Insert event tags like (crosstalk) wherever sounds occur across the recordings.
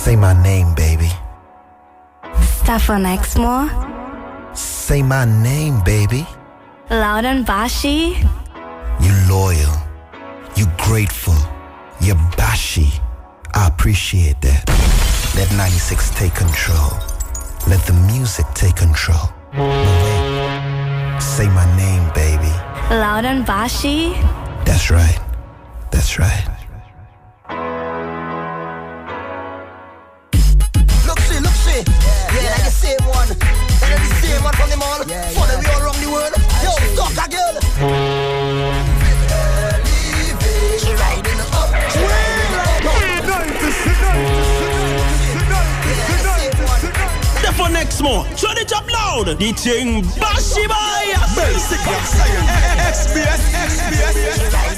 Say my name, baby. Stefan Exmoor. Say my name, baby. Loud and bashy. You loyal. You grateful. You bashy. I appreciate that. Let 96 take control. Let the music take control. No. Say my name, baby. Loud and bashy. That's right. That's right. Loud. The thing bashy boy. Basic science. XBS, XBS.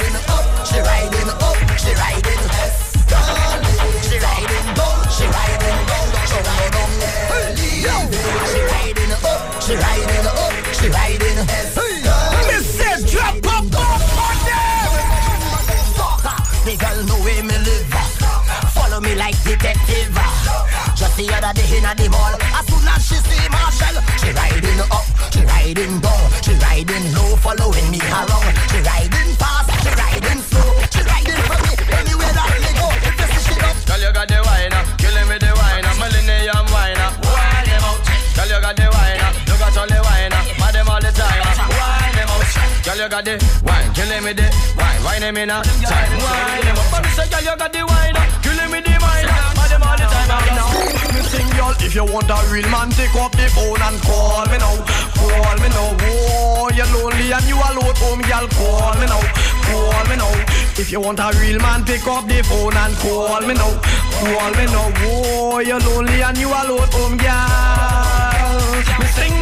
Got the wine, killing me the wine, wine in a time, wine. But me say, girl, you got the wine, killing me the wine, them all the time. Now, Me sing, y'all. If you want a real man, take up the phone and call me now. Call me now. Oh, you're lonely and you alone, home, girl. Call me now. Call me now. If you want a real man, pick up the phone and call me now. Call me now. Oh, you're lonely and you alone, home, girl. Me sing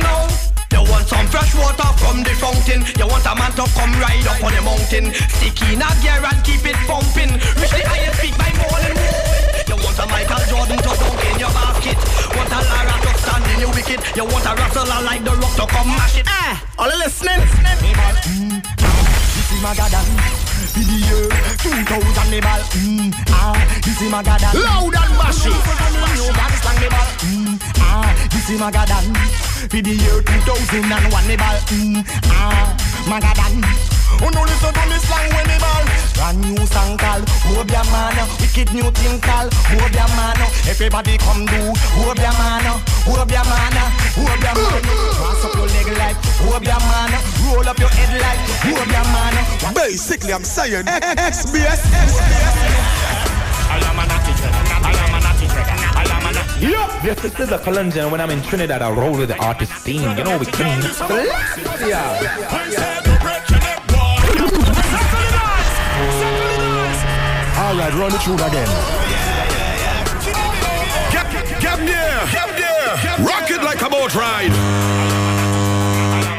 fresh water from the fountain. You want a man to come ride up on the mountain. Stick in a gear and keep it pumping. Reach the highest peak by morning. You want a Michael Jordan to dunk in your basket. Want a Lara to stand in your wicket. You want a Russell like the rock to come mash it. Ah, all the listening. Mm, Magadan. Video 2000 me ball. Mm, ah, this is Magadan. Loud and bashy. You got slang me ball. Mm, ah, this is Magadan. Video 2001 me ball. Mm, ah, Magadan. Oh no, listen to me slang when me ball. Brand new song called Hobia Man. Wicked new thing called Hobia Man. Everybody come do Hobia Man. Hobia Man. Hobia Man. Cross up your leg like Hobia Man. Roll up your head like Hobia Man. Basically, I'm saying XBS, XBS. Yup, this is the Colombian. When I'm in Trinidad, I roll with the artist scene. You know we clean. Alright, run the tune again. Get, get there, get Rock it like a boat ride. I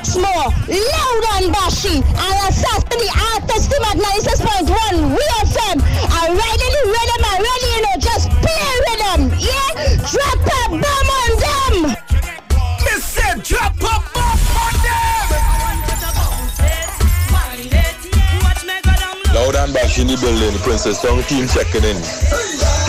Exmoor, loud and bashy, and assassin the artist at 96.1 Real FM. I'm riding the rhythm and ready, you know, just play rhythm. Yeah? Drop a bomb in the building, Princess Song team checking in.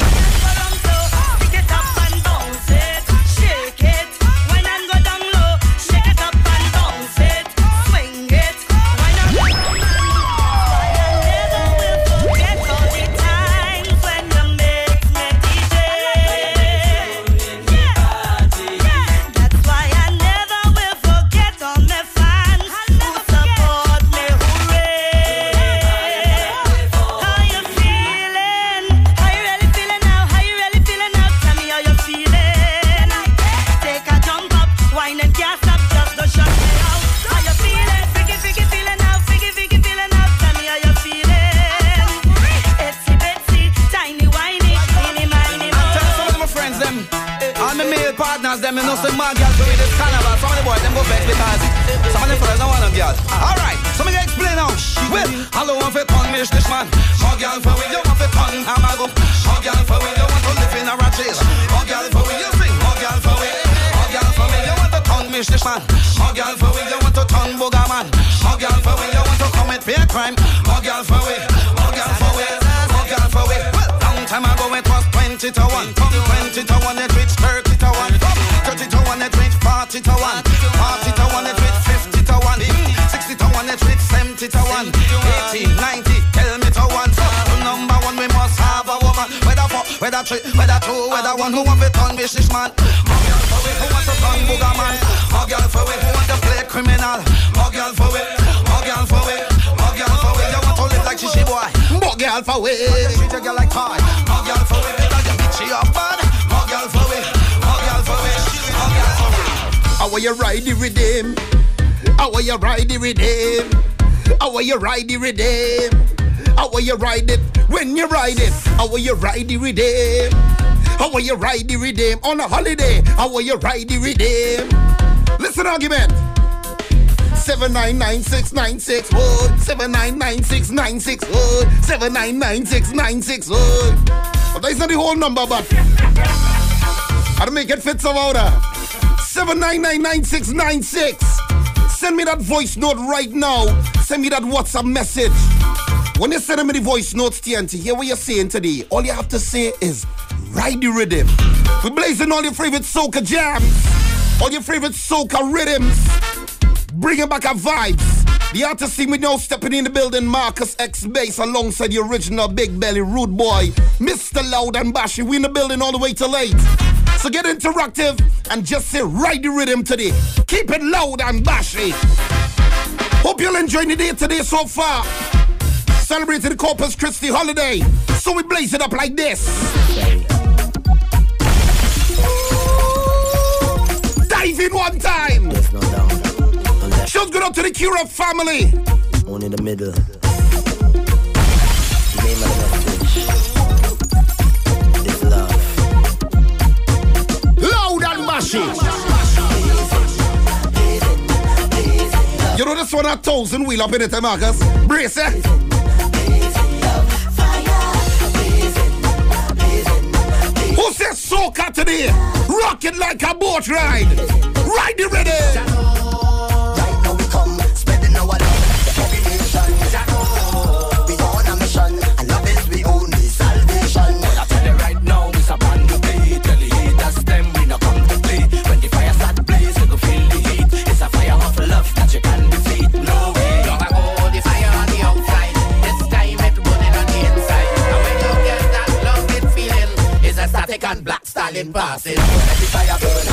Who want to turn business man. More girl for we, who want to turn booger man. More girl for we, who want to play criminal. More girl for we, more girl for we, more girl for we. You want to live like shishi boy. More girl for we, treat a girl like toy. More girl for we, because you bitch you up bad. More girl for we, more girl for we, more girl for we. How you ride the rhythm? How will you ride the rhythm? How will you ride the rhythm? How will you ride it when you ride it? How you ride the rhythm? How will you ride the rhythm on a holiday? How will you ride the rhythm? Listen, argument. Seven nine nine six nine six one seven nine nine six nine six one seven nine nine six nine six one. But that's not the whole number, but to make it fit somehow. Seven nine nine nine six nine six. Send me that voice note right now. Send me that WhatsApp message. When you send me the voice notes, TNT, hear what you're saying today. All you have to say is ride the rhythm. We're blazing all your favorite soca jams, all your favorite soca rhythms, bringing back our vibes. The artist team we now stepping in the building, Marcus X Bass alongside the original Big Belly Rude Boy, Mr. Loud and Bashy. We in the building all the way till late. So get interactive and just say ride the rhythm today. Keep it loud and bashy. Hope you'll enjoy the day today so far. Celebrating the Corpus Christi holiday. So we blaze it up like this. Dive in one time. Shows good up to the Cura family. One in the middle. Name of the message is love. Loud and bashy. You know this one a thousand wheel up in it, eh, Marcus. Brace eh? Who says soca today? Rock it like a boat ride. Ride the rhythm. Black stallion passes. Let the fire burn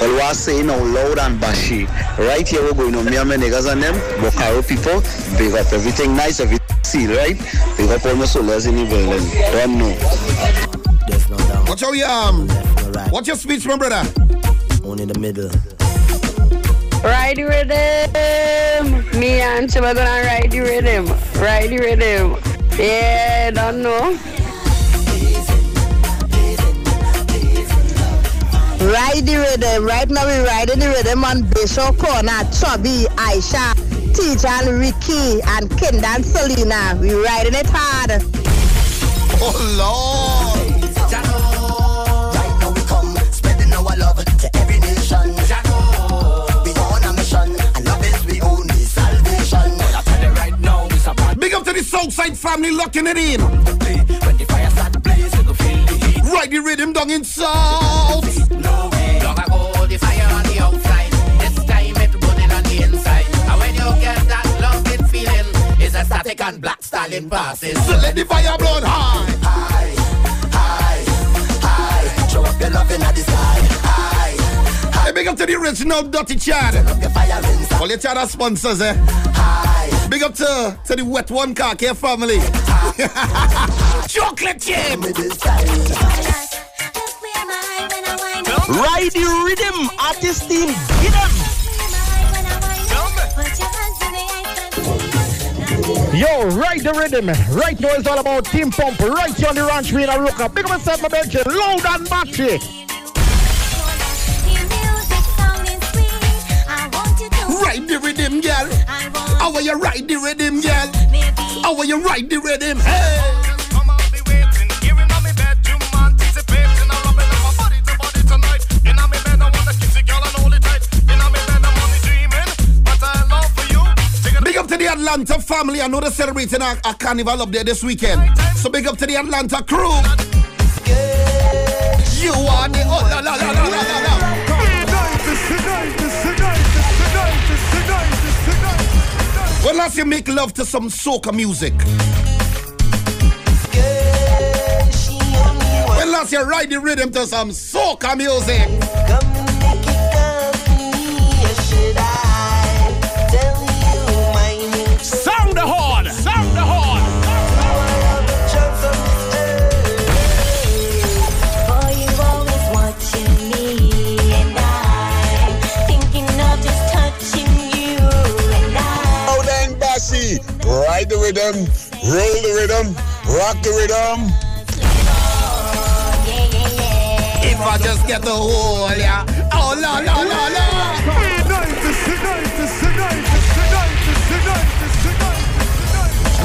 Well, what I say now, loud and bashy. Right here, we're going to me and my niggas and them, Bokaro people. Big up everything nice, everything seal, right? Big up all my soldiers in the building. Don't know. Watch how you um. What's your speech, my brother? One in the middle. Ride the rhythm. Me and Chiba gonna ride the rhythm. Ride the rhythm. Yeah, don't know. Ride the rhythm. Right now we riding the rhythm on Bishop Corner, Chubby, Aisha, Teacher and Ricky and Kinda and Selena. We riding it hard. Oh Lord. To Southside family locking it in. When the fire start blaze, you go feel the heat. Ride the rhythm down in South. No way. Long ago, the fire on the outside. This time it burning on the inside. And when you get that love it feeling, it's a static and black stallion passes. So let the fire burn high. High, high, high. Show up your love in the sky. High. Hey, big up to the original Dirty Chad. All your Chad sponsors, eh? High. Big up to, to the Wet One Car Care family. (laughs) Chocolate chip. Ride the rhythm, artist team, get them. Yo, ride the rhythm. Right now it's all about Team Pump. Right here on the ranch, me in Arouca. Big up myself, my bench. Loud and battery. Ride the rhythm, girl. How will you ride the rhythm, girl? How will you ride the rhythm? Hey. the Atlanta family. I know they're celebrating a, a, carnival up there this weekend. So big up to the Atlanta crew. You are the oh, la, la, la, Last you make love to some soca music? Last you ride the rhythm to some soca music? Rhythm, roll the rhythm, rock the rhythm. If I just get the whole, yeah. Oh, la, la, la, la.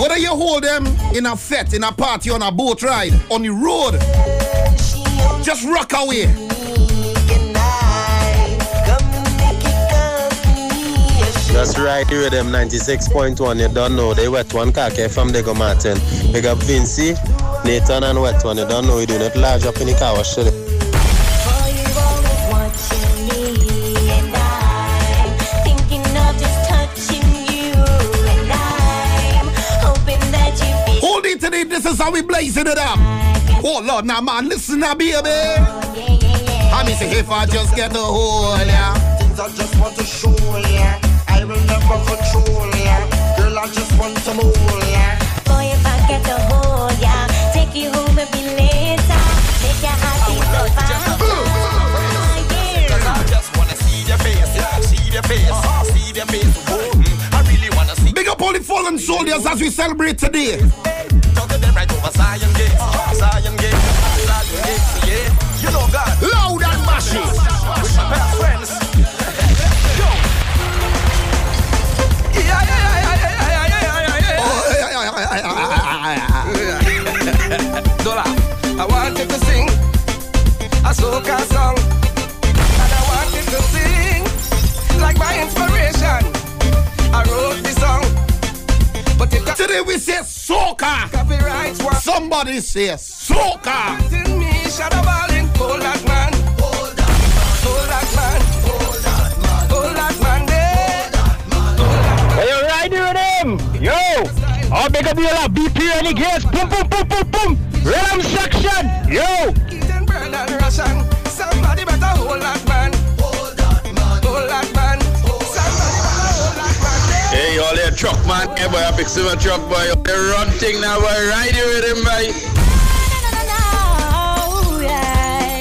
Whether you hold them in a fete, in a party, on a boat ride, on the road, just rock away. Just ride the rhythm 96.1. You don't know. They wet one kake from Diego Martin. Big up Vincy, Nathan and wet one. You don't know. You do not large up in the car wash today. Boy, you always watching me and I thinking of just touching you and I'm hoping that you feel. Hold it today, this is how we blazing it up. Oh Lord, now man, listen now, baby. I mean, say if I just get the whole, yeah. Things I just want to show ya. I will never control ya. Girl, I just want to move ya. Boy, if I get the hold ya, take you home maybe later. Make your heart beat so fast. Cause I just wanna see their face, yeah. See their face, uh-huh. see their face. Mm, I really wanna see. Big up all the fallen soldiers as we celebrate today. Talk to them right over Zion Gate, uh-huh. Zion Gate, Zion Gate, yeah. You know God. Loud and mashy. With my best a soca song, and I wanted to sing like my inspiration. I wrote this song, but it Today we say soca. Copyrights one. Somebody say soca. In me, shadow balling, hold that man, hold that man, hold that man, hold that man, hold eh. that man, there. Hey, you ride with him. Yo. Oh, big up you lot. BP Renegades. Boom, boom, boom, boom, boom. Rhythm section. Yo. Eating bread and. Somebody better hold that man, hold that man, hold that man. Somebody better hold that man. there. Hey, all your truck man, hey boy, a big silver truck boy. They run thing now, boy, ride you with him, boy.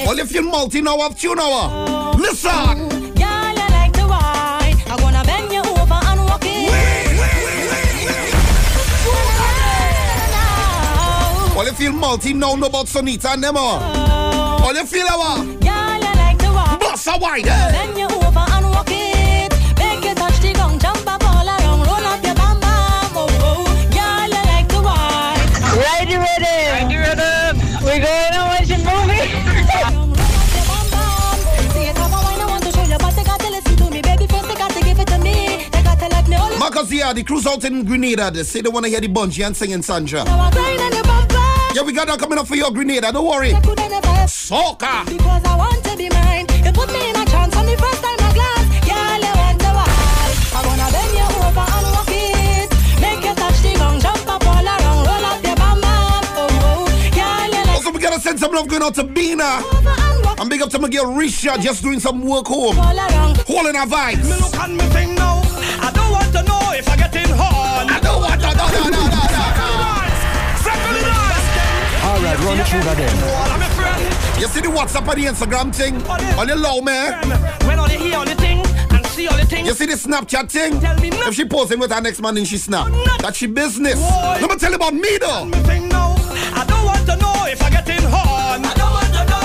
Well, if you're multi now, have tune now. Uh, listen. Girl, you like to wine. I'm gonna bend you over and walk it. Well, you multi now, know about Sonita and them all. Well, you feel our Girl, you like to wine. boss a wide. eh? Bend you over and walk it. Make you touch the gong, jump up all around, roll up your bam bam. Oh, oh. Girl, you like to wine. Ride the rhythm. Ride the rhythm. We going to watch a movie. See it, have a wine, I want to show you, but they got to listen to me, baby. First, they got to give it to me. They got to let me hold it. Marcus, yeah, the cruise out in Grenada. They say they want to hear the bungee and singing Sandra. Yeah, we got that coming up for your Grenada. Don't worry. Could I Soca. Because I want to be mine. You put me in a trance on the first time I glance. Girl, you want to wine. I wanna bend you over and walk it. Make you touch the gong, jump up all around, roll up your bam bam. Oh, oh. Girl, you like Also, we gotta send some love going out to Bina. And big up to my girl Risha, just doing some work home. Holding her vibes. Me look on me thing now. I don't want to know if I get in horn. I don't want to know. No, no, no, no, All right, run it through that then. You see the WhatsApp and the Instagram thing? On the low, man. When all you hear all the thing and see all the thing. You see the Snapchat thing? tell me If she posting with her next man and she snap, that's she business. Let me tell you about me though. thing now. I don't want to know if I get in horn. I don't want to know.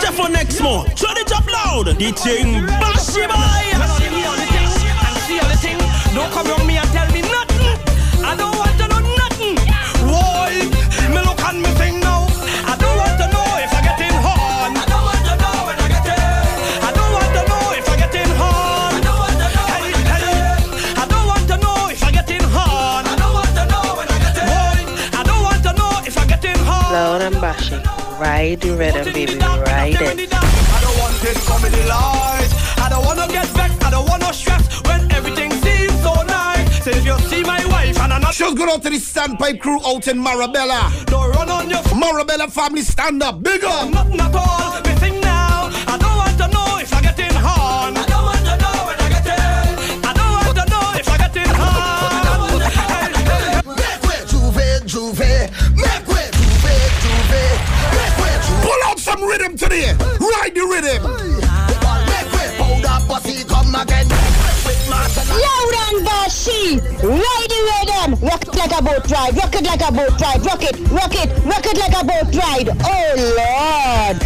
Jeff on next month. Turn it up loud. The thing Bashi boy. Don't come around me and tell me nothing. I don't want to know nothing. Why? Me look on me thing now. I don't want to know if I get in horn. I don't want to know when I get in. I don't want to know if I get in horn. I don't want to know when I get in. I don't want to know if I get in horn. I don't want to know when I get in. Why? I don't want to know if I get in horn. Loud and bashing. Ride the rhythm, baby. Ride it. I don't want this comedy lies. I don't wanna get vexed. I don't wanna stress nice. Say if you see my wife and I'm not. Shows good out to the Standpipe crew out in Marabella. Don't run on your Marabella family stand up. Big up. Nothing at all. Me sing now. I don't want to know if I get in horn. I don't want to know when I get in. I don't want to know if I get in horn. Make way, Juve, Juve. Make way, Juve, Juve. Make way, Juve. Pull out some rhythm today. Ride the rhythm. Make way, powder pussy come again. With Marshall. Loud and bashy, ride the rhythm. Rock it like a boat ride, rock it like a boat ride, rock it, rock it, rock it like a boat ride. Oh Lord.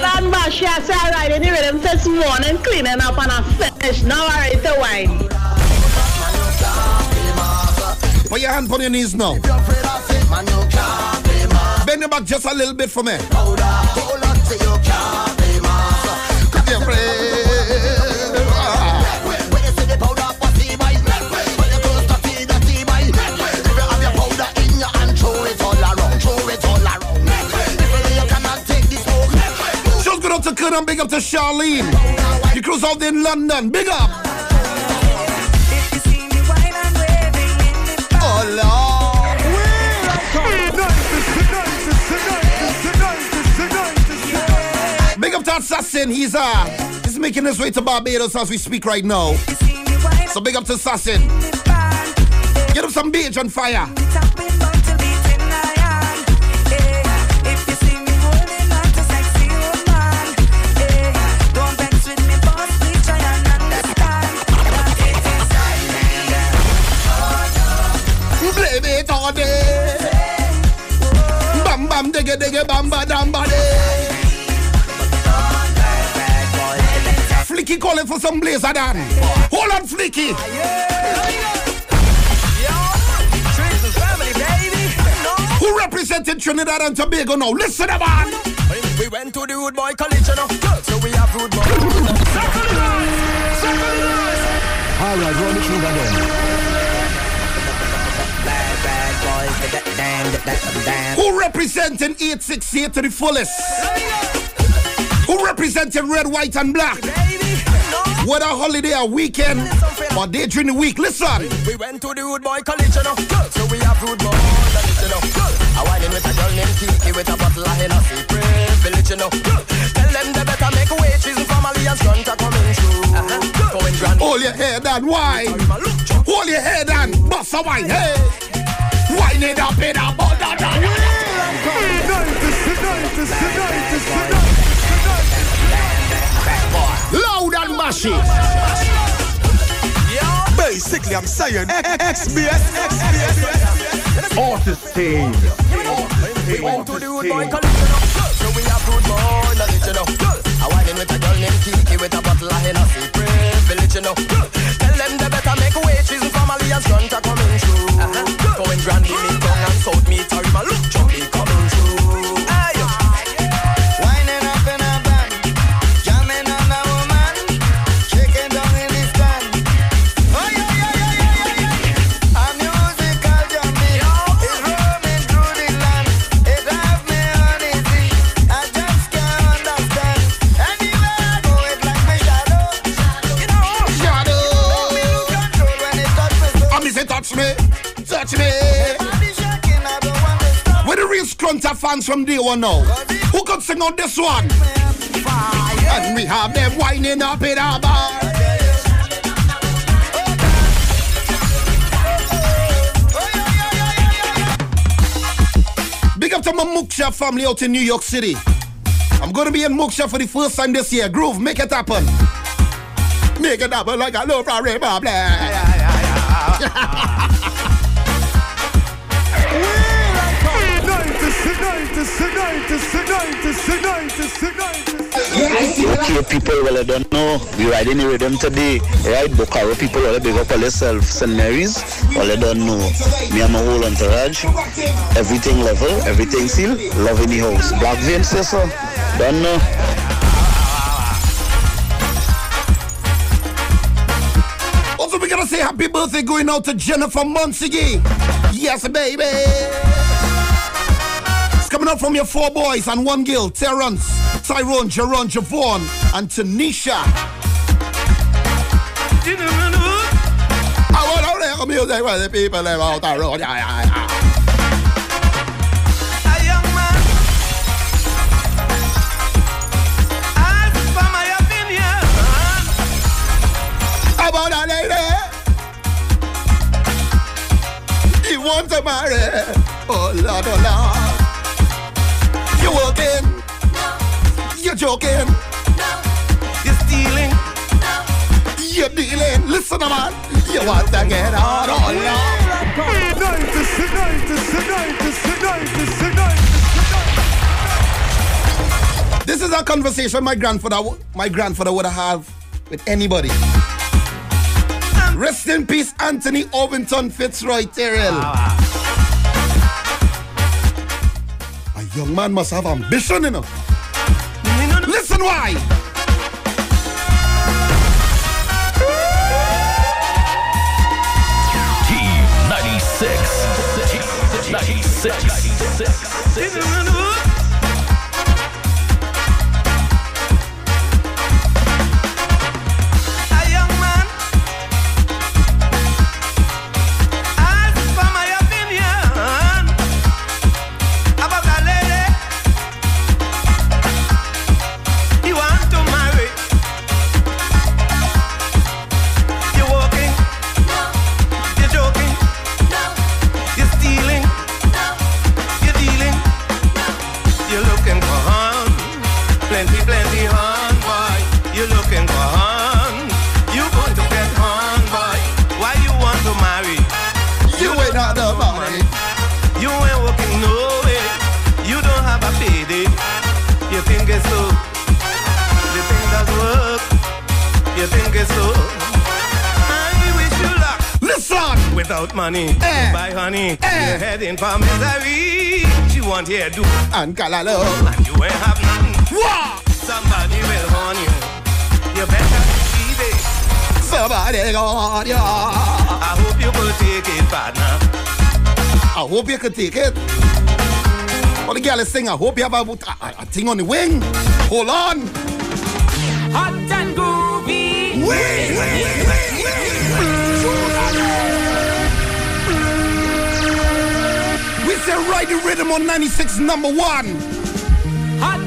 Land Bashi, I say I ride in the rhythm this morning, cleaning up and I finish. Now I ready to wine. Oh, Put your hand on your knees now. Bend your back just a little bit for me. Good out to big up to Charlene. You cruise out in London. Big up. Big up to Assassin. He's uh he's making his way to Barbados as we speak right now. So big up to Assassin. Get up some beach on fire. Bam bam digga digga bam ba dam ba day. Flicky calling for some blazer dan. Hold on, Flicky. Who represented Trinidad and Tobago now? Listen, man. We went to the Rude Boy College, you know. So we have Rude Boy. All right, run it through again. Who representing 868 to the fullest? Who representing red, white, and black? Whether holiday or weekend or day during the week, listen. We went to the Rude Boy College, you know. So we have Rude Boy College, you know. I wine in with a girl named Kiki with a bottle of Hennessy. Privilege, you know. Tell them they better make way. She's in family and front are coming through. Uh-huh. Going grand. Hold your head and wine. Hold your head and bust a wine. Hey. Wine it up in a butter. Loud and mashy. Basically, I'm saying XBS, XBS, Artist team. We went to the Rude Boy Fans from day one now? Who could sing on this one? And we have them winding up in our bar. Big up to my Muksha family out in New York City. I'm gonna be in Muksha for the first time this year. Groove, make it happen. Make it happen like I love (laughs) Ray Bob. Okay, people, well, I don't know. We riding the rhythm today, right? Bokaro people, well, big up all yourself. St. Mary's, well, I don't know. Me and my whole entourage. Everything level, everything seal. Love in the house. Black vein, say so. Don't know. Also, we gonna say happy birthday going out to Jennifer Monsigi. Yes, baby. Coming out from your four boys and one girl, Terrence, Tyrone, Jerron, Javon, and Tanisha. I want to hear music with the people live out the road. Yeah, yeah, yeah. A young man asked for my opinion. About a lady. He wants to marry. Oh, Lord, oh, Lord. You working? You're joking? You're stealing? You're dealing? Listen, man. You want to get out? Oh, Lord. This is a conversation my grandfather, my grandfather would have with anybody. Rest in peace, Anthony Ovington Fitzroy Terrell. Young man must have ambition enough. Listen why. T96. T96. T96. Without money, eh. buy honey. Eh. You're heading for misery. She want here do and calalo. And you ain't have nothing. Wah! Somebody will horn you. You better be there. Somebody got ya. I hope you will take it, partner. I hope you can take it. All the girl is saying, I hope you have a, a, a thing on the wing. Hold on. Hot and groovy. We say ride the rhythm on 96 number one. Hot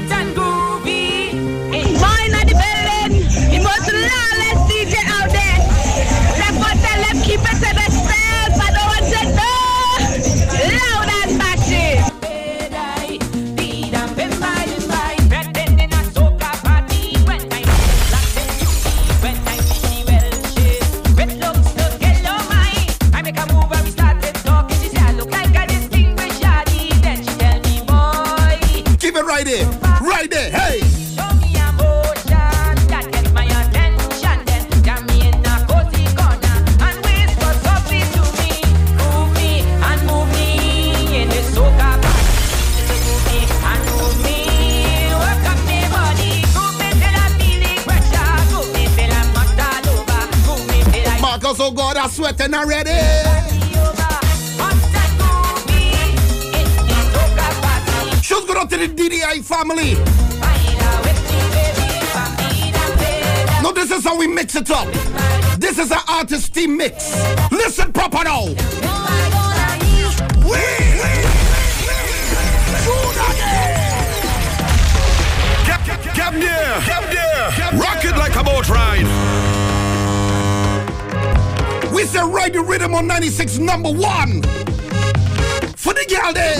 I'm sweating already. Should go out to the DDI family. No, this is how we mix it up. This is an artist team mix. Listen proper now. Get, We say ride the rhythm on 96 number one. For the girl there.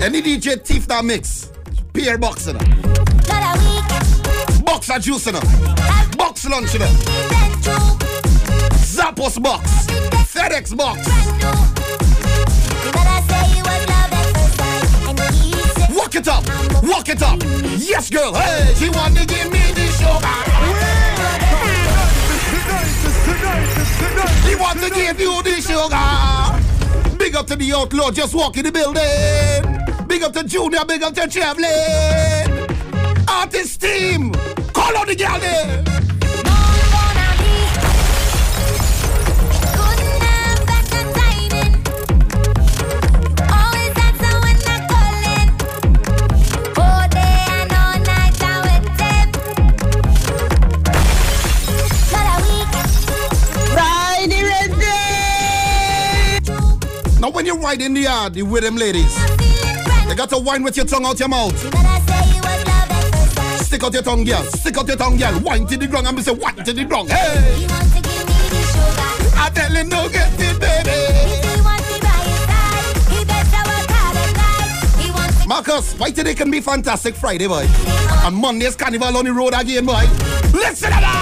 Any DJ thief that mix. Peer box in Boxer juice in Box lunch in Zappos box. FedEx box. Walk it up. Yes, girl. Hey, she want to give me the sugar. She want to give you the sugar. Big up to to the outlaw, just walk in the building. Big up to Junior, big up to Traveling. Artist team, call on the girl there. Now when you ride in the yard, you with them ladies, you got to whine with your tongue out your mouth. Stick out your tongue, girl. Stick out your tongue, girl. Whine to the ground and be say, whine to the ground. Hey! He wants to give me the show back. I tell you, no get it, baby. Marcus, why today can be fantastic Friday, boy? And Monday's carnival on the road again, boy. Listen to that!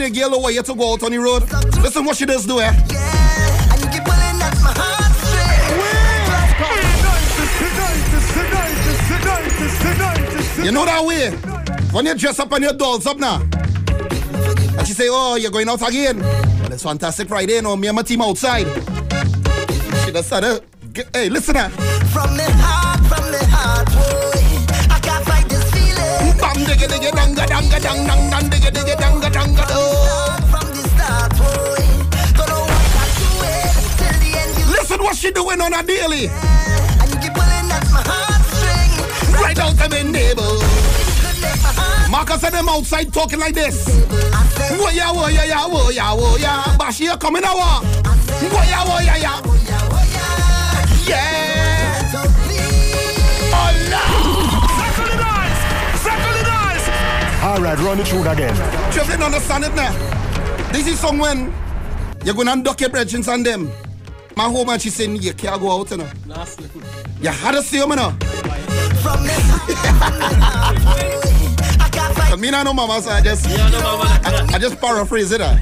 Know that way when you girl over here to go out on the road? Listen what she does do, eh? And you keep pulling at my heartstrings. You know that way? When you dress up and your dolls up now. And she say, oh, you're going out again. Well, it's fantastic Friday, you know, me and my team outside. She just said, uh, hey, listen now. From the heart, from the heart, boy. I can't fight this feeling. Bam, digga, digga, danga, danga, dang, dang, dang, she doing on a daily. and you keep pulling at my heartstring. Right out to my neighbor. Marcus and them outside talking like this. Wo ya, wo ya, ya, wo ya, wo ya. Bashi, you coming now? ah? Wo ya, wo ya, ya. Yeah. Oh, no. All right, run it through again. Just didn't understand it now. This is song when you're going to duck your brethren on them. My home and she saying you can't go out, you know. You had to see them, you know. From the heart, I can't fight I mean, I know mama, so I just, I, I just paraphrase (laughs) it. uh.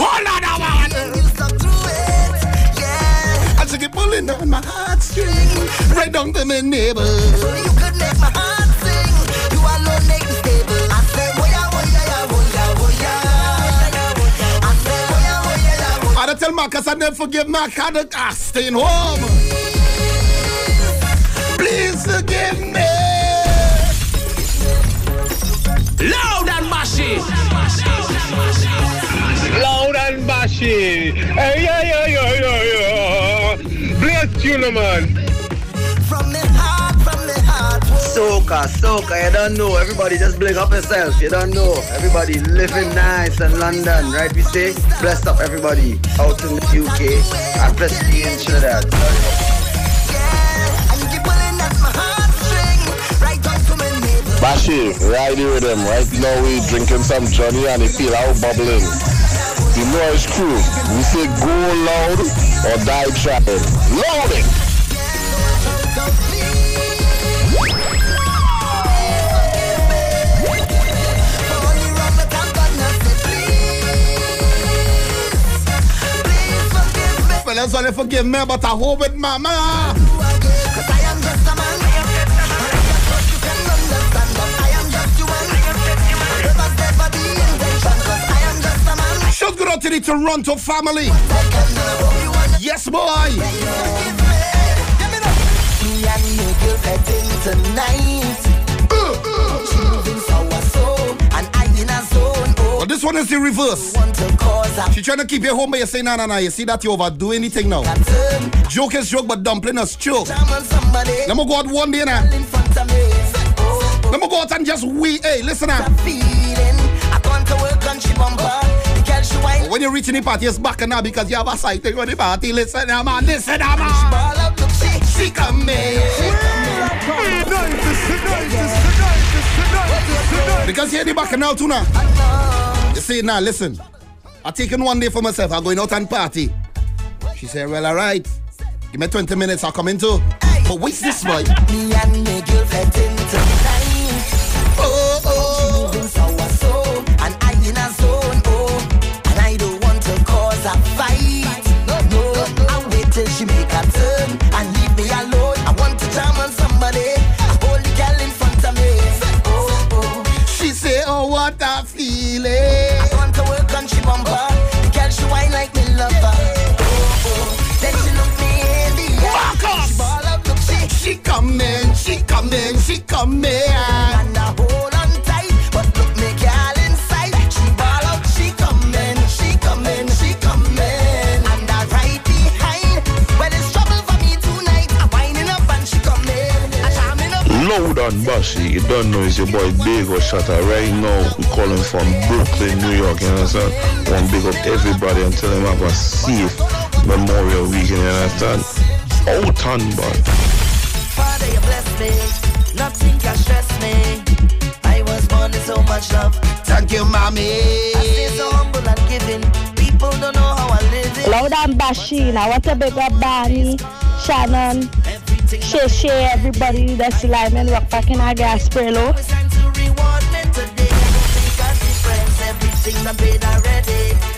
Hold on, now, man. I just keep pulling on my heartstring, right down to my neighbor. You could make my heart tell Marcus I never forgive my cat ah, staying home. Please forgive me. Loud and bashy. Loud and bashy. Hey, yeah, yeah, yeah, yeah, yeah. Bless you, man. Soca, soca, you don't know. Everybody just blink up yourself. You don't know. Everybody living nice in London, right? We say, bless up everybody out in the UK I bless me in Trinidad. You. Bashi, ride the rhythm. Right now we drinking some Johnny and the feel out bubbling. The noise crew, we say go loud or die trying. Loading! Fellas, only forgive me, but I hope it, mama. Shout out to the Toronto family. Yes, boy. But this one is the reverse. A She trying to keep you home, but you say, nah, nah, nah. You see that you overdo anything now. Joke is joke, but dumpling is joke. Let me go out one day now. Let me go out and just we. Hey, listen on wine. When you reach the party, it's back now because you have a sight to the party. Listen now, man. Listen man. Ball she. Come Because here the back now too now. You see now, listen. I taking one day for myself. I'm going out and party. She said, well, all right. Give me 20 minutes. I'll come in too. But what's this, boy? Me and me come in. And I hold on tight, but look me. She she she right it's trouble for me tonight. I'm she. I'm bossy. You don't know it's your boy Big or Shatter right now. We calling from Brooklyn, New York. You understand? Know Want big up everybody and tell them have a safe Memorial Weekend. You understand? Know out and boy. Father, you bless me toxic cash stress me. I was born with so much love. Thank you, mommy. I stay so humble and giving. People don't know how I live it. Loud and Bashina, what a bigger Barney, Shannon, Shay Shay, everybody that's live and rock back in our gas low. Everything I paid already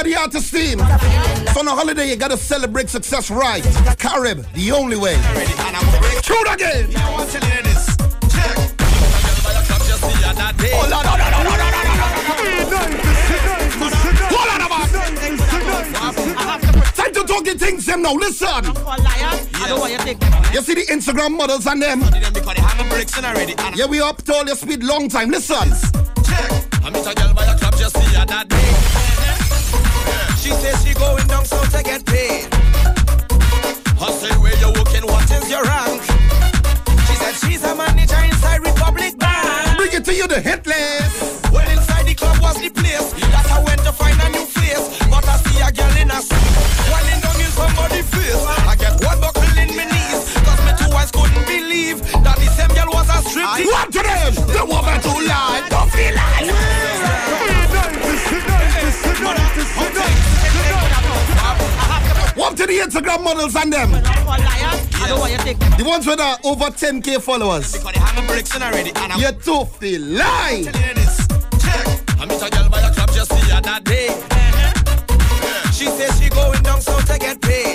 are the artist team. So on a holiday, you gotta celebrate success right. Carib, the only way. Shoot again! Hold on, hold on, hold on, Time to talk the things, them now. Listen. You see the Instagram models and them. Yeah, we up to all your speed long time. Listen say she going down so to get paid. I say where you working? What is your rank? She said she's a manager inside Republic Bank. Bring it to you the headless. the Instagram models and them. The ones with uh, over 10k followers. You're too lie. I a girl by the club just the other day. Uh-huh. She says she going down south to get paid.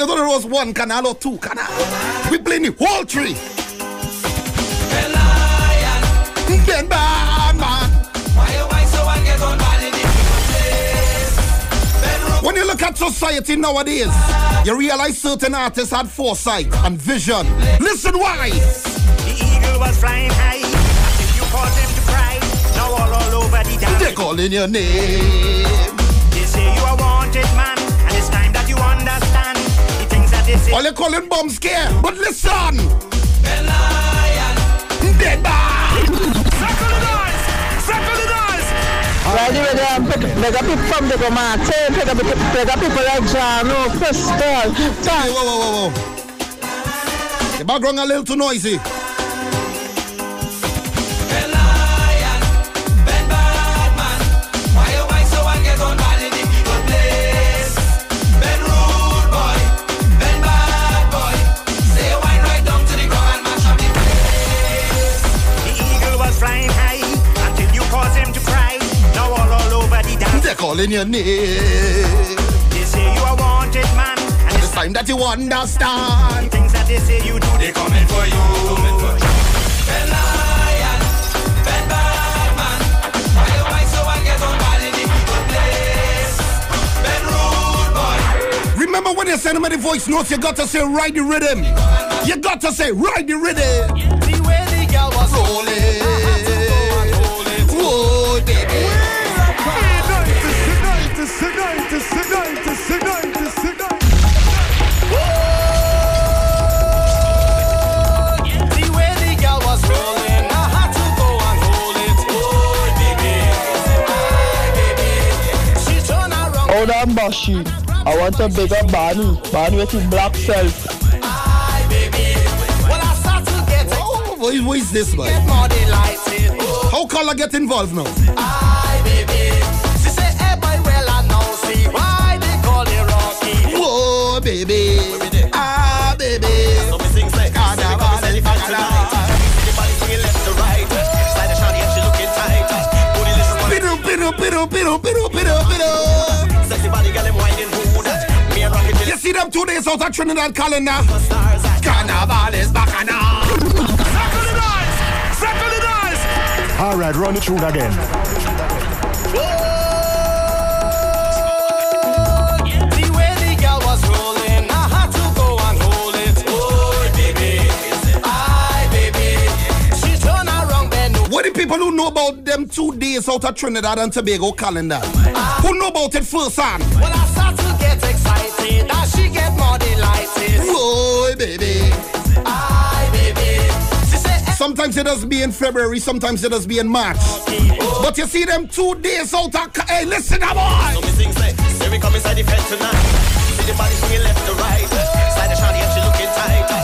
And the was one canal or two canal. We playing the whole tree. Ben bad man. When you look at society nowadays, you realize certain artists had foresight and vision. Listen why. The eagle was flying high. If you him to cry, now all, all over the. They're calling your name. The they say. All you calling bomb scare, but listen. Dead man. Right with them, pick up people from the Martin, pick up pick up people like Jano, oh, Crystal, Whoa, whoa, whoa, whoa. The background a little too noisy. Calling your name. They say you are wanted man, and It's time that you understand. the things that they say you do, they coming for you. Remember when you send me the voice notes, you got to say ride the rhythm. You got to say ride the rhythm. Around. Bashi. I want a bigger up Barney. Barney with his black self. Hi, baby. Well, I start to get Oh, what is, what is this, man? get more delighted. Oh, How color get involved now? hi, baby. She say, hey, boy, well, I know. See why they call it Rocky. Whoa, baby. Ah, baby. So me sing, say, Carnival is bacchanal. Everybody swinging left to right. Slide the shawty and she looking tight. Booty listen body, girl, them whining good. Me and Rocky You see them two days out of Trinidad calendar? Carnival is bacchanal. All right, run it through again. People who know about them two days out of Trinidad and Tobago calendar? Who know about it first hand? Well, I start to get excited. Now she get more delighted. Whoa, baby. Hi, baby. She say, eh, Sometimes it does be in February, sometimes it does be in March. But you see them two days out of... ca- Hey, listen, now, So boy. me sing, say, say we come inside the fence tonight. See the body swinging left to right. Slide the shawty and she looking tight.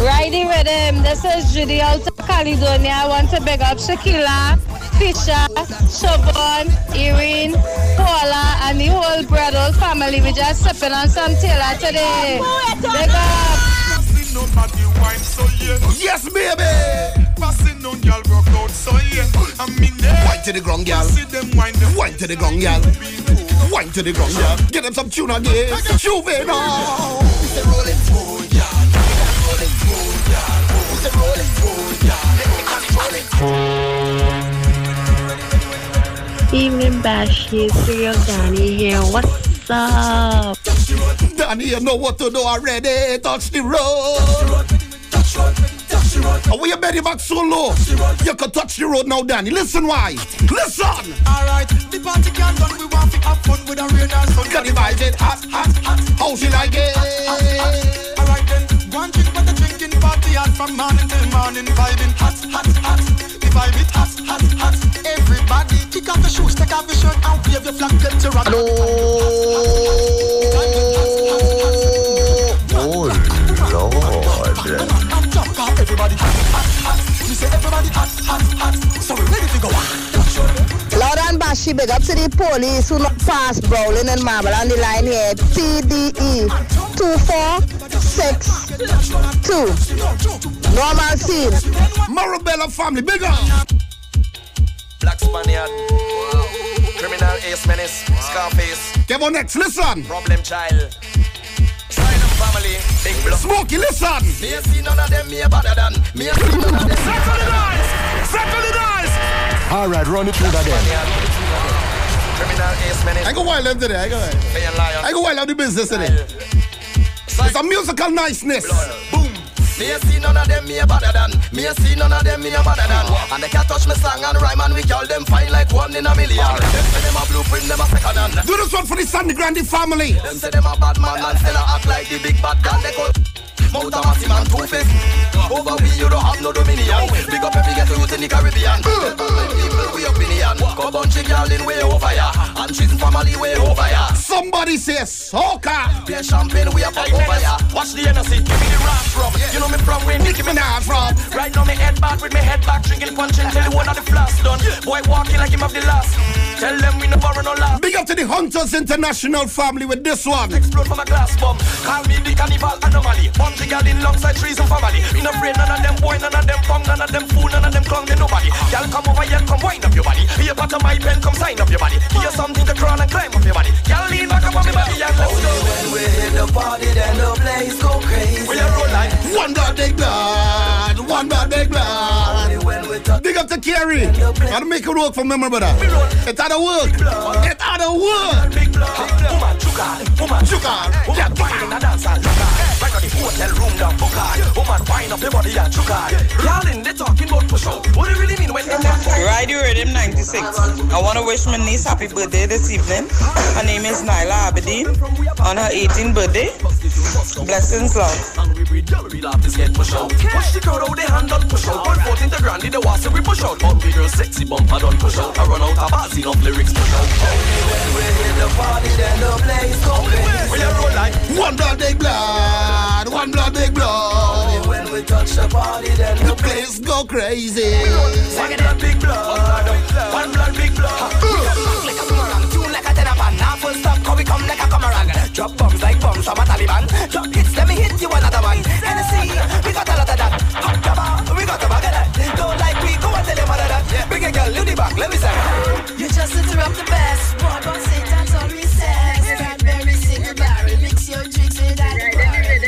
Riding with him. This is Judy out of Caledonia. I want to big up Shakila, Fisher, Siobhan, Irene, Paula, and the whole Bradle family. We just sipping on some Taylor today. Big up. Passing on body wine, so yeah. Yes, baby. Passing on, girl, rock out, so yeah. I mean, Wine to the ground, girl. see them wine, them Wine to the ground, girl. Wine to the ground, girl. Get them some tune again. Juvenile. It's a rolling stone, yeah. Rolling stone, yeah. It's a rolling stone, yeah. Rolling Evening Bashi, Serial Danny here. What's up? Danny, you know what to do already. Touch the road. Oh, we your belly back so low. You can touch the road now, Danny. Listen why. Listen. Alright, the party can done. We want to have fun with a rain and sun. Can you vibe it? Hot, hot, hot. How she like it? Alright then, one drink but the drinking party hot from morning till morning, vibing hot, hot, hot. The vibe it hot, hot, hot. Everybody kick off the shoes, take off the shirt and wave your flag, get to rock. Oh, Lord. Jump everybody hot, hot, hot. Me say everybody hot, hot, hot. So we ready to go. Loud and bashy, big up to the police who not fast Brolin and Marble on the line here. TDE 2462. Normal scene. Marabella family, big up. Black Spaniard. Criminal Ace Menace. Scarface. Come on next, listen. Problem Child. Silent Family. Big Block. Smokey, listen. Me a see none of them, me a better than. Me a see none of them. Settle the dice. Settle the dice. All right, run it through that then. Criminal Ace Menace. I go wild them today. I go wild. Lion. I go wild out the business today. It's a musical niceness. Boom. Me a see none of them, me a better than. Me a see none of them, me a better than. And they can't touch me song and rhyme and we call them fine like one in a million. Them say them a blueprint, them a second hand. Do this one for the Sangre Grande family. Them say them a bad man and still a act like the big bad gun. They call Mount a massive man two face. Over we you don't have no dominion. Big up every ghetto youth in the Caribbean. People we opinion. Bunch of girl in way over ya. And she's family way over ya. Somebody say soca. Be a champagne we pop over ya. Watch the NSC, give me the rap from. You know me from where Nicki Minaj from. Right now me head back with me head back, drinking punch until the one of the flask done. Boy walking like him have the last. Tell them we no borrow no last. Big up to the Hunters International family with this one. Explode from a glass bomb. Call me the carnival anomaly. Bunch of girl in alongside trees and family. Me no afraid none of them boy, none of them punk, none of them fool, none of them clown, they nobody. Girl come over here, come wind up your body. Be a part of my pen, come sign up your body. You something to crawl and climb up your body. Girl lean back up on me body and let's go. When we hit the party, then the place go crazy. We a roll like One blood, big blood. One blood, big blood. Big up to Kerry. Gotta make it work for me, my brother. It's out of work. It's out of work. Woman, chuka, woman, chuka. Woman, wine in a dance and chuka. Right on the hotel room down book Woman, wine up the body and chuka. Y'all in they talking about push out. What do you really mean when they talk? Ride the Rhythm 96. I want to wish my niece happy birthday this evening. Her name is Nyla Abedin on her 18th birthday. Blessings, love. Angry breed, girl, we love this get push out. Push the crowd out, they hand on push out. One foot in the granny, the we push out. Bumpy girl, sexy bumper done push out. I run out of bars, enough lyrics push out. When we hit the party, then the place go crazy. We a roll like One blood, big blood. One blood, big blood. When we touch the party, then The place go crazy. One blood, big blood. One blood, big blood. like a boomerang, tune like a tenor pan. Now full stop, cause we come like a boomerang. Drop bombs like bombs from a Taliban. Drop hits, let me hit you another one. Hennessy, we got a lot of that. Hot cover, we got a a girl, you the back, let me say. You just interrupt the best. Boy, boy, say that's all we says. Strawberry, single barrel, mix your drinks with that.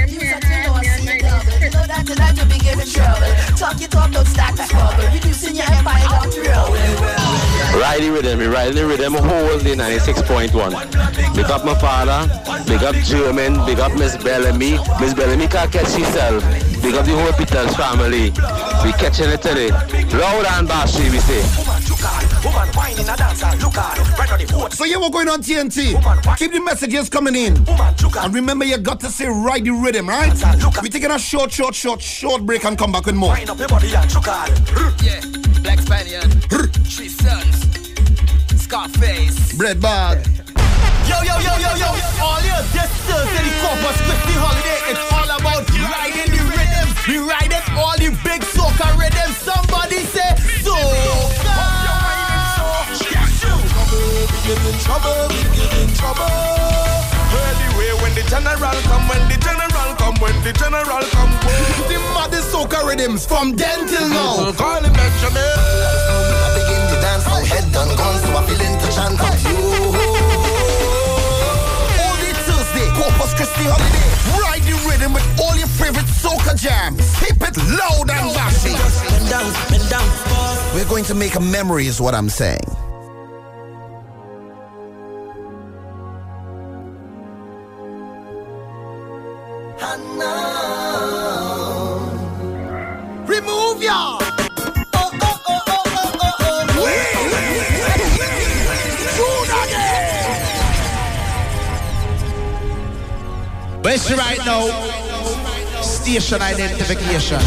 Use up your loss, see double. You know that tonight you'll be giving trouble. Talk your talk, don't start that trouble. Reducing your empire down to roll. Ride the rhythm, we ride the rhythm, hold the 96.1. Big up my father, big up German, big up Miss Bellamy. Miss Bellamy can't catch herself. Big up the whole Peters family. We catching it today. Loud and bashy, we say. Woman, wine in a dance and look at Right on the hood. So yeah, we're going on TNT. Keep the messages coming in. And remember, you got to say ride the rhythm, right? We're taking a short, short, short, short break and come back with more. Wine up your body and chuka. Yeah, Black Spaniard, Three Sons, Scarface. Bread bag. Yo, yo, yo, yo, yo, all your Thursday, the Corpus Christi holiday, it's all about riding the rhythm. We riding all the big soca rhythm. Somebody say soca. We get in trouble, we get in trouble. Anyway, when the general come, when the general come, when the general come, The maddest soca rhythms from then till now. call him Benjamin. I begin the dance, my head done gone, so I feel to chant up you. Only Tuesday, Corpus Christi holiday. Ride the rhythm with all your favorite soca jams. Keep it loud and bashy. We're going to make a memory, is what I'm saying. Remove ya. The right now? Station identification.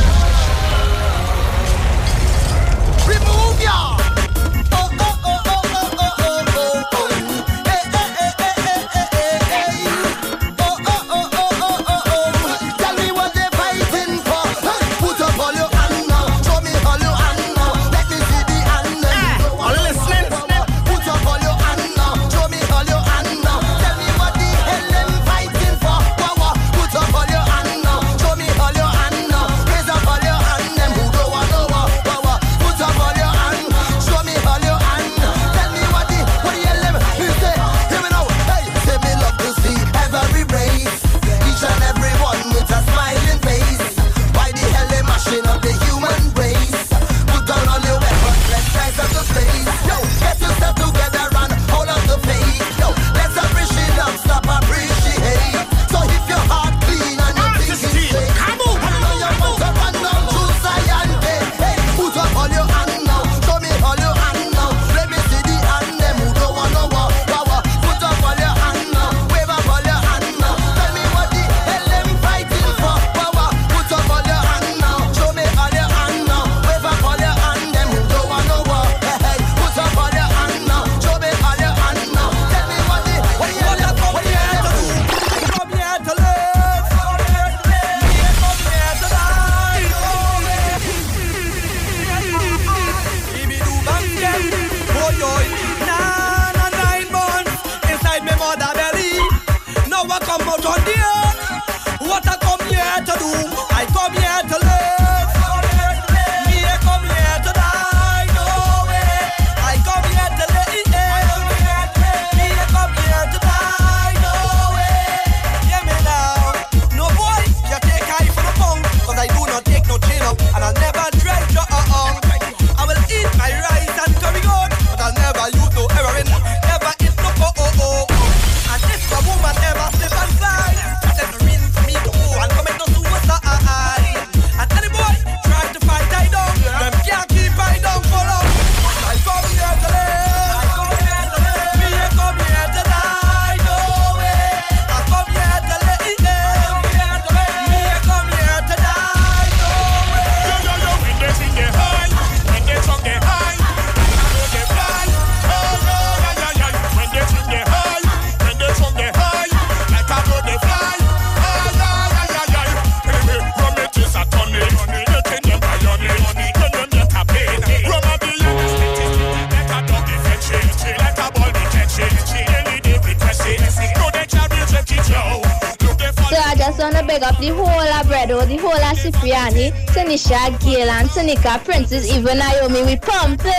Princess, Naomi, we pumping.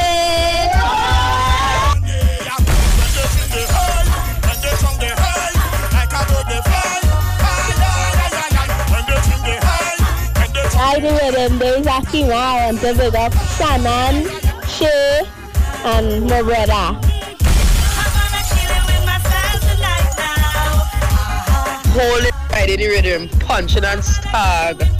Hi, the rhythm, there's Akima, I want to big up Shannon, Shay, and my. Holy Friday, the rhythm, punching and stag.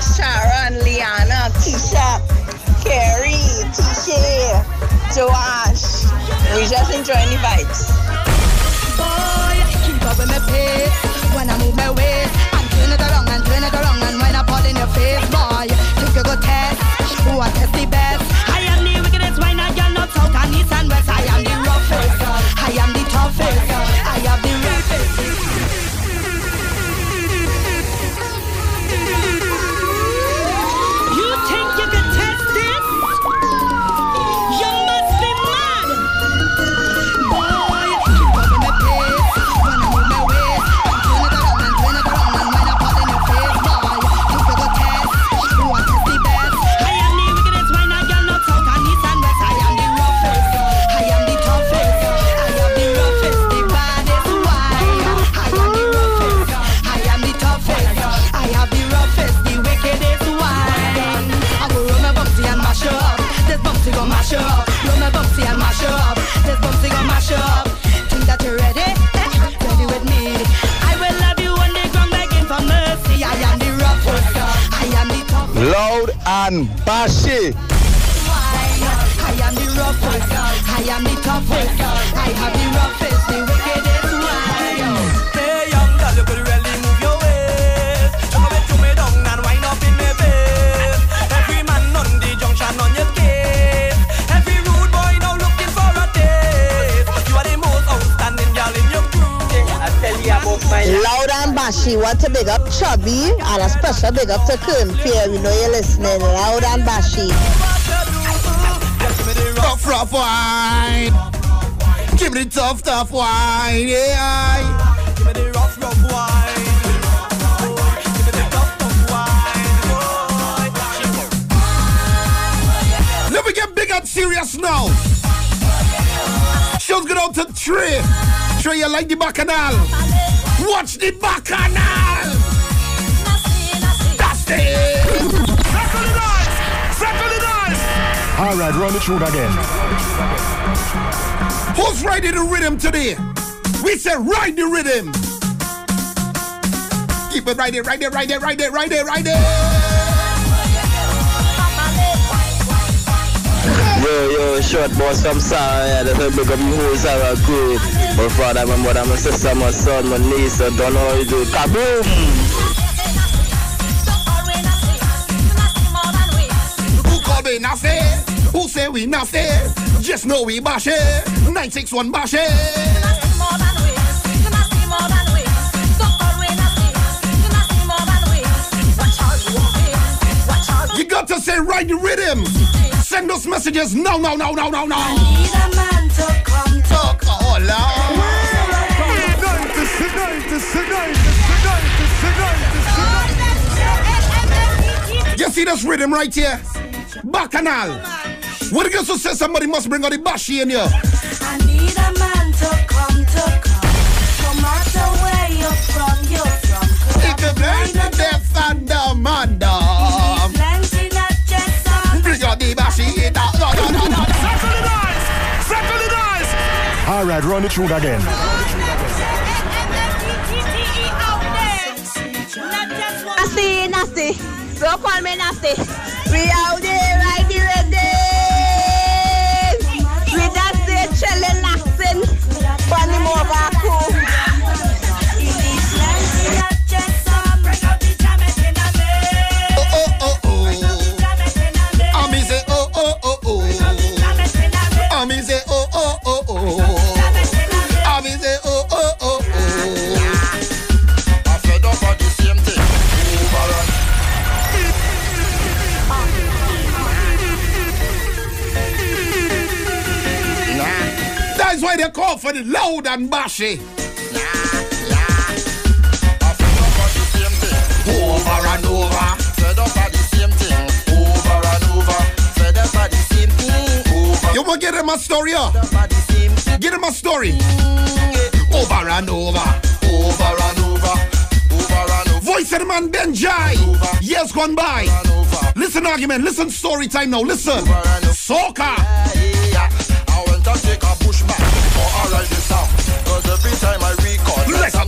And Liana, Keisha, Carrie, Tisha, Joash. We just enjoying the vibes. Boy, keep up and bashy. I am the roughest, I am the toughest, I have the roughest, the bashy, want to big up Chubby and a special big up to Kern Fear. We know you're listening. Loud and bashy. Tough rough wine. Give me the tough tough wine. Yeah. Give me the rough, rough wine. Let me get big and serious now. Shows go out to Trey. Trey, you like the bacchanal? Watch the bacchanal. That's it. All right, run the tune again. Who's riding the rhythm today? We say ride the rhythm. Keep it right there, right there, right there, right there, right there, right there. Yo, yo, short boss, I'm sorry. I just big up you who's our crew. My father, my mother, my sister, my son, my niece, I don't know how you do. Kaboom! Who call me nasty? Who say we nasty? Just know we bash it. 961 bash it. You got to say ride the rhythm. Send us messages now, now, now, now, now, now. Need a man to come Talk, You see this rhythm right here? Bacchanal. What it gets to say somebody must bring out the bashi in here. I need a man to come to come. No matter where you're from, you're from. It could bring the death and the manda. Right, run the tune again. Nasty, nasty. Don't call me nasty. We out there they call for the loud and bashy. Over and over. Fed up at the same thing. Over and over. Fed up at the same thing. Over. You want to get him a story, yeah? Get him a story. Over and over. Over and over. Over and over. Voice of the man Bunji. Years gone by. Listen argument. Listen story time now. Listen. Soca.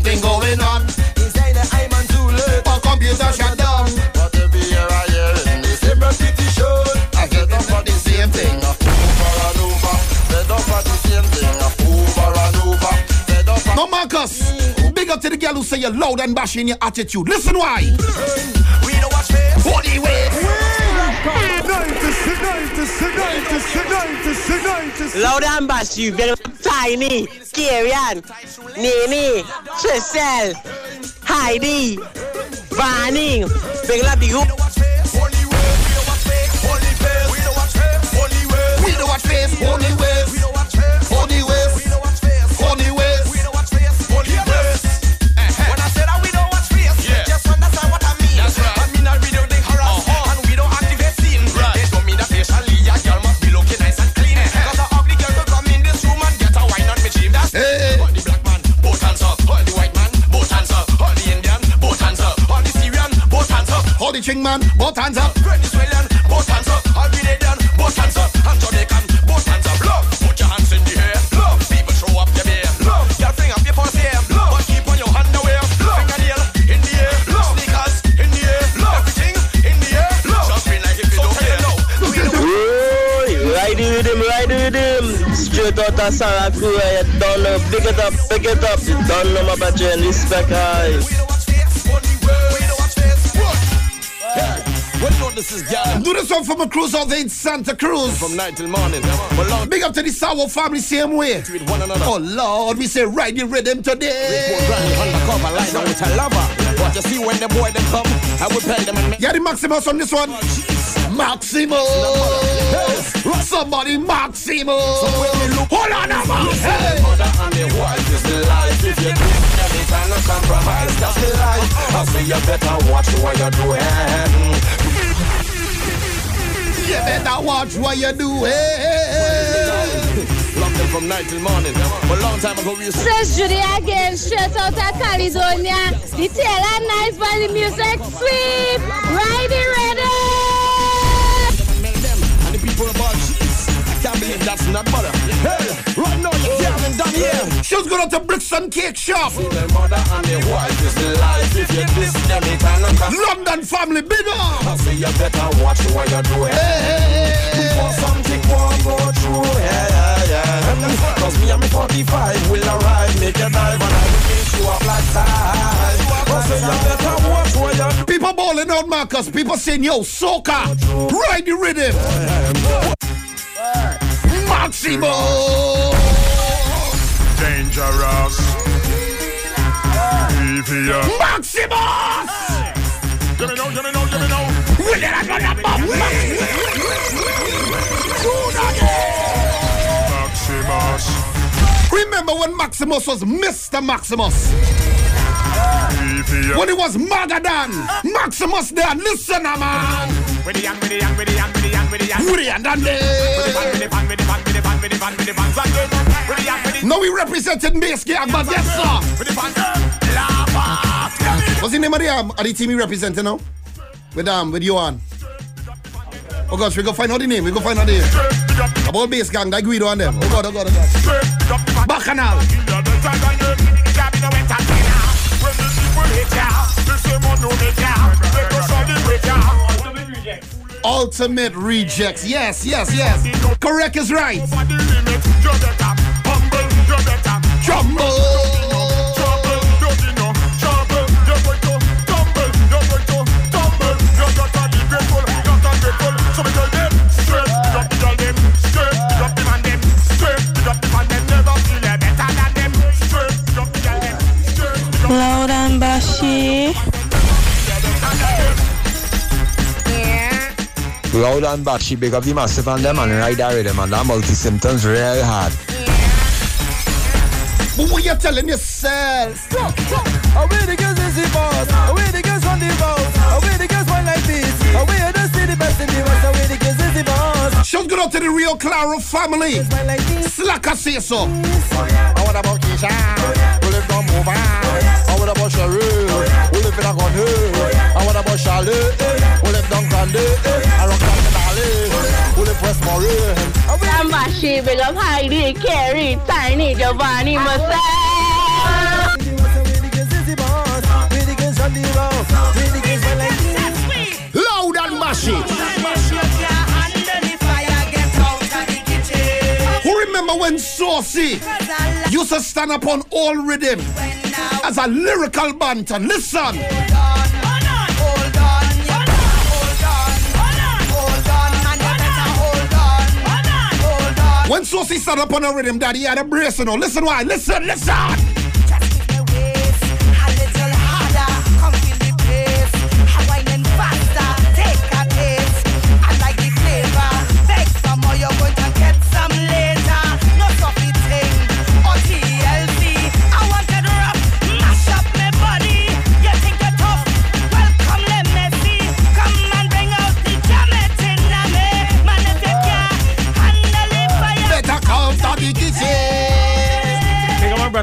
Something going on. Inside the I'm on too late. Our computer shut down. But every year I hear in the same repetition. I get up for the same thing. Over and over. Fed up for the same thing. Over and over. Fed up for No, Marcus. Big up to the girl who say you're loud and bashy in your attitude. Listen why. We don't watch face. Body weight. Loud and bash you, very tiny, Kieran, Nene, Trisel, Heidi, Vanning, big you. We Hold man. Both hands up. Venezuelan, both hands up. All Grenadian, both hands up. And Jamaican, both hands up. Love, put your hands in the air. Love, people show up your beer. Love, your finger up your pussy. Love, but keep on your underwear. Love, fingernail in the air. Love, sneakers in the air. Love, everything in the air. Love, just feel like if you don't care. (laughs) Oi, ride it with him, ride with him. Straight out of Sarah Crew, you don't know. Big it up, big it up. Don't know my budget and respect high. This is, girl? Do this one for my cruise out there in Santa Cruz. From night till morning. But long Big up to the Sour family same way. with one another. Oh Lord, we say ride the rhythm today. Grind undercover line out with a lover. But you see when the boy them come, I will pay them and Yeah, the Maximus on this one. Maximus. Somebody Maximus. Hold on, a man. Hey. and the wife is the life. If you do anything, no compromise, that's the life. I say you better watch what you're doing. You better watch what you do. Eh? Locked them from night till morning. But long time ago we used to Says Judy again, straight out of Caledonia. The tail and nice by the music sweep. Ride the that's not butter. Hey, right now you're telling down here. She's going to Brixton Cake Shop. The mother and the wife is the life. If you diss them, it can no come. London family, big up. I say you better watch what you're doing. Before something won't go through. Yeah, yeah, yeah. Cause me and me 45 will arrive. Make a dive and I will make you up like side. I say you better watch what you're doing. People balling out, Marcus. People saying, yo, soca. Ride the rhythm. Maximo. Dangerous. Evia. Maximus. Give me give me give me now. We get a gun up, Maximus. Remember when Maximus was Mr. Maximus? When he was Magadan, Maximus there, listen, man. With the young, with the young, with the young, with the young, with the young. With the young, With the No, we represented Gang, but yes, sir. with the fan. Lava. What's the name of the, um, of the team we representing now? With um, with Johan. Oh gosh, we go find out the name. We go find out the name. About base gang, that Guido and them. Oh god, oh god, oh god. Bacchanal. Ultimate rejects. Yes, yes, yes. Correct is right. Jumbo. Loud and bashy. Loud and bashy, big up the massive and them and ride that rhythm and that multi symptoms real hard. But what you telling yourself? Away the girls is the boss. Away the girls on the boat. Away the girls one like this. Away the city best in the west. Away the girls is the boss. Shout good out to the Rio Claro family. Slacker say so. I want about Keisha, who live down Mova. Ah. Oh, I want about Cheryl, who live in a gun hill. Oh, I want about Charlotte, oh, who live down Grande. I rock down the valley, who live West Morin. Tambashi, big up Heidi, Carrie, Tiny, Giovanni, Marcel. Loud and mashy. Who remember when Saucy used to stand up on all rhythm as a lyrical banter? Listen. When Saucy stand up on a rhythm, daddy had a brace, you know. Listen why, listen, listen.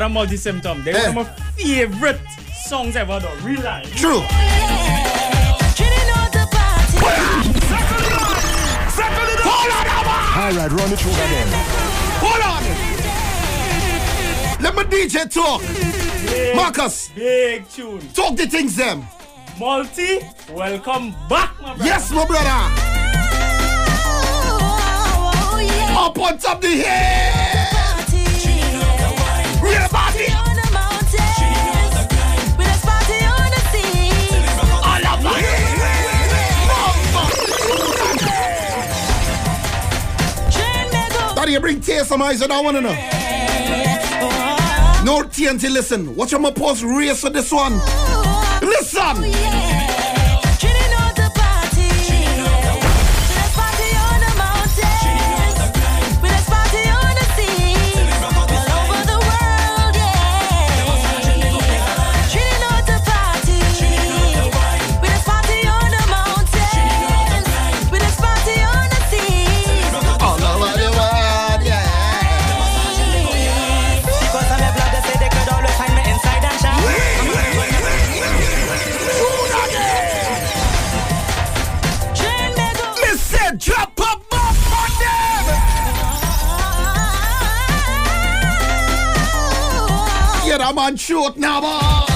Big up Multi Symptom. They're eh. one of my favorite songs ever though. Real life. True. All right, run it through again. Hold on. Let my DJ talk. Marcus. Big tune. Talk the things them. Multi, welcome back, my brother. Yes, my brother. Up on top the hill. Real party. All of Daddy, you bring tears from eyes and I wanna know. No TNT, listen. Watch my post race for this one. Listen. That man shoot now,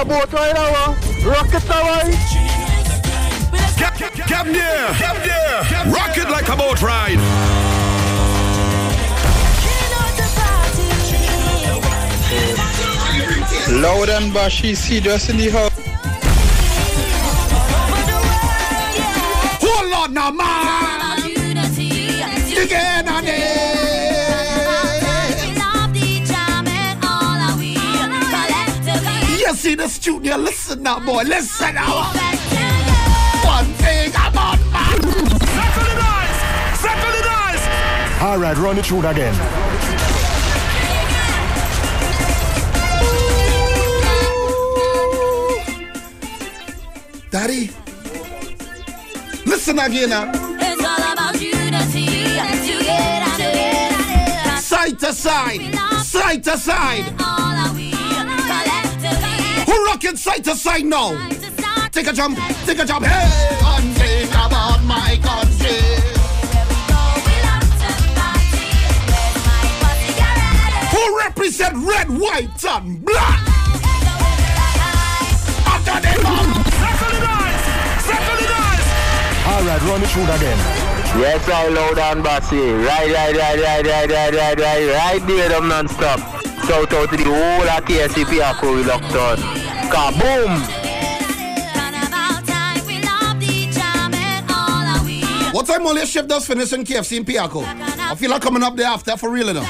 Where's boat right now? Rocket away. Get, get, get there! Get there! Rock it like a boat ride! Loud and bashy, see just in the house. Hold on now, man. You see the studio, listen now, boy, listen now. One thing about man. Settle the dice! Settle the dice! All right, run it through again. Daddy, listen again now. It's all about unity. Together, Side to side, side to side. Collectively. Who rocking side to side now? Take a jump, take a jump. Hey, one thing about my country. Who represent red, white, and black? After the bomb. Alright, run it through again. Yes, I loud and bassy. Right, right, right, right, right, right, right, right, right there, them non-stop. Shout out to the whole of KFC Piarco we locked on. Kaboom! What time only shift does finish in KFC in Piarco? I feel like coming up there after for real enough.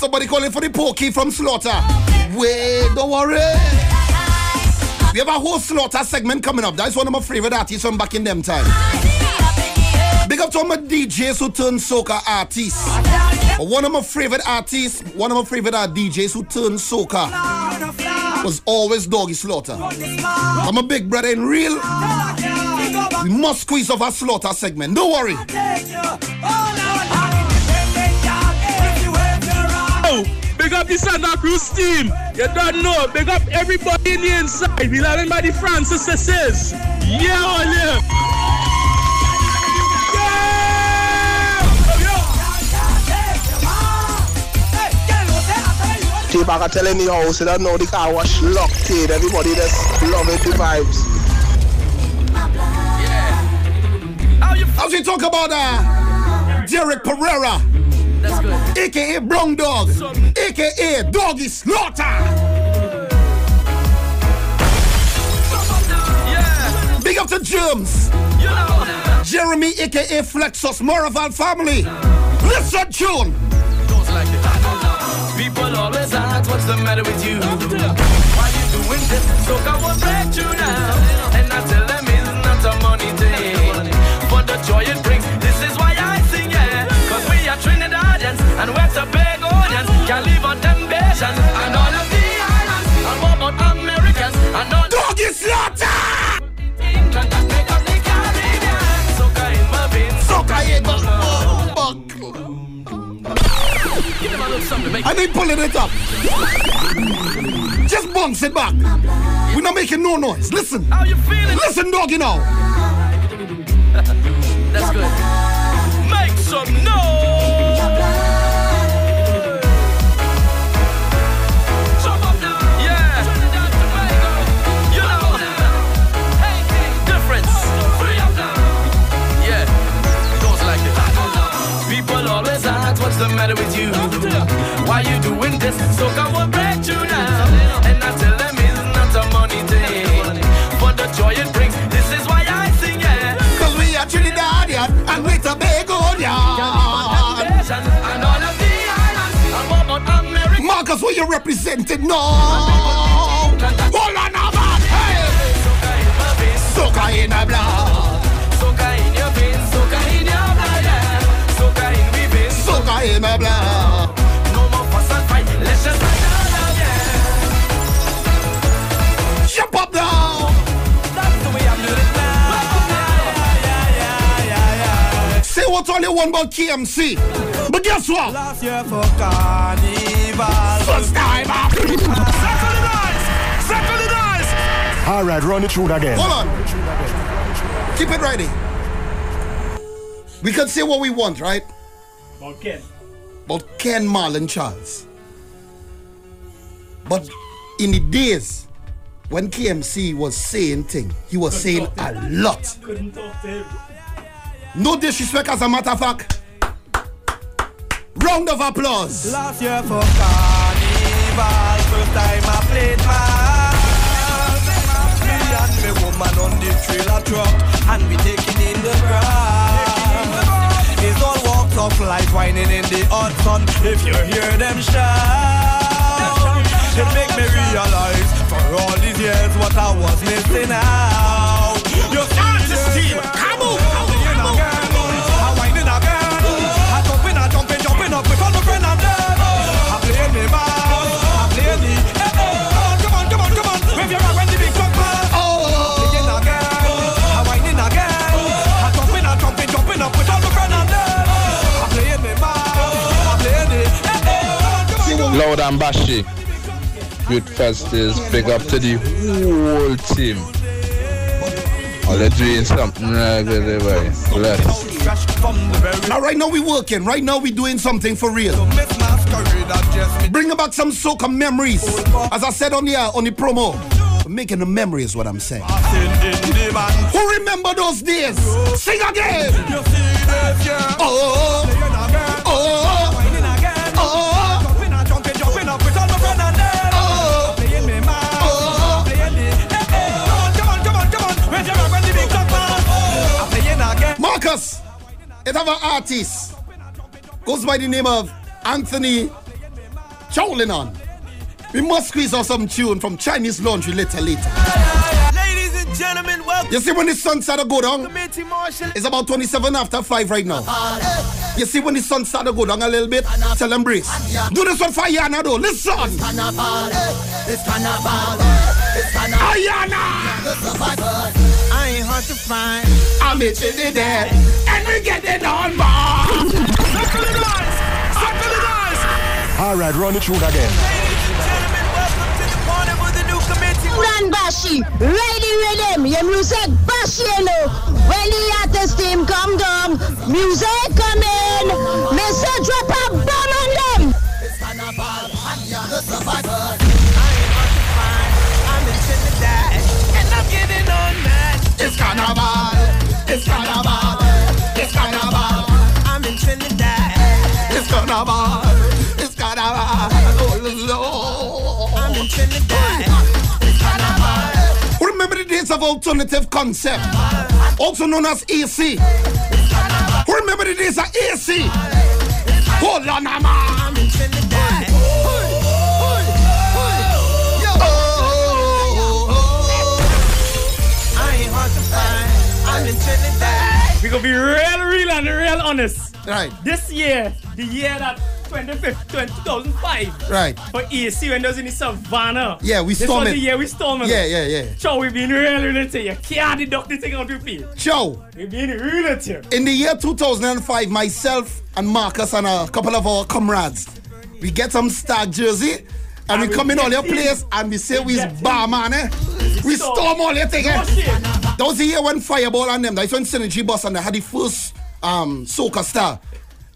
Somebody calling for the pokey from Slaughter. Wait, don't worry. We have a whole Slaughter segment coming up. That's one of my favorite artists from back in them time. Up to all my DJs who turn soca artists. But one of my favorite artists, one of my favorite uh, DJs who turned soca was always Doggy Slaughter. I'm a big brother in real. We must squeeze off our Slaughter segment. Don't worry. Oh, big up the Santa Cruz team. You don't know. Big up everybody in the inside. We love by the Francis says. Yeah, all yeah. Keep back telling the house, you don't know the car wash locked in. Everybody just loving the vibes. As we talk about uh, Derek Pereira, aka Brown Dog, aka Doggy Slaughter. Big up to Germs. Jeremy, aka Flexus, Moraval family. Listen, tune. People always what's the matter with you. Why you doing this? So come on, break you now. And I tell them it's not a money thing. But the joy it brings, this is why I sing, yeah. Cause we are Trinidadians and we're a big audience. Can live on temptation and all of the islands. And what about Americans and all Doggy Slaughter! England that make up the Caribbean. Soca in my veins. Soca in my Give I ain't pulling it up. Just bounce it back. We're not making no noise. Listen. How you feeling? Listen, doggy now. (laughs) That's good. Make some noise. What's the matter with you. Why you doing this? So come on, break you now. And I tell them it's not a money thing. But the joy it brings, this is why I sing, yeah. Cause we are Trinidadian and we're Tobagoan. And all of the islands. And what about America? Marcus, what you representing now? Hold on man. Hey. Soca in the blood. The more the. Say what all you want about KMC. But guess what? Last year for carnival. First time up. Alright, run it through again. Hold on. Keep it ready. We can say what we want, right? Ken. About Ken Marlon Charles. But in the days when KMC was saying thing, he was saying a lot. Couldn't talk to him. No disrespect as a matter of fact. Round of applause. Last year for carnival, first time I played my Me and me woman on the trailer truck, and we taking in the crowd. Of life whining in the hot sun. If you hear them shout, it make me realize for all these years what I was missing out. Loud and bashy. Youth Festivals, big up to the whole team. Oh, they're doing something good there, boy. Bless. Now, right now we working. Right now we doing something for real. Bring back some soca memories. As I said on the uh, on the promo, making a memory is what I'm saying. Who remember those days? Sing again. Oh, oh, oh, it have an artist goes by the name of Anthony Chow Lin On. We must squeeze out some tune from Chinese Laundry later later. Ladies and gentlemen, welcome. You see when the sun start to go down, Committee Marshal. it's about 27 after 5 right now. You see when the sun start to go down a little bit, tell them brace. Do this one for Ayana though, listen. Carnival, it's carnival, it's carnival. Ayana! I ain't hard to find. I'm itching it there, and we get it on bar. All right, run it through again. Ladies and gentlemen, welcome to the party with the new committee. Run Bashi, ready rhythm, your music Bashi you know. When the artist team come down, music come in, Mr. drop a bomb on them. It's carnival, the survivors. I'm in carnival, it's carnival, it's carnival. I'm in Trinidad. It's carnival, it's carnival. Oh, Lord. I'm in Trinidad. Remember the days of alternative concept, also known as AC. Remember the days of AC. Hold on. I'm in Trinidad. Trinidad. We gonna be real, real, and real honest. Right. This year, the year that 25th, 2005. Right. For AC when those in the savannah. Yeah, we This storm was it. the year we storm it. Yeah, yeah, yeah. So we been real, real to you. Can't deduct the thing out of you. Joe, We been real to you. in the year 2005, myself and Marcus and a couple of our comrades, we get some stag jersey and, we we come in all your place and we say We we is bar man, eh? We storm. storm all your thing, eh? No shit. That was the year when Fireball and them, that's when Synergy Boss and they had the first um, soca star.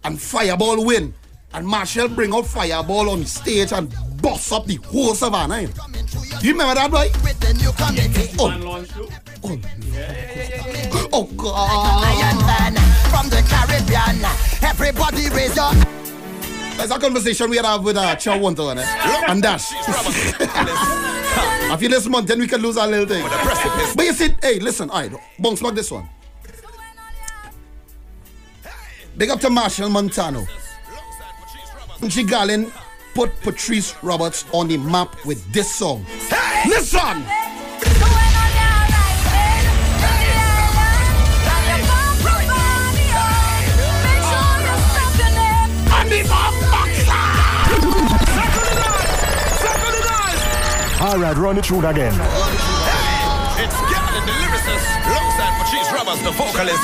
And Fireball win. And Machel bring out Fireball on the stage and boss up the whole savannah. eh? You remember that, boy? Oh, Man launch too. oh God. Iron Man from the Caribbean. Everybody raise your That's a conversation we had have with uh, Chow Wonder on it. And Dash. I (laughs) feel this month, then we can lose our little thing. But you see, hey, listen, all right, bounce back this one. Big up to Machel Montano. G. Garlin put Patrice Roberts on the map with this song. Listen! All right, run it through again. Oh, it's Gavin, the lyricist, alongside Patrice Roberts, the vocalist.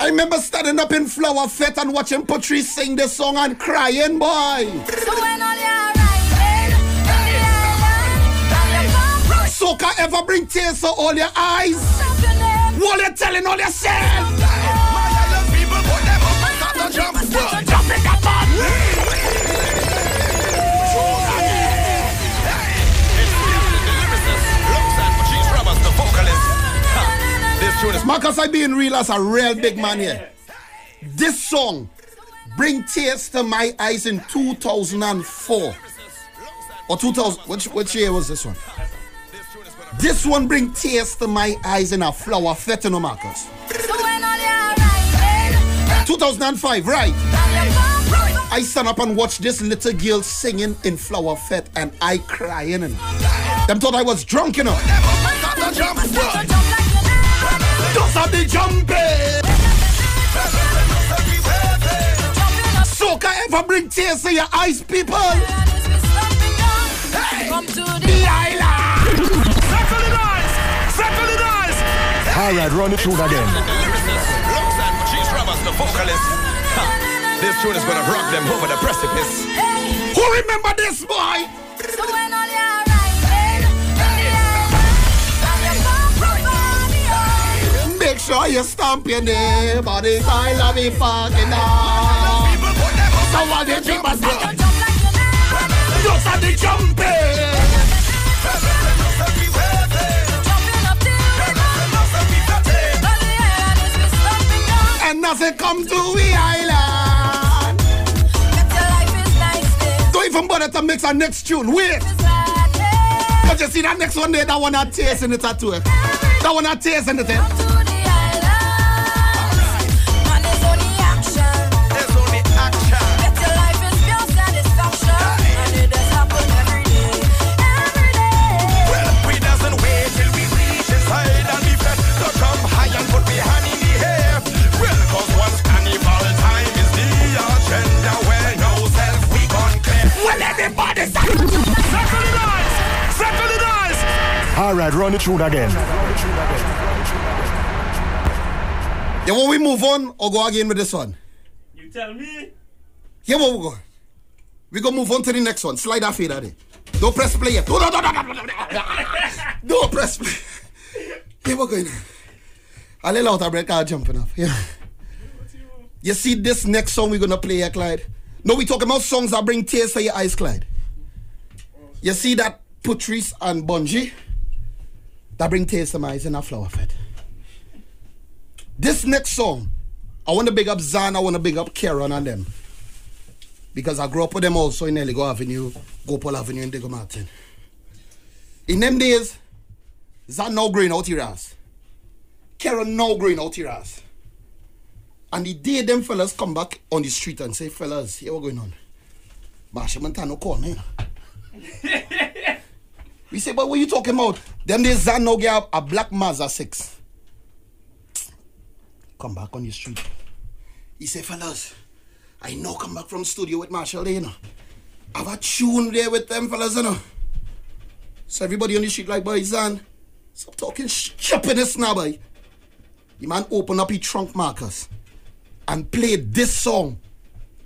I remember standing up in Flower Fete and watching Patrice sing this song and crying, boy. So Soca ever bring tears to all your eyes? What you telling all yourself? Jump in the mud. Marcus, I being real as a real big man here. This song bring tears to my eyes in 2004 or 2000. Which which year was this one? This one bring tears to my eyes in a flower you know, Marcus. 2005, right? I stand up and watch this little girl singing in Flower fet and I crying and them thought I was drunk, you know. Just have the jumping. Soca ever bring tears to your eyes, people? Come the island. Circle the noise! Circle the noise! All right, run it through again. The lyricist, alongside Patrice Roberts, the vocalist. Ha, This tune is gonna rock them over the precipice. Who remember this boy? Sure you stamp your name on the side of the fucking dog. So what the people say? Just at the jumping. And nothing come to we island. Nice, Don't even bother to mix our next tune. Wait. But you see that next one there, that one not tasting it at all. That one not tasting it. Everybody circle the dice! Circle the dice! All right, run it through again. You want we move on or go again with this one? You tell me. Here we go. We go move on to the next one. Slide that fader there. Don't press play yet. Don't, press play. Here we're go. A little out of break, I'll jump enough. Yeah. You see this next song we're gonna play here, Clyde? No, we talking about songs that bring tears to your eyes, Clyde. You see that Patrice and Bunji? That bring tears to my eyes in a flower fed. This next song, I want to big up Zan, I want to big up Karen and them. Because I grew up with them also in Eligo Avenue, Gopal Avenue, and Diego Martin. In them days, Zan no growing out your ass. Karen no growing out your ass. And the day them fellas come back on the street and say, fellas, here what going on? Machel Montano call me. you know. (laughs) we say, but what you talking about? Them days Zan now get a, black Mazda 6. Come back on the street. He say, fellas, I know come back from studio with Machel there, you know. Have a tune there with them fellas, you know. So everybody on the street like, boy, Zan, stop talking choppiness now, boy. The man open up his trunk markers and played this song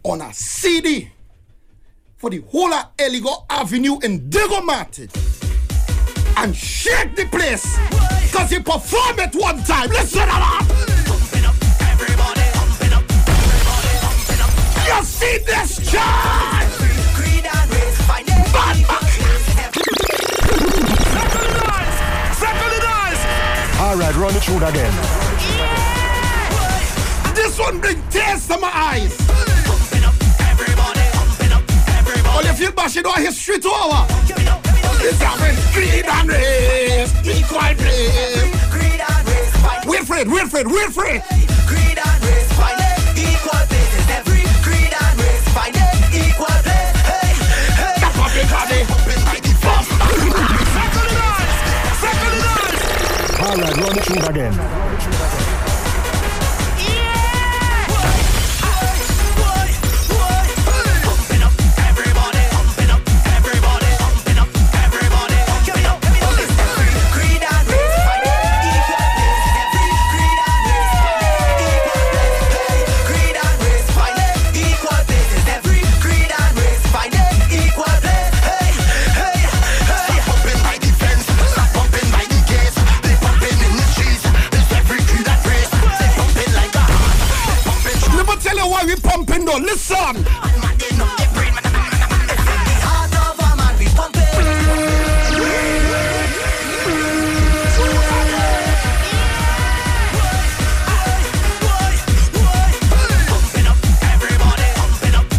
on a CD for the whole of Eligo Avenue in Diego Martin and shake the place because he performed it one time. Listen to that. You see this charge? Bad All right, run it through again. This one bring tears to my eyes. Well, if you bash it on history to our. It's having greed and race, equal place. Wait for it, wait for it, wait. Greed and race, find it. Equal places, every greed and race, find it. Equal place. Hey, hey. That's what they call it. All right, run it through again. Listen.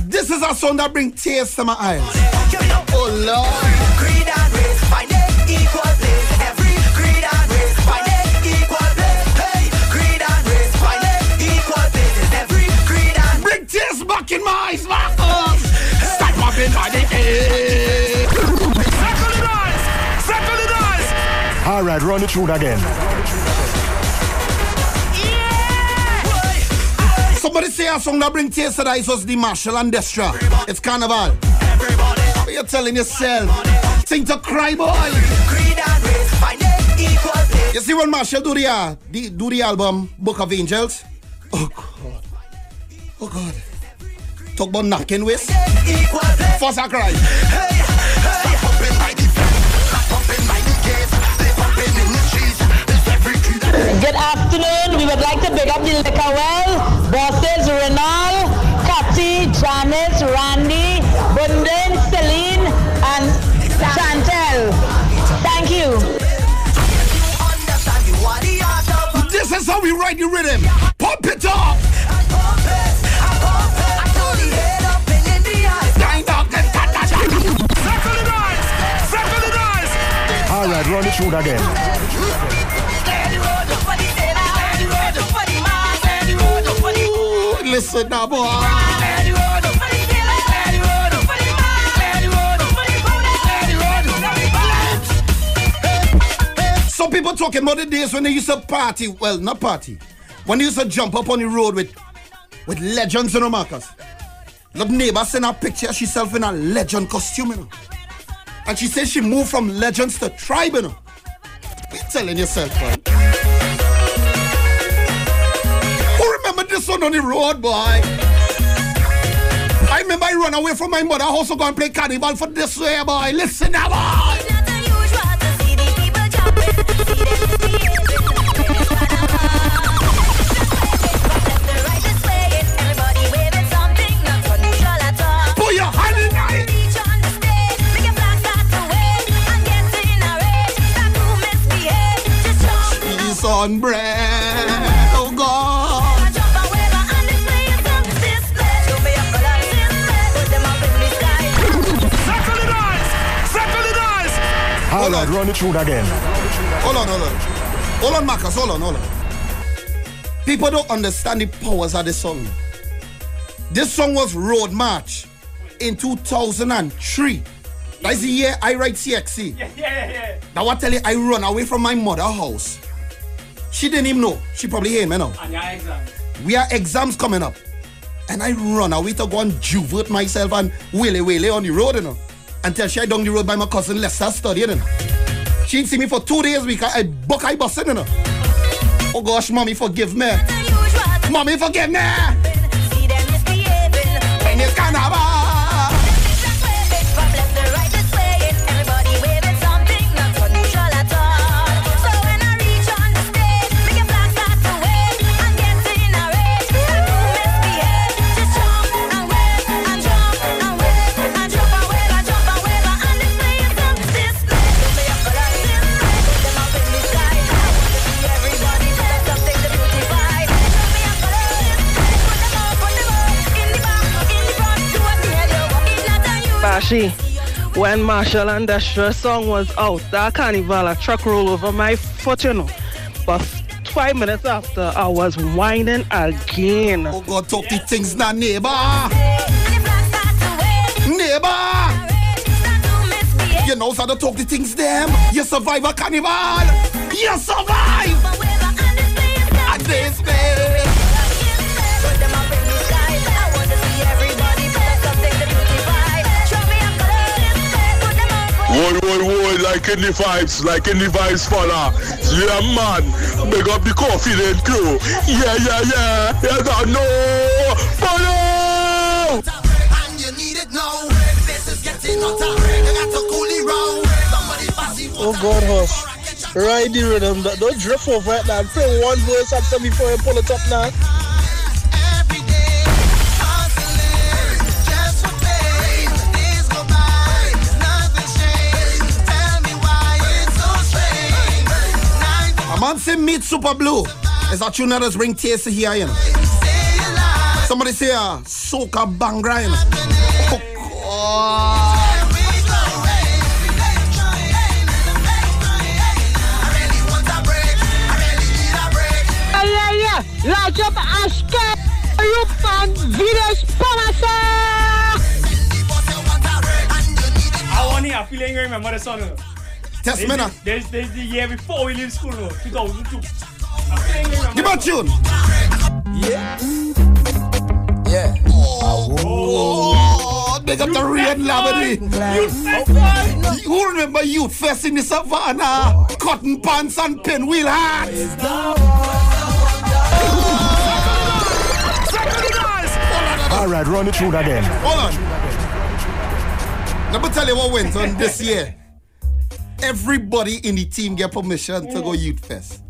This is a song that brings tears to my eyes. Oh Lord. Start popping by the head. All right, run it through again. Somebody say a song that bring tears to the eyes was the Machel and Destra. It's carnival. What you telling yourself? Think to cry, boy. race. You see when Machel do the, uh, the do the album Book of Angels? Oh God. Oh God. Talk about. Equal place. First I cry. Good afternoon. We would like to big up the liquor well. Bosses Renal, Cathy, Janice, Randy, Bundan, Celine, and Chantel. Thank you. This is how we ride the rhythm. Pump it up. Through again. Listen now, boy. Some people talking about the days when they used to party. Well, not party. When they used to jump up on the road with with legends, you know, Marcus. Look, neighbor sent a picture of herself in a legend costume, you know. And she says she moved from legends to tribe, you know. Telling yourself, boy. Oh, Who remember this one on the road, boy? I remember I run away from my mother house to go and play carnival for this way, boy. Listen now, boy. On bread, oh God. All right, run it through again. Hold on, hold on. Hold on, Marcus, hold on, hold on. People don't understand the powers of the song. This song was Road March in 2003. That's the year I write CXC. Yeah, yeah, yeah. Now I tell you, I run away from my mother house. She didn't even know. She probably hear me now. And your exam. We are exams coming up. And I run away to go and j'ouvert myself and willy willy on the road, you know. Until she down the road by my cousin Lester studying, you know. She didn't see me for two days because I book I busting, you know. Oh gosh, mommy, forgive me. Mommy, forgive me. When it's carnival. Bashi, when Machel and Destra song was out, that carnival, a truck roll over my foot, you know. But five minutes after, I was whining again. Oh God, talk the things now, neighbor. Neighbor. You know how to talk the things them. You survive a carnival. You survive. And this way. Whoa, whoa, whoa, like the vibes, like the vibes, fella. Yeah, man. Big up the confident crew. Yeah, yeah, yeah. You don't know. Follow! And you need it now. This is getting hotter. Oh God, hush. Ride the rhythm. Don't drift over it now. Play one verse after before you pull it up now. A man say meet Superblue. Is that tune that does bring tears to here, you know. Somebody say uh, soca bhangra, you know. Oh, Yeah, yeah, yeah. Light up Ashke, Rupan, Village, Panasa. I want to feeling remember the song. You know. Test This me now. This this is the year before we leave school, no? 2002. I feeling remember Give me a tune. Yeah. Yeah. Oh, big up the Red Labadee. Youth Who remember you first in the Savannah? Cotton pants and pinwheel hats. All right, run it through again. Hold on. Let me tell you what went on this year. Everybody in the team get permission to go mm. Youth Fest.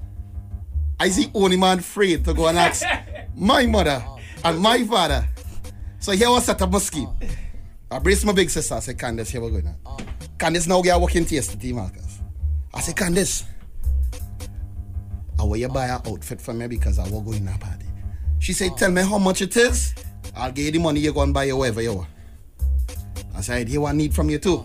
I see only man afraid to go and ask (laughs) my mother and my father. So here was set up my scheme. I brace my big sister. I said, Candace, here we go now. Candace now get working taste the Marcus. I said, Candace, I want you buy an outfit for me because I will go in a party. She said, Tell me how much it is. I'll give you the money you go and buy you whatever you want. I said, Here what I need from you too.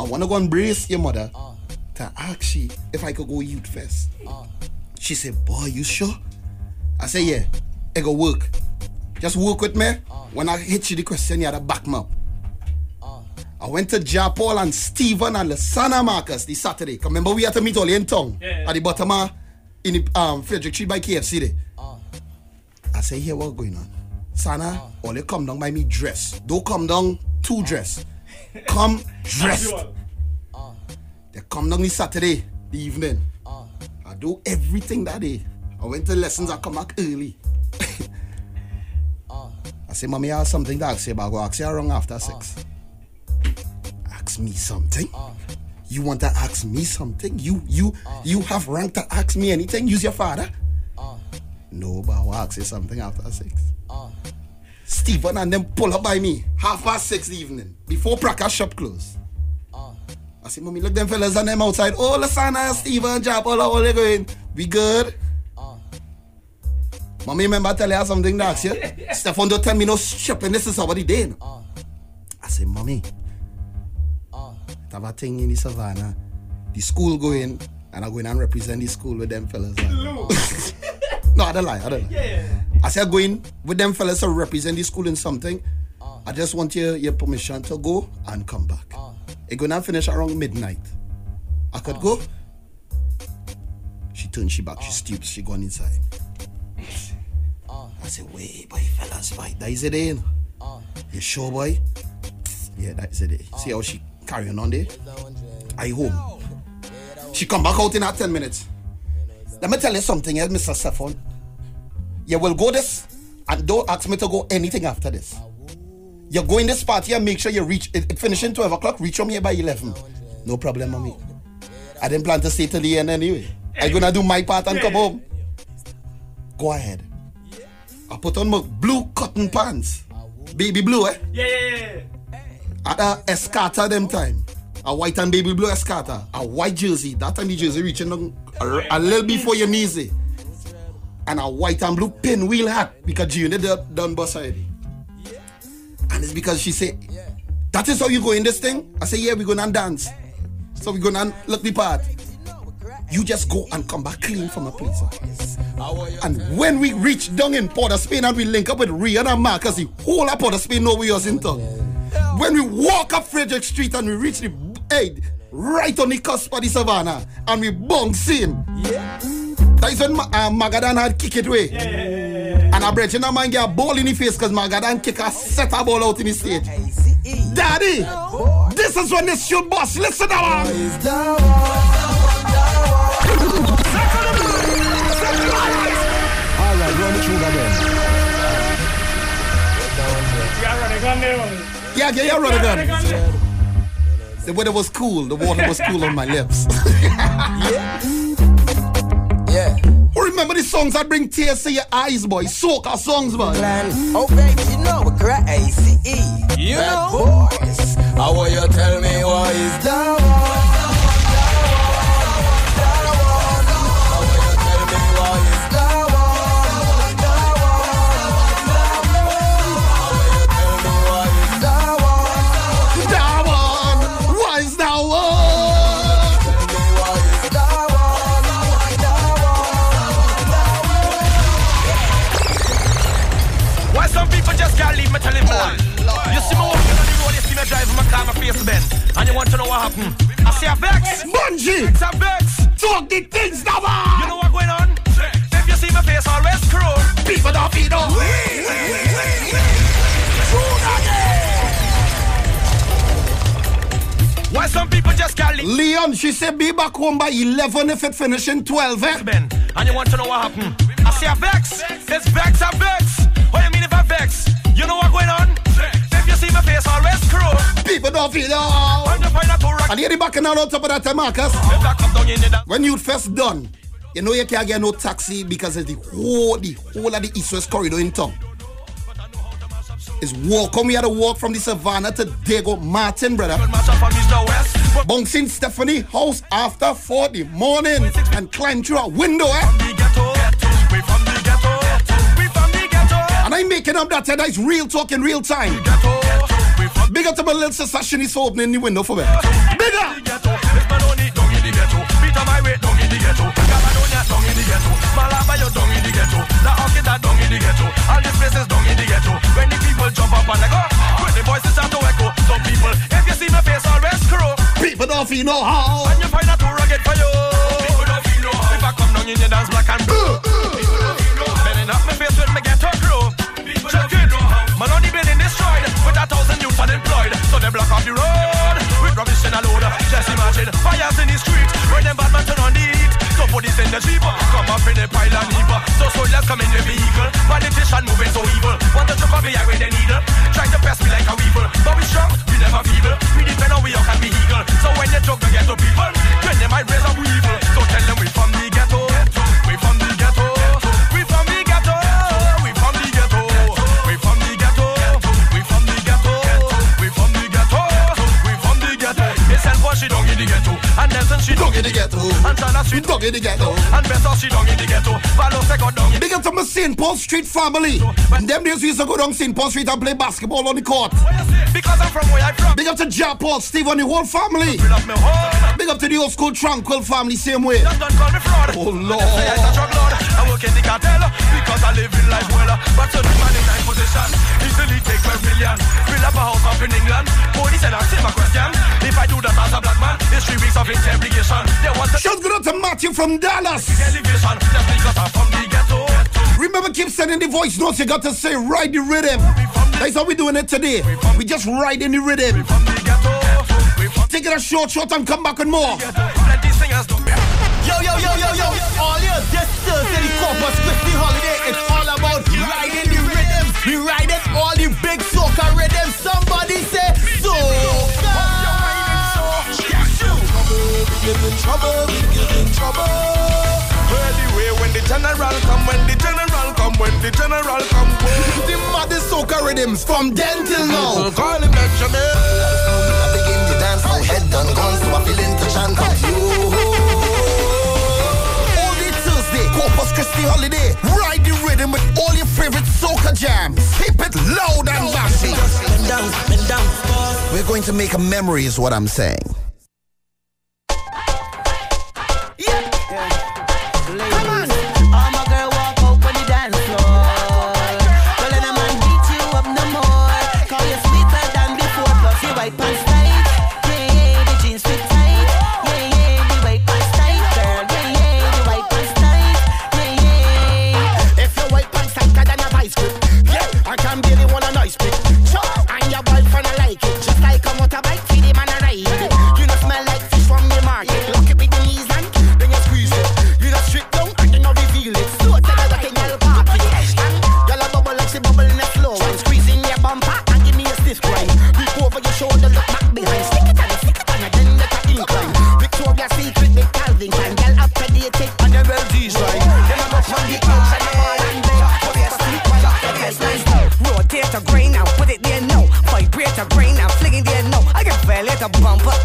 I want to go and brace your mother ah. to ask she if I could go youth fest. Ah. She said, Boy, you sure? I said, Yeah, it go work. Just work with me. Ah. When I hit you the question, you had to back me up. I went to Ja Paul and Stephen and Lasana Marcus this Saturday. 'Cause Remember, we had to meet all in town at the bottom of in the um, Frederick Street by KFC. There. I say, here what going on? Sana, all you come down by me dress. Don't come down two dress. Come dressed. They come down this Saturday, the evening. I do everything that day. I went to lessons, I come back early. I say, Mommy, I have something to ask you about. Go ask you around after six. Ask me something? You want to ask me something? You you you have rank to ask me anything? Use your father? No, but I will ask you something after six. Stephen and them pull up by me half past six evening before practice shop close. Ah. I say, Mommy, look them fellas and them outside. Oh, Lasana, Stephen, Jap, all how they going? We good? Ah. Mommy, remember I tell you something to ask you? Stefan don't tell me no shopping. This is somebody did. Ah. I say, Mommy, have a thing in the savannah. The school going, and I go in and represent the school with them fellas. (laughs) no, I don't lie. I don't lie. I said, go in with them fellas to represent the school in something. I just want your, your permission to go and come back. It gonna finish around midnight. I could go. She turned she back, she stoops, she gone inside. I said, wait, boy, fellas, boy, that is it there. you know? You sure, boy? Yeah, that is it there. See how she carrying on eh? there? I home. She come back out in her 10 minutes. Let me tell you something eh, else, Mr. Stephon. You will go this and don't ask me to go anything after this. You go in this party and make sure you reach it, it finish in 12 o'clock, reach home here by 11. No problem, mommy. I didn't plan to stay till the end anyway. I'm gonna do my part and come home. Go ahead. I put on my blue cotton pants. Baby blue, eh? Yeah, yeah, yeah. At a escata them time. A white and baby blue escata. A white jersey. That time the jersey reaching a, a little before your knees. eh. And a white and blue pinwheel hat because Junior done, done bus already. And it's because she said, that is how you go in this thing? I say, yeah, we gonna dance. So we gonna look the part. You just go and come back clean from a place. And when we reach down in Port of Spain and we link up with Rihanna and Marcus, the whole of Port of Spain know we was in town. When we walk up Frederick Street and we reach the hey, right on the cusp of the savannah and we bounce in. That is when uh, Magadan had kick it away. And I brethren of mine get a ball in the face because Magadan kick a set a ball out in the stage. Daddy, this is when this should boss. Listen now. All right, run it through again. Yeah, run it, gun there, man. Yeah, yeah, yeah, run it gun. The weather was cool. The water was cool on my lips. (laughs) Yeah. Remember the songs that bring tears to your eyes, boy. Soca songs, boy. Oh, baby, you know we're crazy. You Bad know. boys. How will you tell me why what is down? Can't leave me tell him man? You see me walking on the road, you see me driving my car, my face bend. And you want to know what happened? I see a vex. Bunji. It's a vex. Talk the things now. You know what going on? If you see my face, always crew. People don't feed on. Why some people just can't leave? Leon, she said be back home by 11 if it finish in 12, eh? Ben, and you want to know what happened? I see a vex. It's vex, a vex. You know what going on? If you see my face, always crew. People don't feel on. And you find two rock. And hear the back and on top of that, eh, Marcus. If I you need that. When Youth Fest done, You know you can't get no taxi because it's the whole the whole of the East West corridor in town. It's walk. Come we had to walk from the Savannah to Diego Martin, brother. Bouncing Stephanie house after 40 morning and climb through a window, eh? I'm making up that that is real talk in real time. Big up to my little sister, she's opening the window for me. Big up! Peter my way down in the ghetto. Caledonia down in the ghetto. Malaba you down in the ghetto. La Orchida down in the ghetto. All these places down in the ghetto. When the people jump up and they go, when the voices start to echo. Some people, if you see my face, always crow. People don't feel no how. And you find too rugged for you. People don't feel no how. If I come down in your dance black and blue. Uh, uh. People don't feel no how. Bending up my face unemployed. So they block off the road with rubbish in a load. Just imagine fires in the street when them bad man turn on the heat. So police in the jeep come up in the pile and heap. So soldiers come in the vehicle. Politician moving so evil. Want to choke me with a needle. Try to press me like a weevil. But we strong, we never feeble. We depend on we all can be eagle. So when you choke the ghetto people, then they might raise a weevil. So the ghetto. And Nelson, she don't in the ghetto. And Chana, she don't in the ghetto. And Bessa, she don't in the ghetto. Valo, se go down in Big up to my St. Paul Street family. Them days we used to go down St. Paul Street and play basketball on the court. Because I'm from where I'm from. Big up to Ja Paul, Steve, and the whole family. Big up to the old school Tranquil family, same way. Don't call me fraud. Oh Lord. I'm a drug lord. I work in the cartel because I live in life well. But to the man in high position, easily take my million. Build up a house up in England. Police and ask him a question. If I do that as a black man, it's three weeks of interrogation. They want to Shout out to Matthew from Dallas. elevation just because I'm from the ghetto. Remember, keep sending the voice notes. You got to say, ride the rhythm. That's how we doing it today. We just riding the rhythm. Take it a short, short, and come back with more. Yo, yo, yo, yo, yo, all you this Thursday, the Corpus Christi holiday, it's all about riding the rhythm. We riding all the big soca rhythms. Somebody say soca. Get in trouble, get in trouble. Anyway, when the general come, when the general come, when the general come, the maddest soca rhythms from then till now. Call him Benjamin. I begin to dance, my head done gone, so I feel into chant of you. All day Thursday, Corpus Christi holiday. Ride the rhythm with all your favorite soca jams. Keep it loud and lashy. We're going to make a memory, is what I'm saying. Violate the bumper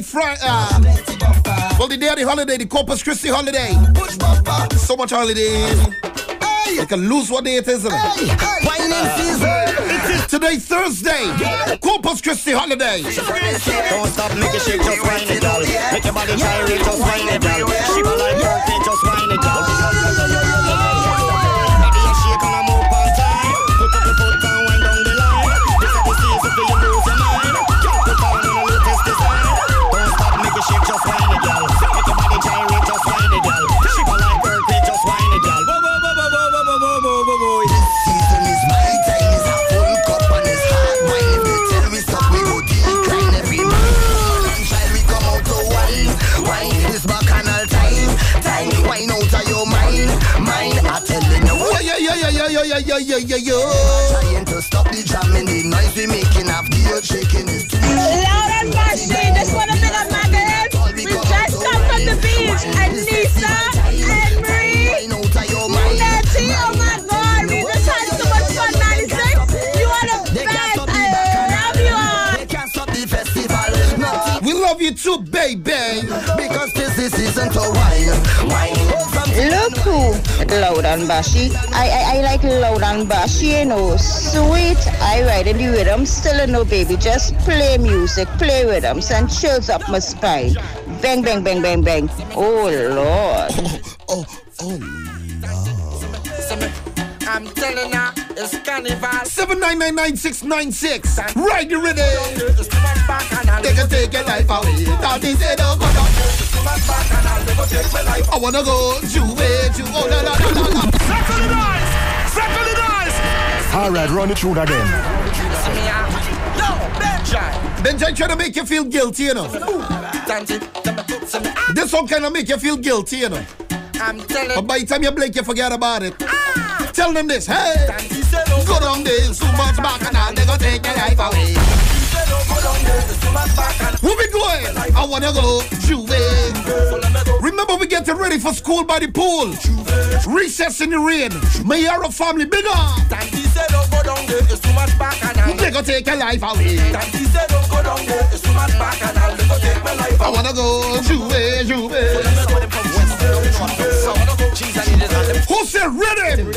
day Friday, uh, well, the day of the holiday, the Corpus Christi holiday. So much holidays. You can lose what day it is. isn't it? It is today, Thursday. Corpus Christi holiday. Don't stop, make it shake, just whine it, girl. Make your body gyrate, just whine it, girl. Shiver like birthday, just whine it, girl. yo, yo, yo. Trying to stop the jamming, the noise we making have the shaking. Who, loud and bashy. I, I, I like loud and bashy, you know. Sweet, I ride in the rhythm, still a no baby. Just play music, play rhythms, and chills up my spine. Bang, bang, bang, bang, bang. Oh, Lord. Oh, oh, oh, oh lord I'm telling ya, it's carnival. 79999696. Ride the rhythm. It's too much bacchanal. They can take your life away. Down this head, oh, go down. Oh, go take my life. I wanna go j'ouvert, j'ouvert, oh, la, la, la, la, la. Settle the dice! Settle the dice! Alright, run it through again. Yo, Benjai. Benjai trying to make you feel guilty, you know. Tanti, tell me, tell me. This one kind of make you feel guilty, you know. I'm telling But by the time you blink, you forget about it. Ah. Tell them this, hey. No. Go down there, too much back and all, they gonna take your life away. Say no, go down there. It's too much bacchanal. Where we going? I wanna go j'ouvert. Remember we getting ready for school by the pool. Recess in the rain. Mayara family, big up. Tanti, say no, go down there. It's too much bacchanal. They gonna take your life away. Tanti, say no, go down there. It's too much bacchanal. They go take my life I wanna go j'ouvert, j'ouvert. Who said rhythm?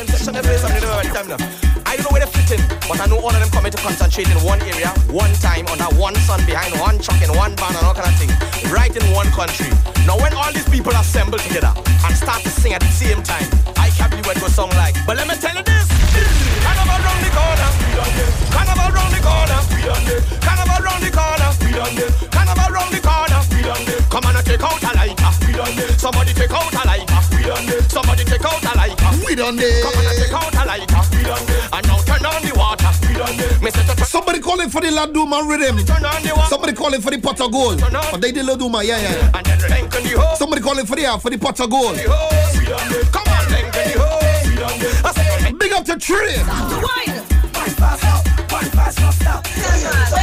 I know where they're fitting, but I know all of them coming to concentrate in one area, one time, on that one sun behind one truck in one van and all kind of thing, right in one country. Now when all these people assemble together and start to sing at the same time, I can't believe it goes song like. But let me tell you this, Carnival round the corner, Carnival round the corner, Carnival round the corner, Carnival round the corner, Come on and take out a lighter, somebody take out a lighter, somebody take out a lighter. We done there. Come on and take out Somebody calling for the Laduma rhythm. turn on the water. Somebody calling for the pot of gold. But they did Laduma, yeah, yeah. And then lengthen the hose. Somebody calling for the uh, for the pot of gold. Come on, lengthen the hose. I say, Big up to Trip.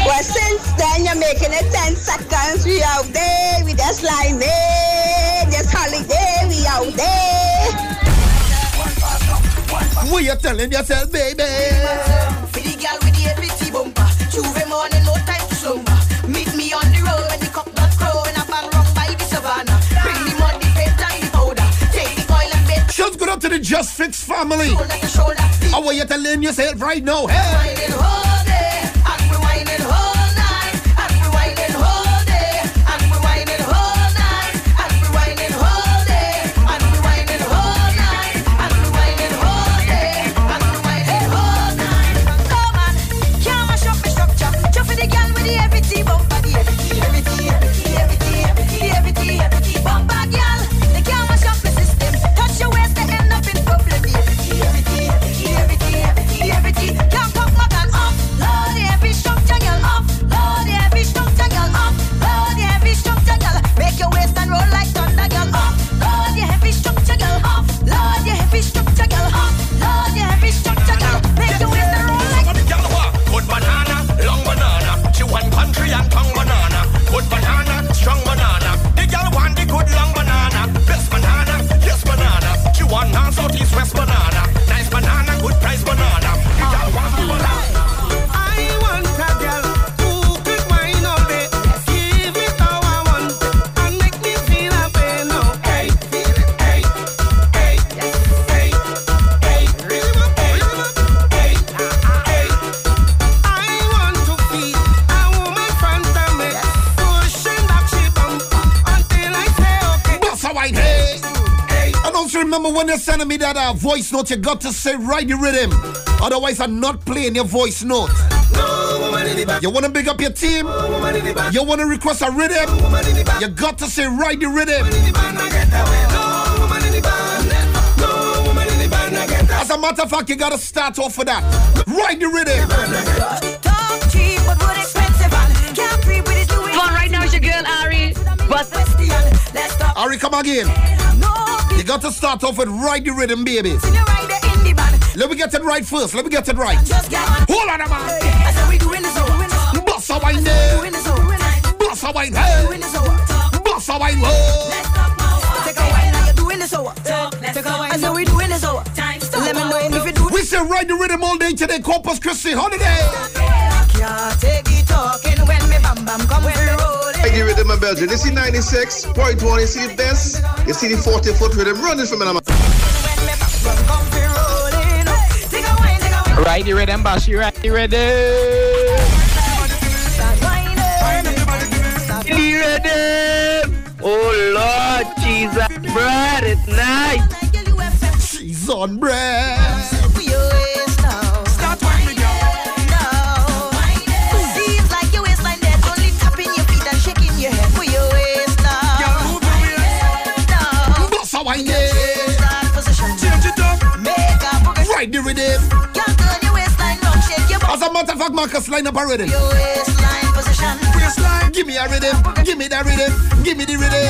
Well, since then you're making it 10 seconds. We out there, we just like there. Just holiday, we out there. What you telling yourself, baby? Girl with the bumper, j'ouvert morning, no time to slumber. Meet me on the road when the cock crow and I bang round by the savannah. Bring the mud, the paint and the powder. Take the oil and Shouts go out to the Just Fix family. shoulder to shoulder. How are you telling yourself right now? Hey. Oh. Sending me that uh, voice note, you got to say right the rhythm. Otherwise, I'm not playing your voice note. You want to big up your team? You want to request a rhythm? You got to say right the rhythm. As a matter of fact, you got to start off with that. Right the rhythm. Talk but what expensive and can't breathe with his Louis. Come on, right now it's your girl Ari. But Ari, come again. You got to start off with right the rhythm, baby. Let me get it right first. Let me get it right. Hold on, man. I we doing this over. Boss a wine there. Boss a wine hey. Boss a wine low. Take a while now you're doing this over. Take a while. I said we doing this oh. over. Oh. Oh. Let me know if you do. We say ride the rhythm all day today. Corpus Christi holiday. Can't take it talking when me bam bam come when me rolling. I give it to my Belgian. You see 96.1, you see the best, you see the 40 foot rhythm running from me. Right the rhythm, Bashi, right the rhythm. The rhythm. Oh Lord, Jesus, bread, it's nice. She's on bread. Progression. Ride the rhythm. Can't turn your waistline round, shake your As a matter of fact, Marcus, line up a rhythm. Your waistline position. Waistline. Give me a rhythm. Give me that rhythm. Give me the rhythm.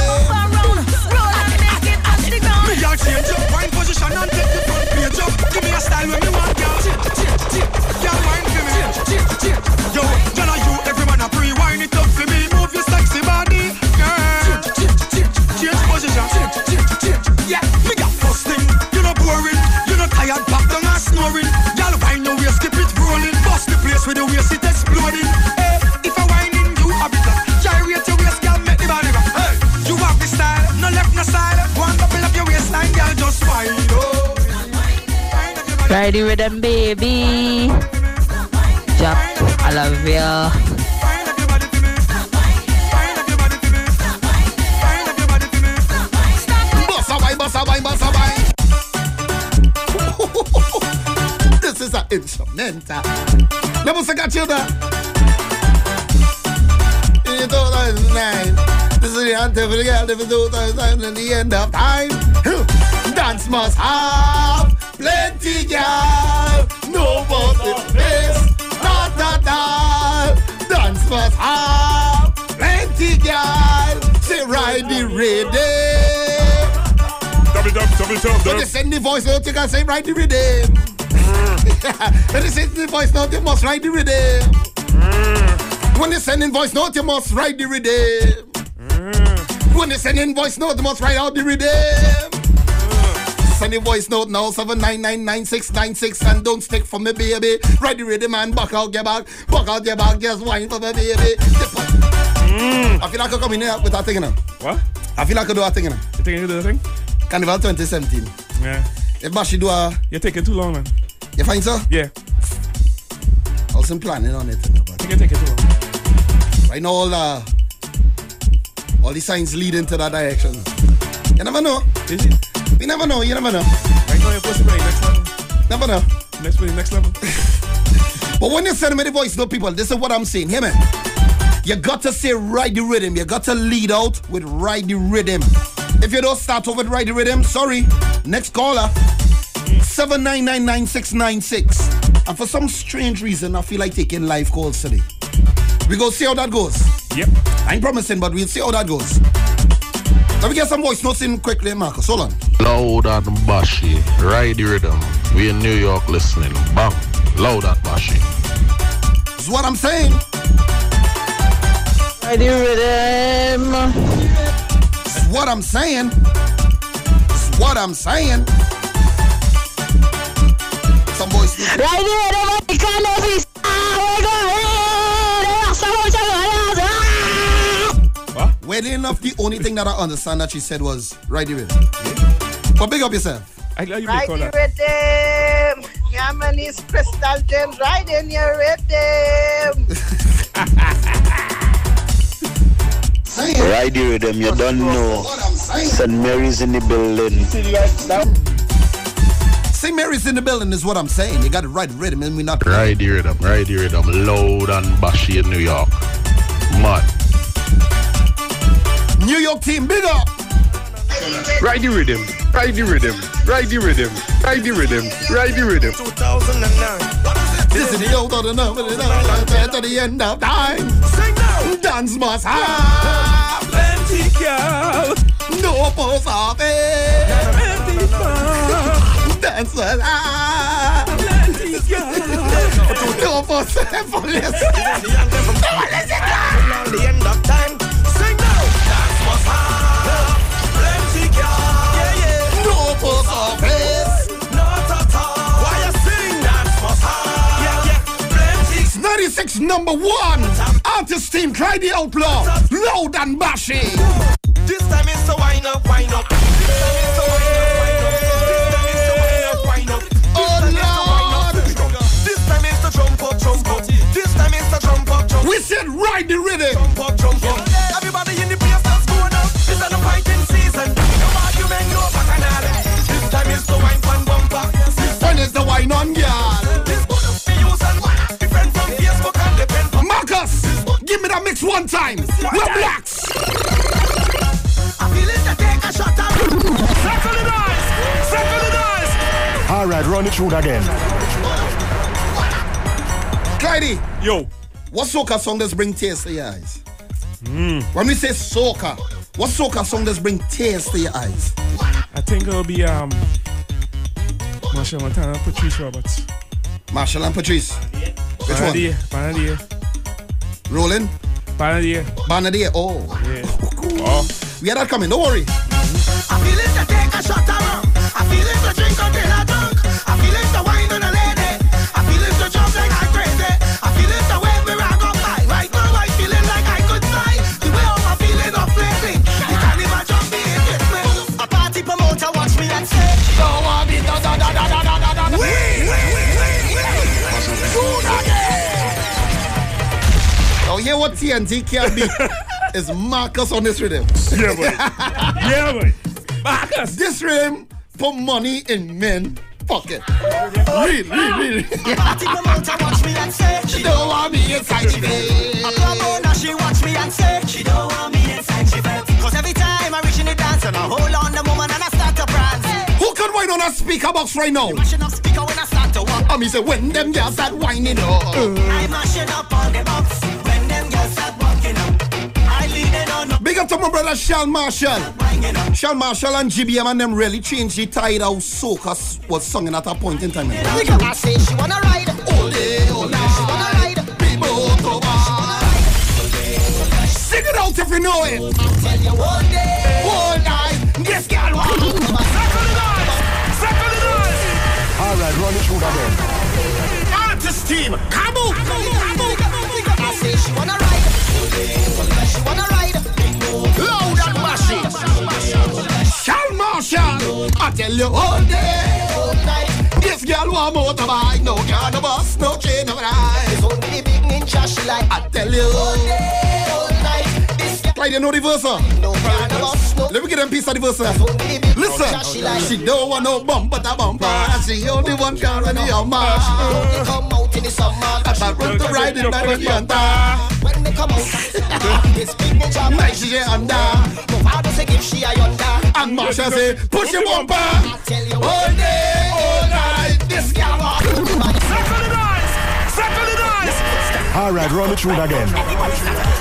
Roll and make it touch the ground. Me a change up, wine position and take the front page up. Give me a style when me want, girl. Girl, wine for me. Yo, girl, are you every man a pre-wine it up for me. A wine, boss a wine, boss a wine. (laughs) This is an instrumental. Got you there. In 2009, this is the anthem for the girl. If it's 2000 and the end of time, dance must have plenty girl. No but the best, not at all. Dance must have plenty girl. Say ride the rhythm. Double dub, double dub, When they send the voice note, you can say write the rhythm. Hmm. (laughs) when they send the voice note, you must write the rhythm. Hmm. When they send in voice note, you must write the rhythm. Hmm. When they send in voice note, you must write out the rhythm. Send the voice note now, 7999696 and don't stick for me, baby. Ready, ready, man, back out your back. Back out your back, just wine for me, baby. I feel like I come in here with that thing, know. What? I feel like I do a thing, know. You think you do the thing? Carnival 2017. Yeah. If Bashi do a... You're taking too long, man. You find so? Yeah. I was planning on it. but I think you're taking too long. Right now, all, uh, all the signs lead into that direction. You never know. Is it? You never know. You never know. Right now, you're supposed next level. Never know. Next, play, next level. (laughs) But when you send me the voice note, people, this is what I'm saying. Hear me? You got to say ride the rhythm. You got to lead out with ride the rhythm. If you don't start off with ride the rhythm, sorry. Next caller. 7999696. And for some strange reason, I feel like taking live calls today. We go see how that goes. Yep. I ain't promising, but we'll see how that goes. Let me get some voice notes in quickly, Marcus. Hold on. Loud and bashy. Ride the rhythm. We in New York listening. Bang. Loud and bashy. This is what I'm saying. Ride the rhythm. This is what I'm saying. This is what I'm saying. Some voice notes. Ride the rhythm, Weirdly enough, the only thing that I understand that she said was ride the rhythm. But big up yourself. I glad you Ride the rhythm. Yeah, man, it's Crystal Gem riding your rhythm. Ride the rhythm, you don't know. St. Mary's in the building. St. Mary's in the building is what I'm saying. You got to ride rhythm and we not Ride the rhythm, ride the rhythm, loud and bashy in New York. Man. New York team, big up. Ride the rhythm, ride the rhythm, ride the rhythm, ride the rhythm, ride the rhythm. 2009. This is the old of the number to the end of time. Sing now. Dance must have plenty girl. No post office. Plenty fun. Dance must have Plenty girl. no post office. Till the end of time. Sing 96 number one. Artist team, try the outlaw. Loud and bashy. This time is to wind up, wind up. This time is to wind up, wind up. This time is to wind up, wind up. Oh, Lord. This time is to jump up, jump up. This time is to jump up, jump up. We said ride the rhythm. Jump up, jump up. Everybody in the place that's going up. This is the fighting season. No argument, no bacchanal. This time is to wine pan bumper. This When is the wine on, girl? Give me that mix one time. We're blacks. I feel it to take a shot at. Circle the dice. Circle the dice. All right, run it through again. Clyde, Yo. what soca song does bring tears to your eyes? When we say soca, what soca song does bring tears to your eyes? I think it'll be um Machel Montano, Patrice Roberts. Machel and Patrice. Which one? Banadia, Banadia, Rolling? Banadia. Banadia. Oh. Yeah. oh. We had that coming, don't worry. I feel it to take a shot at rum. I feel it to drink until I drunk. I feel it to wine Hear what TNT can be (laughs) is Marcus on this rhythm. Yeah, boy. (laughs) yeah, boy. Marcus. This rhythm put money in men pocket. Really, really, really. Party promoter watch me and say, She don't want me inside the bed. A club owner, she watch me and say She don't want me inside she bed Cause every time I reach in the dance And I hold on the woman and I start to prance Who can wine on a speaker box right now? Mashing up speaker when I start to walk I mean, say when them girls start whining up. I mashing up on the box Big up to my brother Shal Marshall. Wanging up Shal Marshall and GBM and them really changed the tide how soca was sung at a point in time. I say she wanna ride All day, all night. She wanna ride People to Sing it out if you know it. Tell you one day All night. This girl want Circle the dice Circle the dice All right, run it through again. artist team. Come on. I say she wanna ride She wanna ride Sean I tell you all day. All night This girl want motorbike. No car, no bus, no train, no ride. It's only the big ninja she like I tell you. All day, Clyde, you know the verse, huh? no car, no Let me get them piece of the verse. huh? Only the big she Listen, like she don't want no bump but a bumper. She only one car in the Hummer. They come out in the summer That's a run to ride in by the Yanta. When they come out (laughs) This big ninja Night she get under. My father say give she a yonder And Marsha say, push your bumper. I tell you All day, all night. This girl want Circle the dice Circle the dice All right, run it through again.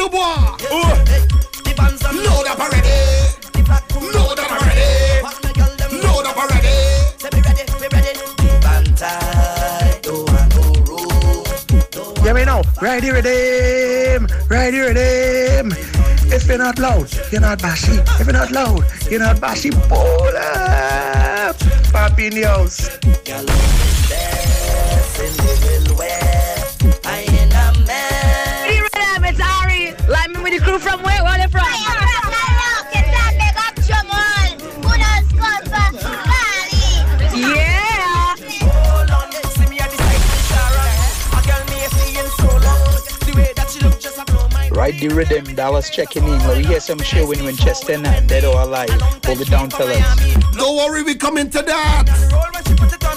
The bois. Load up already. Load up already. Load up already. Hear me now. Ride the rhythm. Ride the rhythm. If you're not loud, you're not bashy. If you're not loud, you're not bashy. Pull up. Papi in the house. with the crew from where? Where are they from? Yeah. Right the rhythm, Dallas checking in. We hear some shit when Winchester dead or alive. Hold it down, fellas. Don't worry, we coming to that.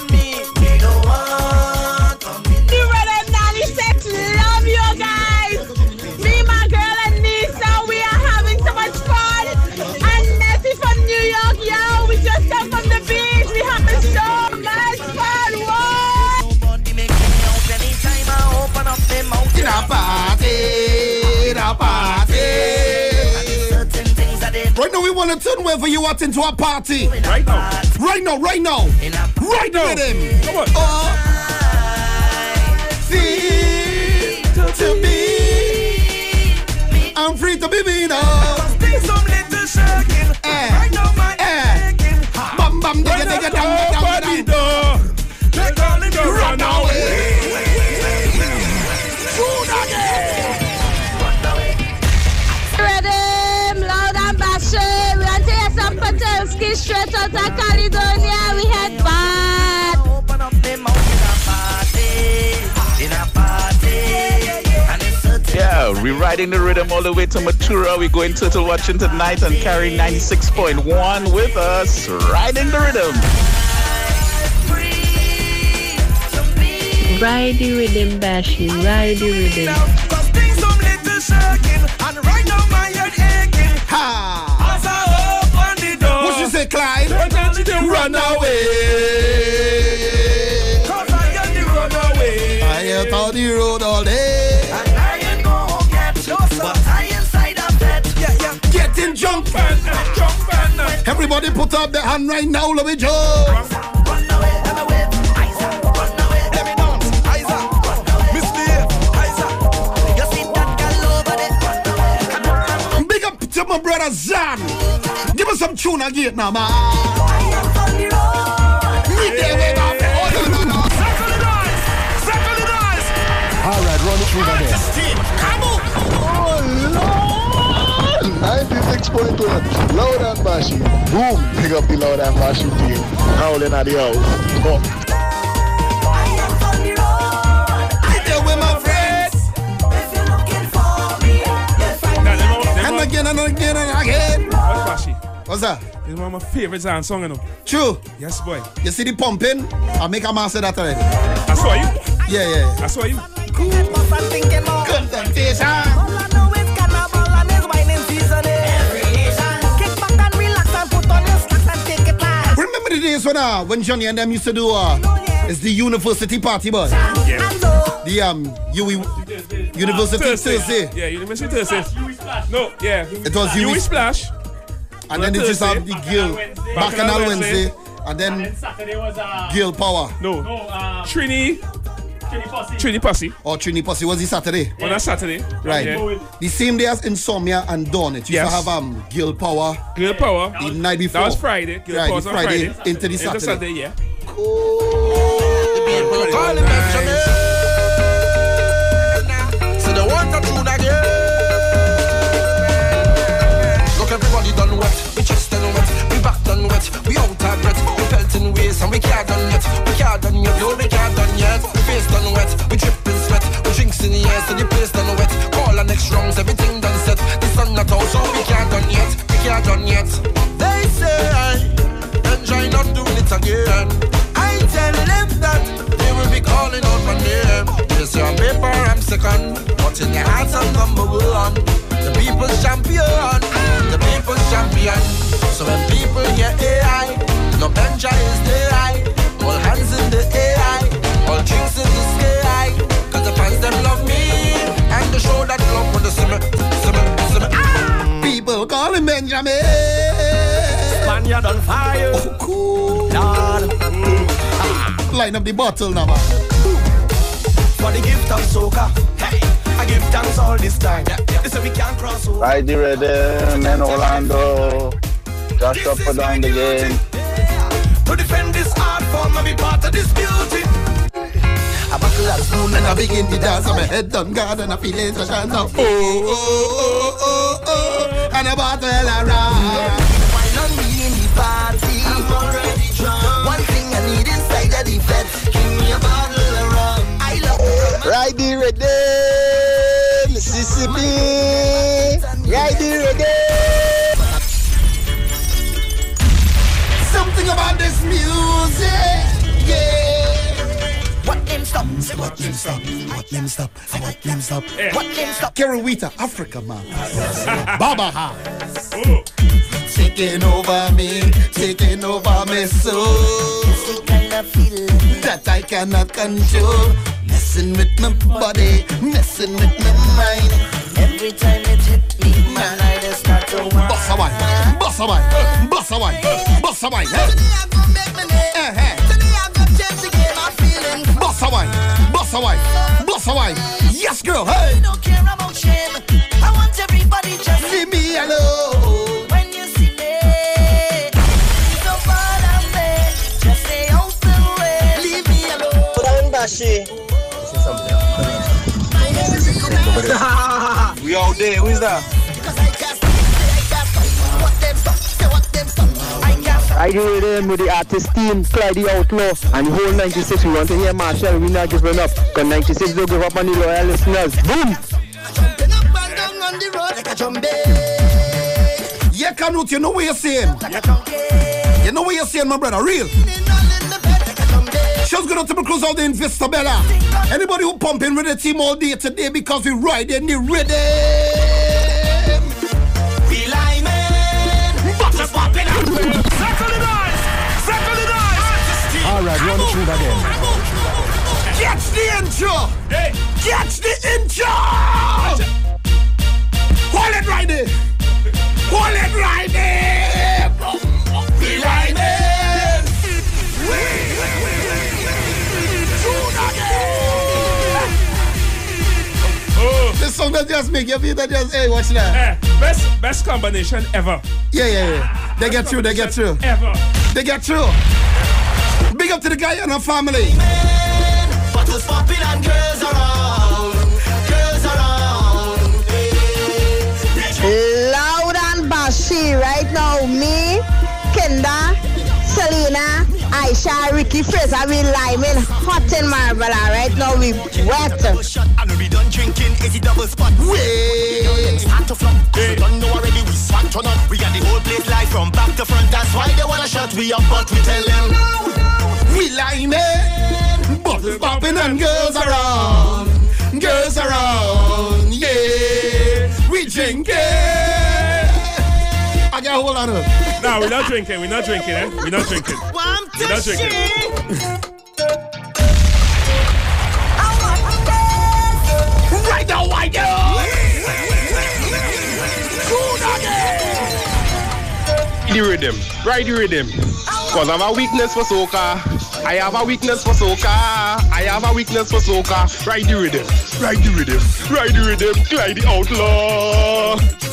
Right now, we want to turn wherever you are into a party. Right now. Right now, right now. Right now. With him. Come on. Oh, free to be. I'm free to be me now. Eh, eh. Bam, bam, digga, digga, dam, dam, dam, Yeah, we riding the rhythm all the way to Matura. We going turtle watching tonight and carry 96.1 with us. Riding the rhythm. Ride the rhythm, Bashi. Ride the rhythm. What you say, Clyde? Run away. Everybody put up their hand right now, let me jump. Big up to my brother Zan. Give us some tune again now, man. Me there with my All right, run it through again. Oh, Lord. 96.1. Loud and bashy. Boom. Pick up the loud and bashy team. Howling at the house. Oh. there with my friends. And again and again and again. What's Bashi? What's that? It's one of my favorite Zan song, you know. True. Yes, boy. You see the pumping? I make a master that already. I saw you. Yeah, yeah. I saw you. Remember the days when uh, when Johnny and them used to do uh, it's the university party, boy. The um UE University Thursday. Thursday. Yeah, University Thursday. No, yeah. It was Yui UE Splash. And then it just have the Gill Bacchanal Wednesday, and then Saturday was uh, Gill Power. No. No, uh, Trini. Trini Posse. Trini Posse. Or Trini Posse was the Saturday. On a Saturday. Right. Yeah. The same day as Insomnia and Dawn. It used Yes. to have um Gill Power. Girl Power. The night before. That was Friday. Girl right, Power the was on Friday, Friday. into the Into Saturday. Saturday, yeah. Call him Benjamin. So they want a tune again. Look, everybody done wet. We chest done wet. We back done wet. We out of breath. We felt in ways and we can't done yet. We can't done yet. No, we can't done yet. Face done wet. We dripping sweat. We drinks in the air, so the place done wet. Call our next rounds, everything done set. The sun not out, so we can't done yet. We can't done yet. They say, I enjoy not doing it again. I tell them that they will be calling out my name. Yes, you're on paper, I'm second. But in your hearts, I'm number one. The people's champion. The people's champion. So when people hear AI, no Benja is high. All hands in the AI. All drinks in the sky. Cause the fans, them love me. And the show that love when the simmer, simmer, simmer. Ah! People call him Benjamin. Spaniard on fire. Oh, cool. Lord. Line up the bottle now, man. For the gift of soca. Hey, I give thanks all this time. They say we can't cross over. Ride the rhythm in Orlando. Josh up and down the game. To defend this art form and be part of this beauty buckle and spoon and I begin to dance. And my head done guard, and I feel it's a chance of oh, oh, oh, oh, oh, and a bottle around. Why not me in the party? I'm already drunk. One thing I need inside of the vet, give me a bottle of rum. I love rum. Right there, right there, Mississippi. Right there, right. Something about this music. What them stop? What them stop? What them stop? Yeah. What them stop? Kerouita, Africa man. (laughs) Baba ha. Taking over me, taking over me soul. That I cannot control. Messing with my body, messing with my mind. Every time it hit me, man, I just start to whine. Boss away, boss away, boss away, boss away. Eh, eh. Boss away, boss away, boss away. Yes, girl, hey. don't care about shame. I want everybody just leave me alone. When you see me, don't bother me. Just stay out the way. Leave me alone. Put on Bashi. we out there, who is that? I do it in with the artist team, Clyde the Outlaw, and the whole 96. We want to hear Marshall. We not giving up. Because 96 don't give up on the loyal listeners. Boom! Yeah, Canute, you know what you're saying? You know what you're saying, my brother? Real. Show's good to cruise out the Vista Bella. Anybody who pumping with the team all day today because we riding the rhythm. We lying. Butters popping out. Right, run through again. Catch the intro. Catch the intro. Hold it right there. Hold it right there. We riding. This song that just make you feel that just hey watch that. Eh, best best combination ever. Yeah, yeah, yeah. They get through, they get through. Ever. They get through. Big up to the guy and her family. Loud and bashy right now. Me, Kenda, Selena, Aisha, Ricky Fraser, we liming hot in Marbella. Right now we wet. We done drinking, is it double spot? Wait. Start to flop. We don't know already, we swat turn up. We got the whole place live from back to front. That's why they wanna shut we up, but we tell them. We liming, bottles popping and girls around, girls around, yeah. We drinking. I a hold on her. No, we're not drinking. We're not drinking, eh? We're not drinking. We're not drinking. Right now, why do? The rhythm, ride the rhythm. Cause I have a weakness for soca. I have a weakness for soca. I have a weakness for soca. Ride the rhythm, ride the rhythm, ride the rhythm. Clyde the outlaw.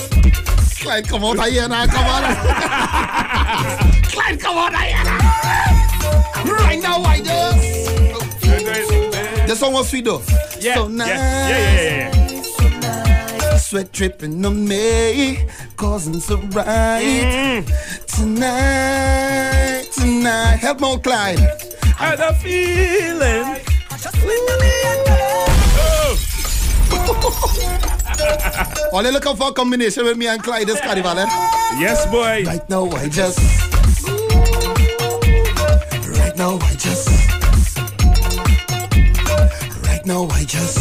Clyde, come on, Diana, come on. (laughs) Clyde, come on, Diana. Right now, I do? The song was sweet though. Yeah, so yeah, nice. yeah, yeah, yeah, Sweat dripping on me, causing so right. Mm. Tonight, tonight. Help me Clyde. Had a feeling. (laughs) (laughs) All they looking for a combination with me and Clyde this carnival, eh? Yes, boy. Right now, I just. Right now, I just. Right now, I just.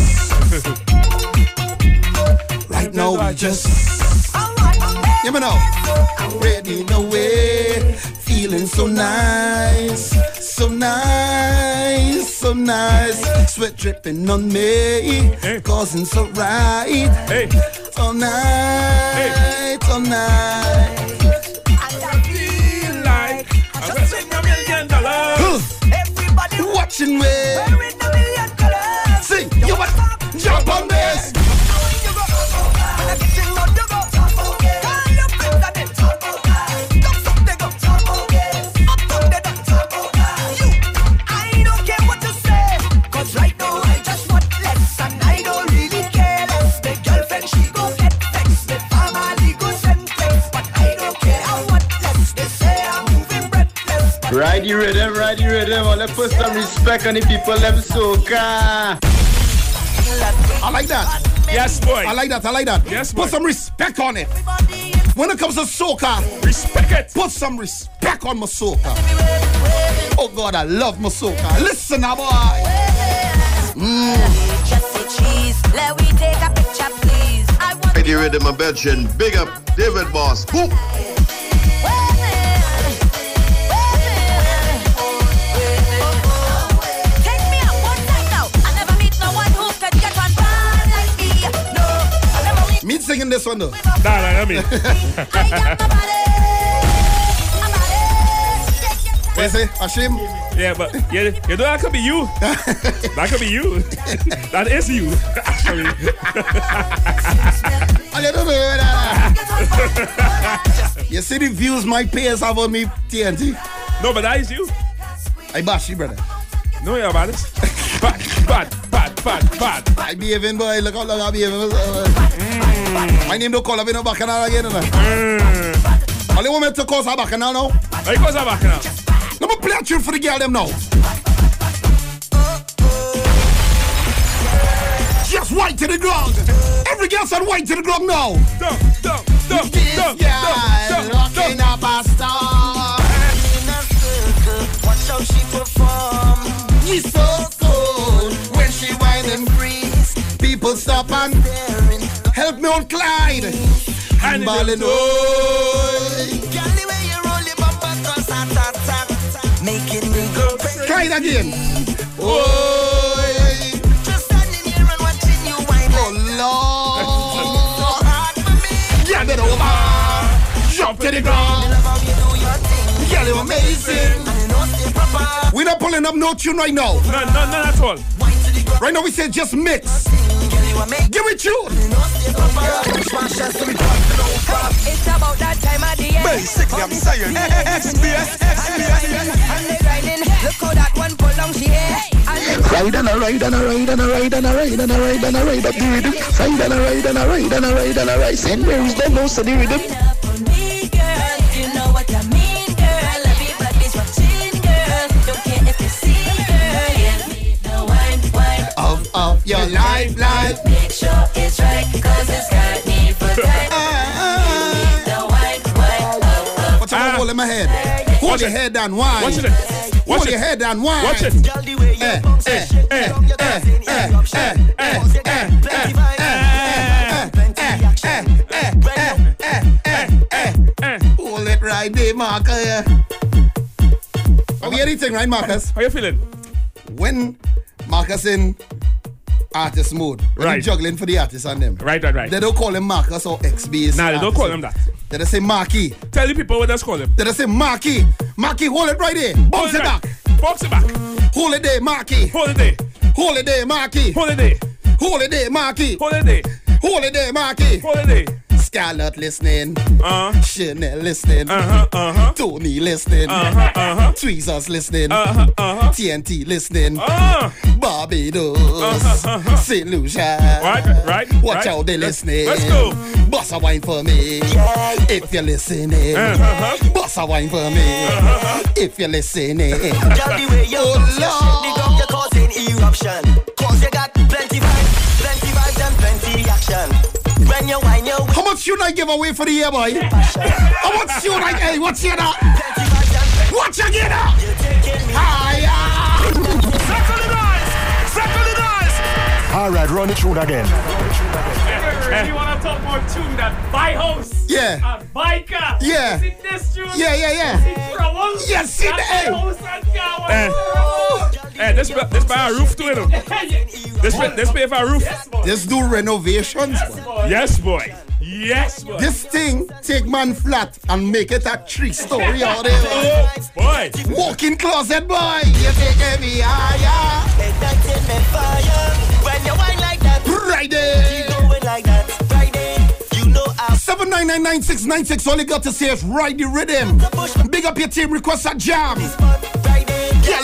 Right now, I just. You know, I'm ready a way, feeling so nice, so nice, so nice. Sweat dripping on me, causing so right. So night, so night. feel like I'm gonna a million dollars. Everybody watching me. Sing, you want jump on this. Breathless, but Ride the rhythm, ride rhythm. Let's put some respect on the people them soca. I like that. Yes, boy. I like that. I like that. Yes, Put some respect on it. When it comes to soca, respect it. Put some respect on my soca. Oh God, I love my soca. Listen, now, boy. Just say cheese. Let we take a picture, please. I want Right here in my bedroom. Big up David Boss. Whoop. Singing this one though. Nah, nah, not me. (laughs) What you say? Ashim? Yeah, but yeah, you know that could be you. (laughs) that could be you. (laughs) that is you, actually. You see the views my peers have on me, TNT? No, but that is you. I bash you, brother. No, you're bad. Bad, bad, bad, bad, bad. I behaving, boy. Look how long I behaving. My name don't call up in a bacchanal again, know. Mm. Only me to cause a bacchanal now. Why cause a bacchanal? Let me play a tune for the girl them now. Just white to the ground. Every girl said white to the ground now. Dump, dump, dump, This dump, girl dump, rocking dump. up a star. People stop and help me on Clyde. And ballin' oh. Making me go crazy. Try it again. Oh. Just standing here and watching you whine. Oh, Lord. So hard for me. Get it over. Jump to the ground. Girl, you amazing. And you know stay proper. We're not pulling up no tune right now. No, no, no, at all. Whine to the ground. Right now we say just mix. Girl, you. Give me tune. You know stay proper. Smash us to the ground. It's about that time of the year. Basically, I'm saying XBS, XBS. And they grinding. Look how that one pull down she hair. And they Ride and a ride and a ride and a ride and a ride and a ride and a ride up the rhythm. Ride and a ride and a ride and a ride and a ride. Send where is the most of the rhythm? Your life, life. Make sure it's right, cause it's got me for (laughs) ah, time. Ah, ah. The wine, wine, oh, oh. What's up, hold in my head? Hold Watch your it. head and wine. Watch it. Watch Hold your head and wine. Watch it. Girl, the way you Eh, bounce eh, and shake eh, it up, you're eh, causing eh, eruption. eh, Cause you got plenty vibes, plenty. Hold it right there, Marcus. yeah. Have you anything, right, Marcus? How you feeling? When Marcus in artist mode, when Right. juggling for the artists and them, Right, right, right. they don't call him Marcus or XB. Nah, they don't call him that. They just say Marky. Tell the people what that's call him. They just say Marky. Marky, hold it right there. Bounce it right. back. Bounce it back. Hold it there, Marky. Hold it there. Hold it there, Marky. Hold it there. Hold it there, Marky. Hold it there. Hold it there, Marky. Hold it there. Scarlett listening. Uh-huh. Chanel listening. Uh-huh, uh-huh. Tony listening. Uh-huh, uh-huh. Tweezers listening. Uh-huh, uh-huh. TNT listening. Uh, Barbados. Uh-huh, uh-huh. St. Lucia. right, right. Watch right. out, they Let's- listening. Let's go. Boss a wine for me. If you're listening. Uh-huh. Boss a wine for me. If you're listening. Girl, the way you Oh, bounce and shake the ground, you're causing eruption. Cause you got plenty vibes, plenty vibes and plenty action. When you whine, you How much should I give away for the year, boy? How (laughs) much should I? Hey, what's your that? plenty vibes and plenty What you get up? You're taking me Higher. Uh. Circle the noise! Circle the noise! All right, run it through again. You wanna talk more tune that buy house? Yeah. And buy car? Yeah. See this tune? Yeah, yeah, yeah. See trouble? Yes, see That the- hey. house and car, Eh. what Hey, this this buy a roof to it. (laughs) This pay, this pay for a roof. Just do renovations. boy. Yes, boy. Yes, boy. This thing take man flat and make it a three story (laughs) out there. Oh, boy. Walk-in closet, boy. You take me higher. igniting me fire. When you whine like that, Right there. keep going like that. Friday, you know Seven nine nine nine six nine six. All you got to say is ride the rhythm. Big up your team. Request a jam. Girl,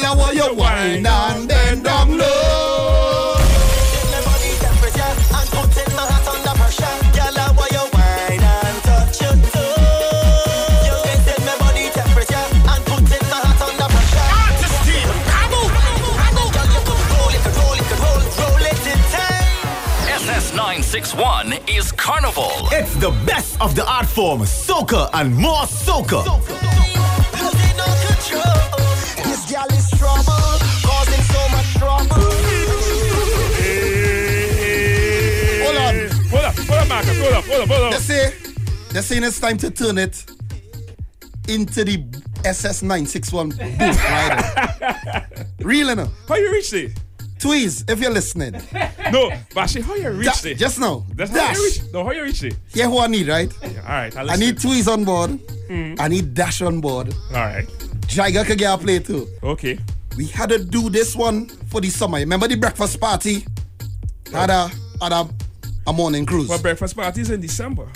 I want you wine and bend down low. 1061 is Carnival. It's the best of the art form, soca and more soca. Hold on. Hold up, hold up, Marcus. Hold up, hold up, hold up. They say, they saying it's time to turn it into the SS961 booth rider. Real enough. How you reach there? Tweez, if you're listening. (laughs) No, Bashi, how you reach it? Just now. That's Dash. how you reach. No, how you reach it? Here who I need, right? All right, I need Tweez on board. Mm. I need Dash on board. All right. Jagger can get a play too. Okay. We had to do this one for the summer. Remember the breakfast party? Had a had a, a morning cruise. But breakfast parties in December.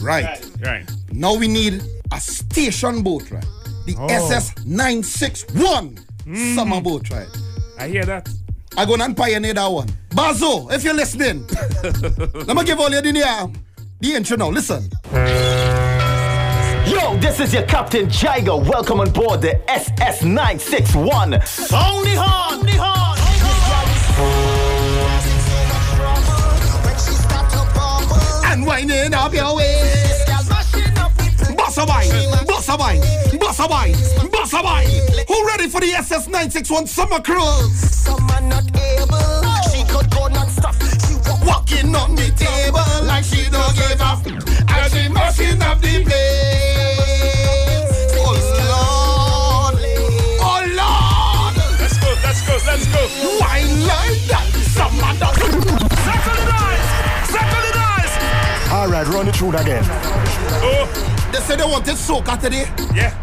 Right. Right. Now we need a station boat, right? The Oh. SS 961 summer boat, right? I hear that. I go and pioneer that one. Bazo, if you're listening, (laughs) let me give all you the, the intro now. Listen. Yo, this is your Captain Jaiga. Welcome on board the SS961. Sound the horn, the horn. And winding up your way. Boss a wine, boss a wine, boss a wine, boss a wine. Who ready for the SS 961 summer cruise? Summer not able. She could go non-stop. She walk Walking on the table like she don't give up. And she mashing up the place. Oh Lord, oh Lord. Let's go, let's go, let's go. Wine like that. Summer does. Circle the dice. Circle the dice. All right, run it through again. Oh, They said they wanted soca today. yeah.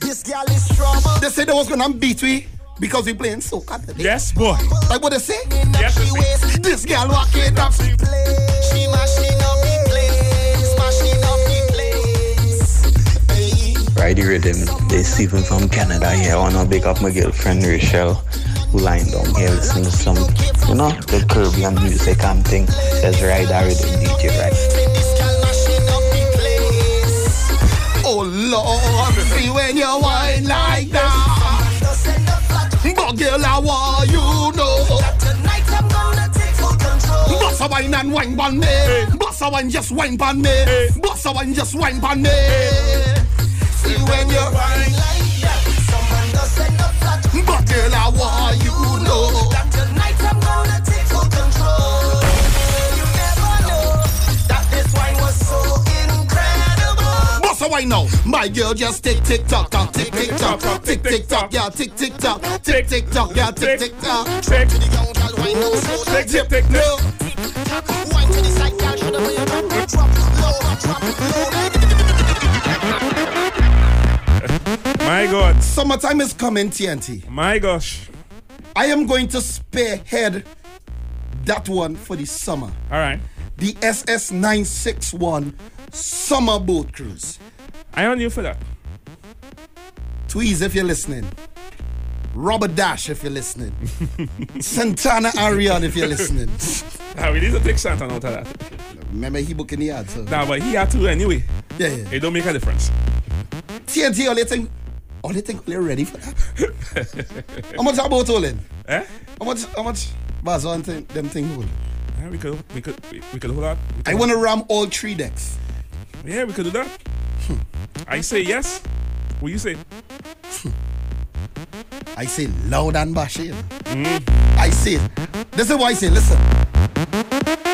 This girl is trouble. They said they was gonna beat we because we playing soca today. Yes, boy. Like what they say? Yes, She waist This girl walking up. play. She mashing up the place. Mashing up the place. Hey. Ride the rhythm. This Stephen from Canada here. I wanna big up my girlfriend Rachel, who lying down here listening to some, you know, the Caribbean music and thing. Says ride the rhythm DJ, right? Lord, see when you whine like that. But girl, I want you know. Tonight I'm gonna take full control. Boss a wine and wine pon me. Boss a wine just wine pon me. Boss a wine just wine pon me. See when you Wine like that. Someone does flat. But girl, I want you know. Incredible. Boss a wine now. My girl just tick tick tock tock tick tick tock tick tick tock yeah tick tick tock tick tick tock yeah tick tick tock Tick, The girl wine now slow down. tick, tick, tick, tick. no. Wine to the side, girl, show the way you drop, drop low, drop low. My God. Summertime is coming, TNT. My gosh. I am going to spearhead that one for the summer. All right. The SS 961 summer boat cruise. I on you for that. Tweez if you're listening. Robert Dash if you're listening. (laughs) Santana Arian if you're listening. (laughs) Ah, we need to take Santana out of that. Remember he booking the ad, so. Nah, but he had to anyway. Yeah, yeah. It don't make a difference. TNT, all you think, all you think you're ready for that? (laughs) how much about holding? Eh? How much, how much, Baz, one thing, them thing hold? Yeah, we could, we could, we, we could hold out. I want to ram all three decks. Yeah, we could do that. I say yes. What you say? I say loud and bashy. you know. I say, this is what I say, listen.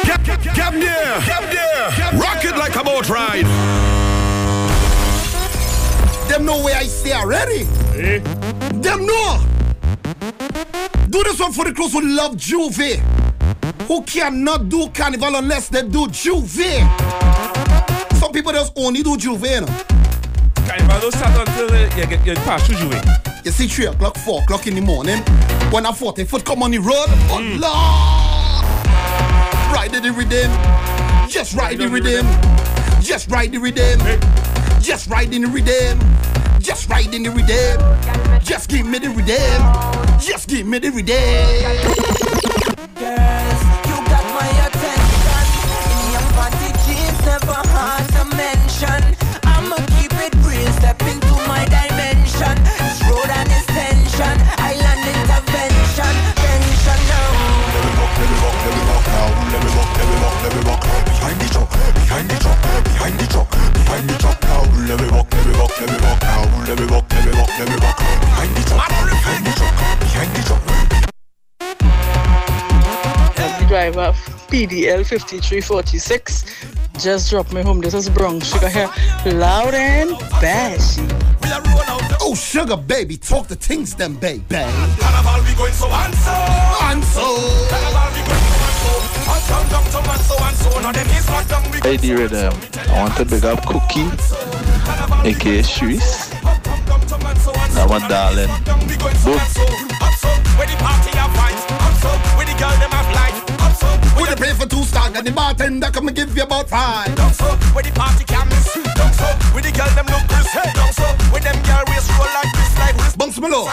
Cap, cap, cap there. Cap there. Rock it like a boat ride. Them know where I stay already. Eh? Them know. Do this one for the crews who love J'ouvert. Who cannot do carnival unless they do J'ouvert. Some people just only do J'ouvert. You, know. Carnival start until uh, you get you pass through Juve. you see, 3 o'clock, 4 o'clock in the morning, when a 40 foot come on the road, oh Lord! Ride the rhythm. Just ride the rhythm. Just ride the rhythm. Just ride in the rhythm. Just ride in the rhythm. Just give me the rhythm. Just give me the rhythm. This road and this tension, island intervention, tension now. the driver PDL 5346 just drop me home. This is Brown Sugar here. Loud and bashy. Oh, sugar baby, talk the things them, baby. Carnival we going so and and Hey, the rhythm. Um, I want to big up Cookie, aka Shrees. Now my darling. Boop. Bartender come and give you about five? down so where the party can miss. Down so where the girl them look crisp. Down so where them girl waist roll like this like wrist. Bunks my lord.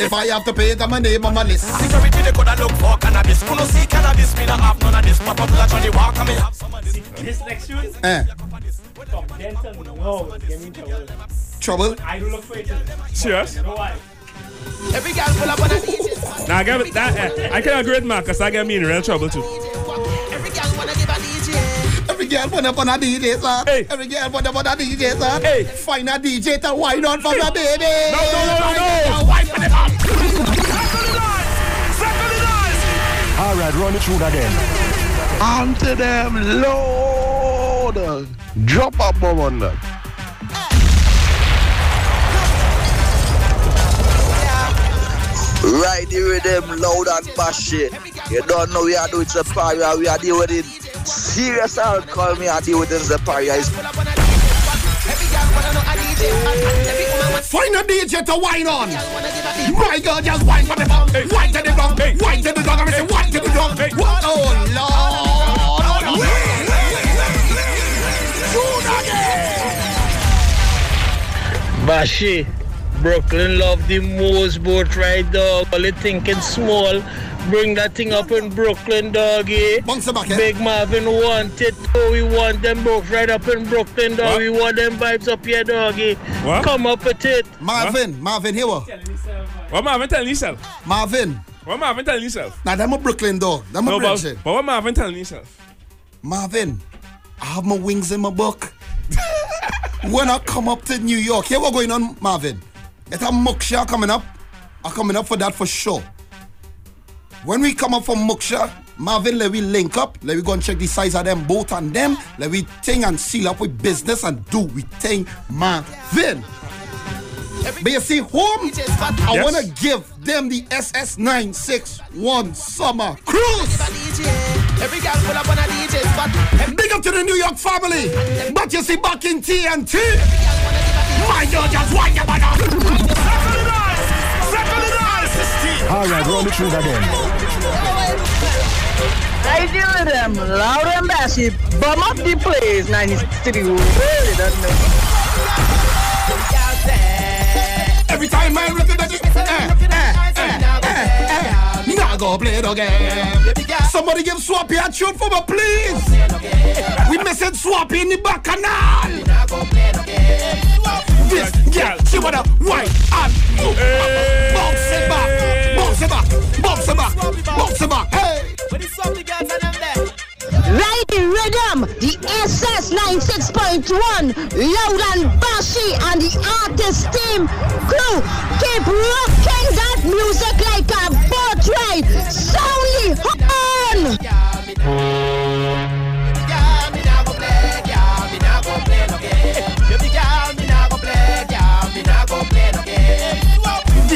If I have to pay, it, I'm my name on my list. Security they coulda look for cannabis. Who no see cannabis? Me not have none of this. Pop up like on the walk and me have some of this. This next tune, Eh, from Denton, no, get me trouble. trouble? I do look for it. Serious? You know why? Every girl pull up on a DJ. Now I get that. eh, I can agree with Mark because I get me in real trouble too. DJ. Every girl wanna put a DJ, sir. Every girl wanna put a DJ, sir. Hey. Find a DJ to wine on for the baby. No, no, no, no, no. a Wine for. Alright, run it through again. Onto them load. Drop a bomb on them. Ride the rhythm loud and bash it. You don't know we are doing Zaparia, we are dealing with it. Serious alcohol me are dealing with in Zaparia. Find a DJ to wine on. My girl, just wine for the bum. Wine to the drum. Wine to the drum. I say wine to the drum. What? Oh, Lord. Bashi, Brooklyn love the most boat ride dog. Only thinking small. Bring that thing up in Brooklyn, doggy. Eh? Big Marvin want it. Oh, we want them boat right up in Brooklyn, dog. What? We want them vibes up here, doggy. What? Come up with it. Marvin, Marvin, here what? What Marvin telling yourself? Marvin. What Marvin telling yourself? Now, them a Brooklyn dog. Them a No, but, Brooklyn. but what Marvin telling yourself? Marvin, I have my wings in my book. (laughs) when I come up to New York, here what going on, Marvin? It's a Muksha coming up. I'm coming up for that for sure. When we come up from Muksha, Marvin, let we link up. Let we go and check the size of them both and them. Let we thing and seal up with business and do we thing, Marvin. But you see, home, I Yes. want to give them the SS961 Summer Cruise. Every girl pull up on a DJ spot. Big up to the New York family. But you see, back in TNT, my girl just wind your mother. Alright, run it through again. I deal with them loud and bashy. Bum up the place. Now he's city really doesn't know. Every time I look at it, eh, eh, eh, eh, eh, now go play the game. Somebody give Swappi a tune for me, please. We missing Swappi in the bacchanal. This girl, she wanna whine and move. Bounce it back, bounce it back, bounce it back, bounce it back. Hey. Ride the rhythm, the SS 96.1, loud and bashy, and the artist team crew keep rocking that music like a boat ride. Soundly on!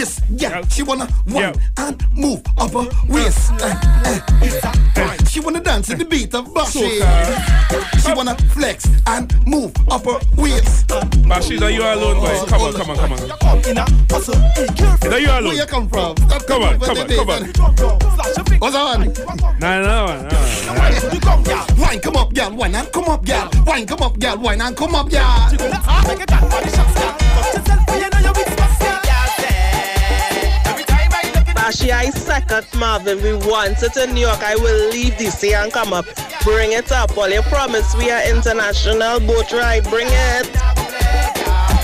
This girl, she wanna whine and move up her waist. Eh, eh. She wanna dance to the beat of Bashi. She wanna flex and move up her waist. Bashi, that you alone, boy. Come on, come on, come on. That you alone. Where you come from? Stop Come on, come on, come on. What's on? No, no, no. Wine come up, girl. Wine and come up, girl. Wine come up, girl. Wine and come up, girl. Bashy, I second Marvin. We want it in New York. I will leave DC and come up. Bring it up. All you promise we are international boat ride. Bring it.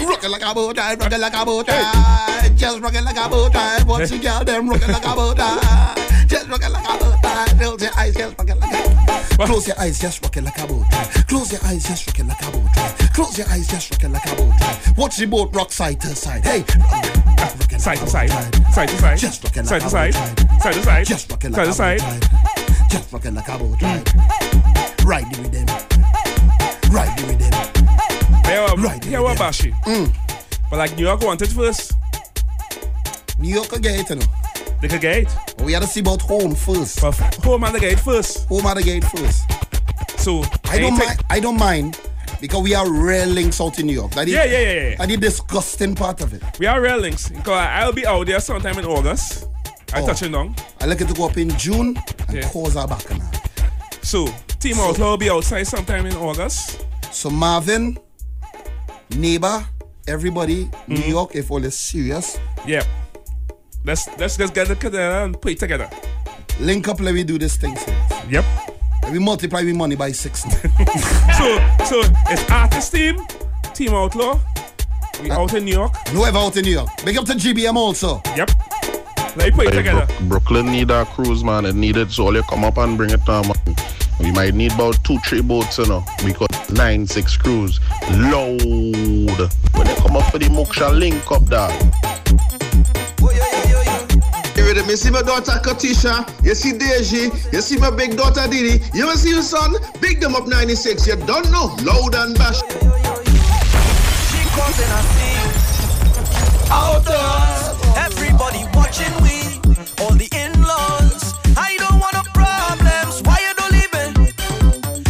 Rock like a boat ride, rock like a boat ride. Just rock like a boat ride. Watch the girl, them rock like a boat ride. Just rock like a boat ride. Close your eyes, just rock like a Close your eyes, just rock like a boat ride. Close your eyes, just rock like a boat ride. Close your eyes, just rock it like a boat ride. Watch the boat rock side to side. Hey, Side to side, side to side, Just rock it side like to a side, boat side to side, Just rock it side like to a side. boat ride. Just rock it like a boat ride. Ride the rhythm. Ride the rhythm. Here um, what, here what Bashi. But like New York wanted first. New York could get it, you know. They could get it. We had to see about home first. home and the gate first. Home and the gate first. So I don't mind. I don't mind because we are real links out in New York. That is, Yeah, yeah, yeah, yeah. That is disgusting part of it. We are real links. Because I'll be out there sometime in August. I Oh. touching down. I like it to go up in June and Yeah. cause our back now. So Team So- Outlaw will be outside sometime in August. So Marvin, neighbor, everybody, New Mm-hmm. York, if all is serious, Yeah. Let's let's just get together and put it together. link up, let me do this thing. serious. Yep. Let me multiply my money by six. So so it's artist team, Team Outlaw. We uh, out in New York. no ever out in New York. Big up to GBM also. Yep. Let me put it Hey, together. Brook- Brooklyn need a cruise, man. It needed, so all you come up and bring it down, man. We might need about two, three boats, you know, because nine, six crews. Load. When they come up for the Moksha link up there. You ready? Me see my daughter Katisha, you see Deji, you see my big daughter Didi, you ever see your son? Big them up 96, you don't know, loud and bash. She causing a scene. Outdoors, everybody watching we, all the in-laws. I don't want no problems. Why you don't leave it?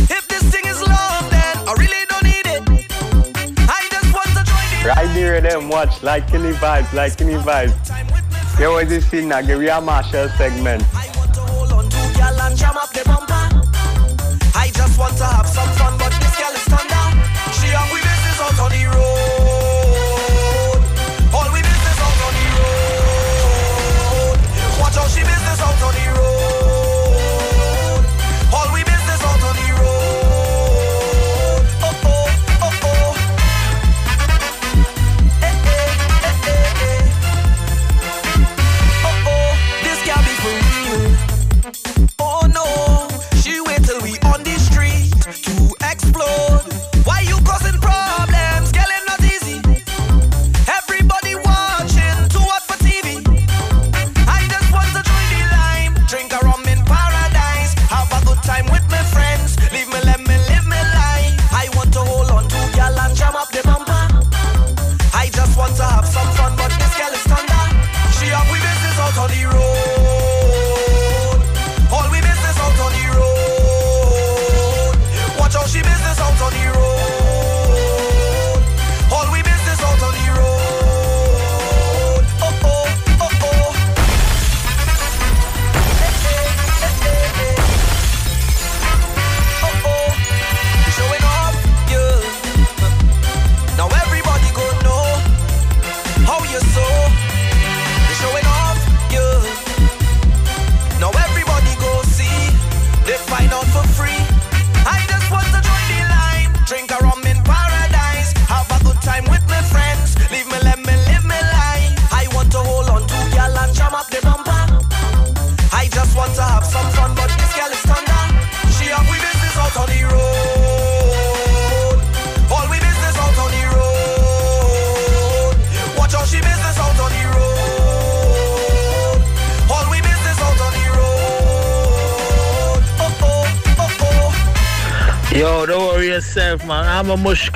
If this thing is love, then I really don't need it. I just want to join the Right there, them watch, like any vibes, like any vibes. You always this thing now, give you a Marshall segment. hold on to girl and jam up the bumper. I just want to have some fun, but this girl is thunder. She have we business out on the road. All we business out on the road. Watch out, she business out on the road.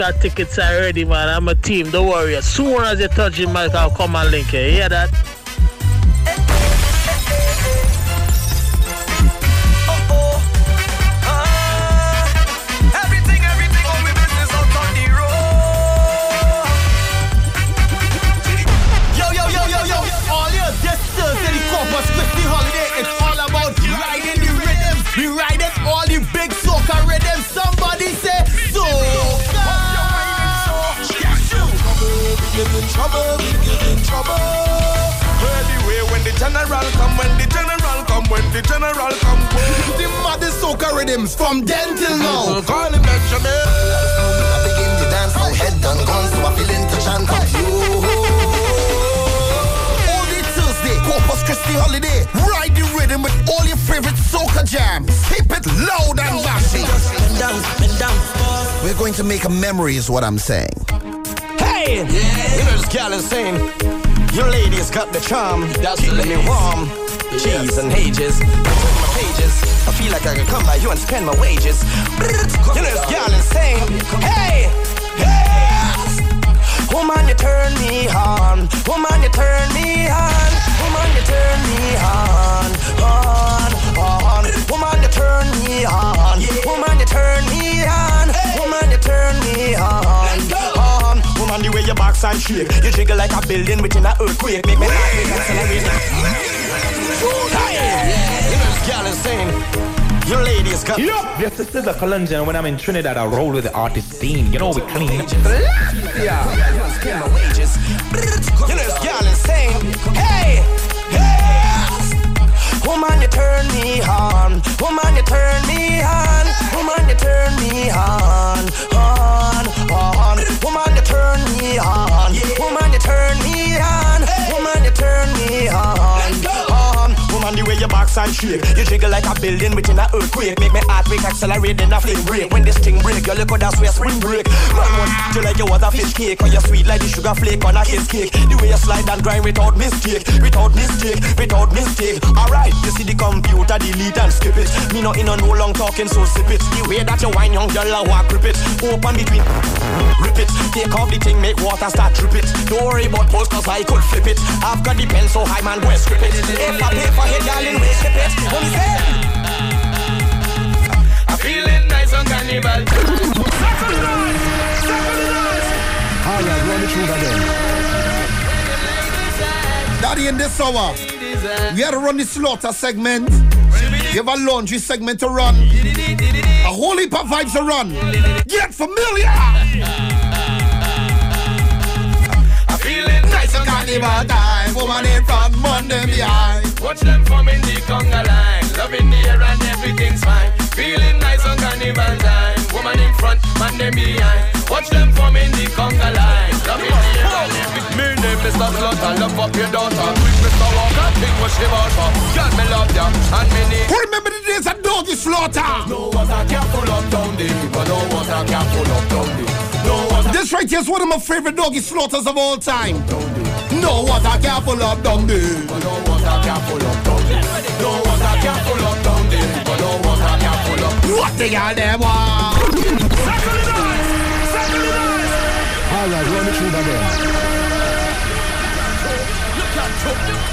Mushka tickets already, man. I'm a team. Don't worry. As soon as you touch the mic, I'll come and link you. You hear that? Favorite soca jams. Keep it loud and bashy. We're going to make a memory, is what I'm saying. Hey! You know this gal is saying, your lady's got the charm. That's keeping me warm. G's and ages. Pages. I feel like I could come by you and spend my wages. You know this girl insane. Hey, hey. Woman, you turn me on. Woman, you turn me on. Woman, you turn me on. On, on. Woman, you turn me on. Woman, you turn me on. Woman, you turn me on. On. Woman, the way your backside shake, you jiggle like a building within an earthquake. Make me heart rate accelerate now. Hey, you this girl insane. You ladies got. This is the Colombian. When I'm in Trinidad, I roll with the artist scene. You know, we clean. Yeah. My wages. You insane. Hey, hey. Woman, you turn me on. Woman, you turn me on. Woman, you turn me on. On, on. Woman, you turn me on. Woman, you turn backside shake, you jiggle like a building within an earthquake. Make me heart rate accelerate, then a flame break. When this thing break, you could have swear spring break. Man, want you like you was a fish cake, or you sweet like the sugar flake on a kiss cake. The way you slide and grind without mistake, without mistake, without mistake. Alright, you see the computer delete and skip it. Me not in on no long talking, so sip it. The way that you wine, young girl, I walk grip it. Open between, rip it. Take off the thing, make water start drip it. Don't worry about post, cause I could flip it. I've got the pen so high, man, and script it. If I pay for it, darling, we slip it. I'm feeling nice on carnival. Alright, run it through then. Daddy, in this hour, we had to run the slaughter segment. Have a laundry segment to run. A whole heap of vibes to run. Get familiar! Carnival time. Woman in front, man them behind. Watch them from in the conga line. Loving the air and everything's fine. Feeling nice on carnival time. Woman in front, man them behind. Watch them from in the conga line. Loving the air and everything. Me name Mr. Slaughter, love up your daughter. Quick Mr. Walker, think what she want for. God me love ya, and me need. Who remember the days of doggy slaughter? No water can pull up down the river. No water can pull up down the. No water. This right here is one of my favorite doggy slaughters of all time. No water can pull up down there. No water can pull up down the. No water can pull up down the river. No water can pull up. What the hell they want? Alright, run it through that then.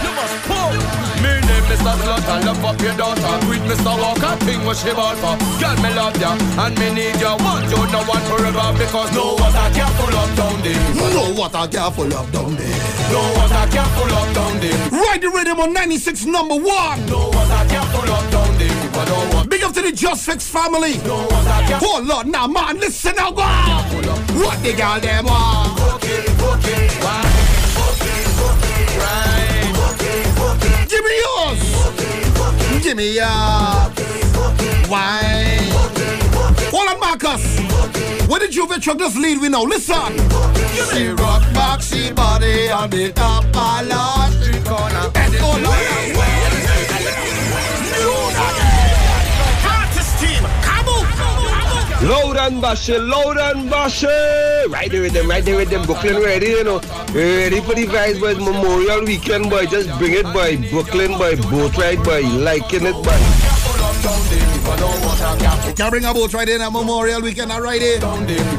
You must pull. Me name Mr. Slaughter, love up your daughter. Quit Mr. Walker, thing what she bought for. Girl, me love ya, and me need ya. Want you, no one forever, because no water can pull up down the river. No water can pull up down there. No water can pull up down the river. Ride the rhythm on 96 number one. No water can pull up down the river. No water. Big up to the Just Fix family. No Oh Lord, now man, listen now, go. What the girl them want? Yours. Give me yours. Why? Hold on, Marcus. Where did J'ouvert truck just lead we know? Listen. She rock back, she body on the top of Lord Street corner. And oh Lord. On. Loud and bashy, loud and bashy. Right there with them, right there with them. Brooklyn ready, you know. Ready for the vibes, boys. Memorial weekend, boy. Just bring it, boy. Brooklyn, boy. Boat ride, boy. Liking it, boy. Can bring a boat right in a Memorial Weekend, all right? eh?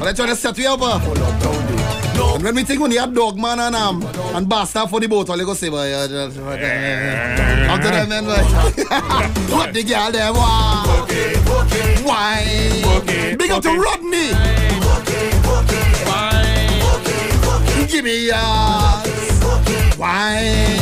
I try to set you up. uh. And when we think when you have dog man and um and bastard for the boat, all you go say, boy, uh, just, uh, to them, man, boy. what the girl them want? Why? Big up to Rodney. Give me yours. Why?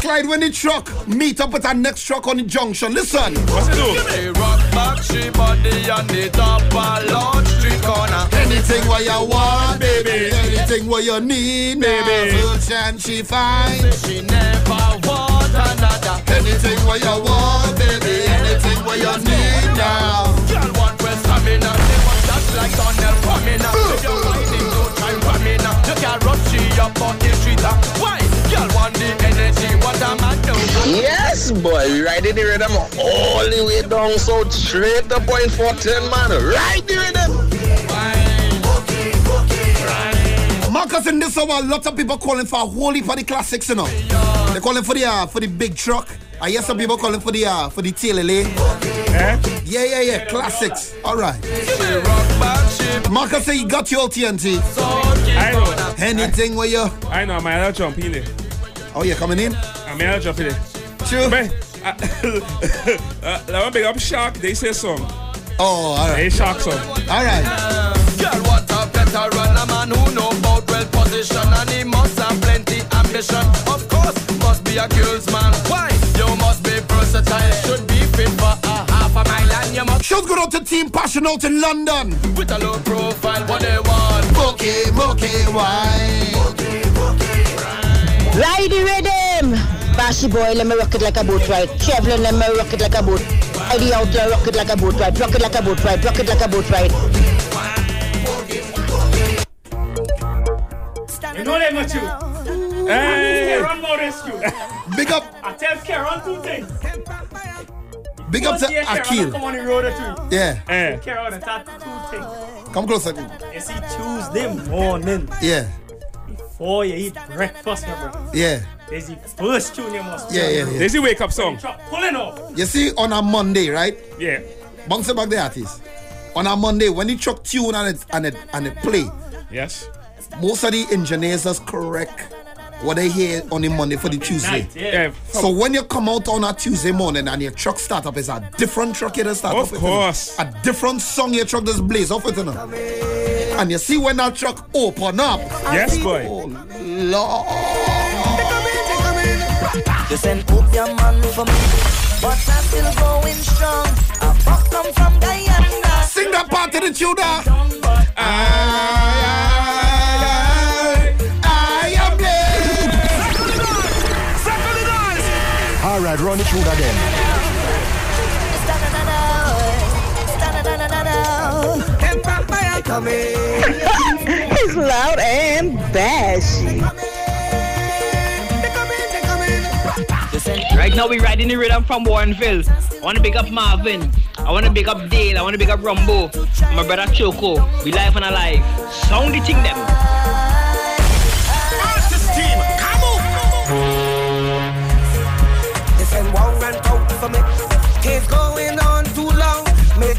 Clyde, when the truck meet up with our next truck on the junction, listen. What's it She rock back, she body on the top of Lord Street corner. Anything what you want, baby. Anything what you need, baby. Search and she find. She never want another. Anything what you want, baby. Anything what you need now. Girl want stamina. They want that like tunnel coming up. If you're riding, no time coming up. You can rush she up on the street. Why? Girl want the energy. What am I doing? Yes, boy. We riding the rhythm all the way down south, straight to Point Fortin, man. Ride the rhythm. Max Marcus, in this hour, lots of people calling for a whole heap of the classics, you know. They're calling for the uh, for the big truck. I hear some people calling for the uh, for the TLLA. Yeah, yeah, yeah, classics. All right. Marcus say you got your TNT. I know. Anything where you? I know, man. I'll jump in there. Oh, you coming in? I mean, I'll jump in there. Sure. Man, uh, (laughs) uh, let me big up Shark. They say song. Oh, all right. They Shark song. All right. Girl, what a veteran, a man who know about well position and he must have plenty ambition. Of course, must be a girl's man. Why? You must should be fit for a half a mile and you must. Shows go out to Team Passion out in London. With a low profile, what they want. Bookie, bookie, why? Ride the rhythm. Bashi boy, let me rock it like a boat ride. Chevlin, let me rock it like a boat. Eddie out there, rock it like a boat ride. Rock it like a boat ride. Rock it like a boat ride. You know them much you. Hey. Karen more rescue. Big up. I tell Karen two things. Big up to Once you hear Karen Akil. Come on the road or two. Yeah. Eh. Karen and talk two things. Come closer. You see Tuesday morning Yeah. before you eat breakfast, my brother. Yeah. There's the first tune you must Yeah, yeah, yeah. There's the wake up song. Truck Pulling off. You see, on a Monday, right? Yeah. Bounce back the artist. On a Monday, when the truck tune and it and it and it play, Yes. most of the engineers just correct what they hear on the Monday for the Tuesday. Yeah. So when you come out on a Tuesday morning and your truck start up, it's a different truck you just start Of off with, you know. course. A different song your truck just blaze off with, you know. And you see when that truck open up. Yes, boy. Oh, Lord. You send up your man for me, but I'm still going strong. I fuck come from Guyana. Sing that part of the tune now. I, I All right, run it through again. It's loud and bashy. Right now we riding the rhythm from Warrenville. I wanna big up Marvin. I wanna big up Dale. I wanna big up Rumbo. My brother Choco. We live and alive. Sound the thing them.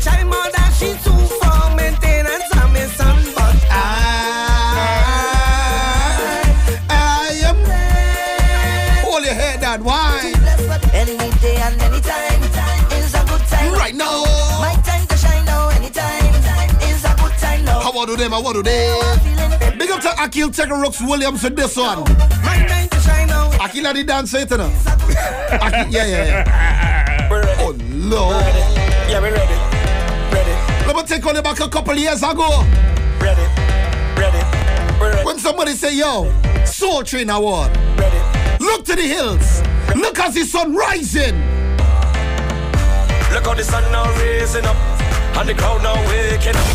Me try more than she too for maintenance and me son, but I am. Hold your head down. Why? Any day and any time is a good time. Right now. My time to shine now. Anytime is a good time now. How do them? How do they? Big up to Akil Rooks Williams with this one. My time to shine now. Akil are the know. Akil, yeah, yeah, yeah. Oh, Lord. Yeah, we're ready. Let me take on you back a couple years ago. Ready. Ready. ready. When somebody say, yo, Soul Train Award. Ready. Look to the hills. Look as the sun rising. Look how the sun now raising up, and the crowd now waking up.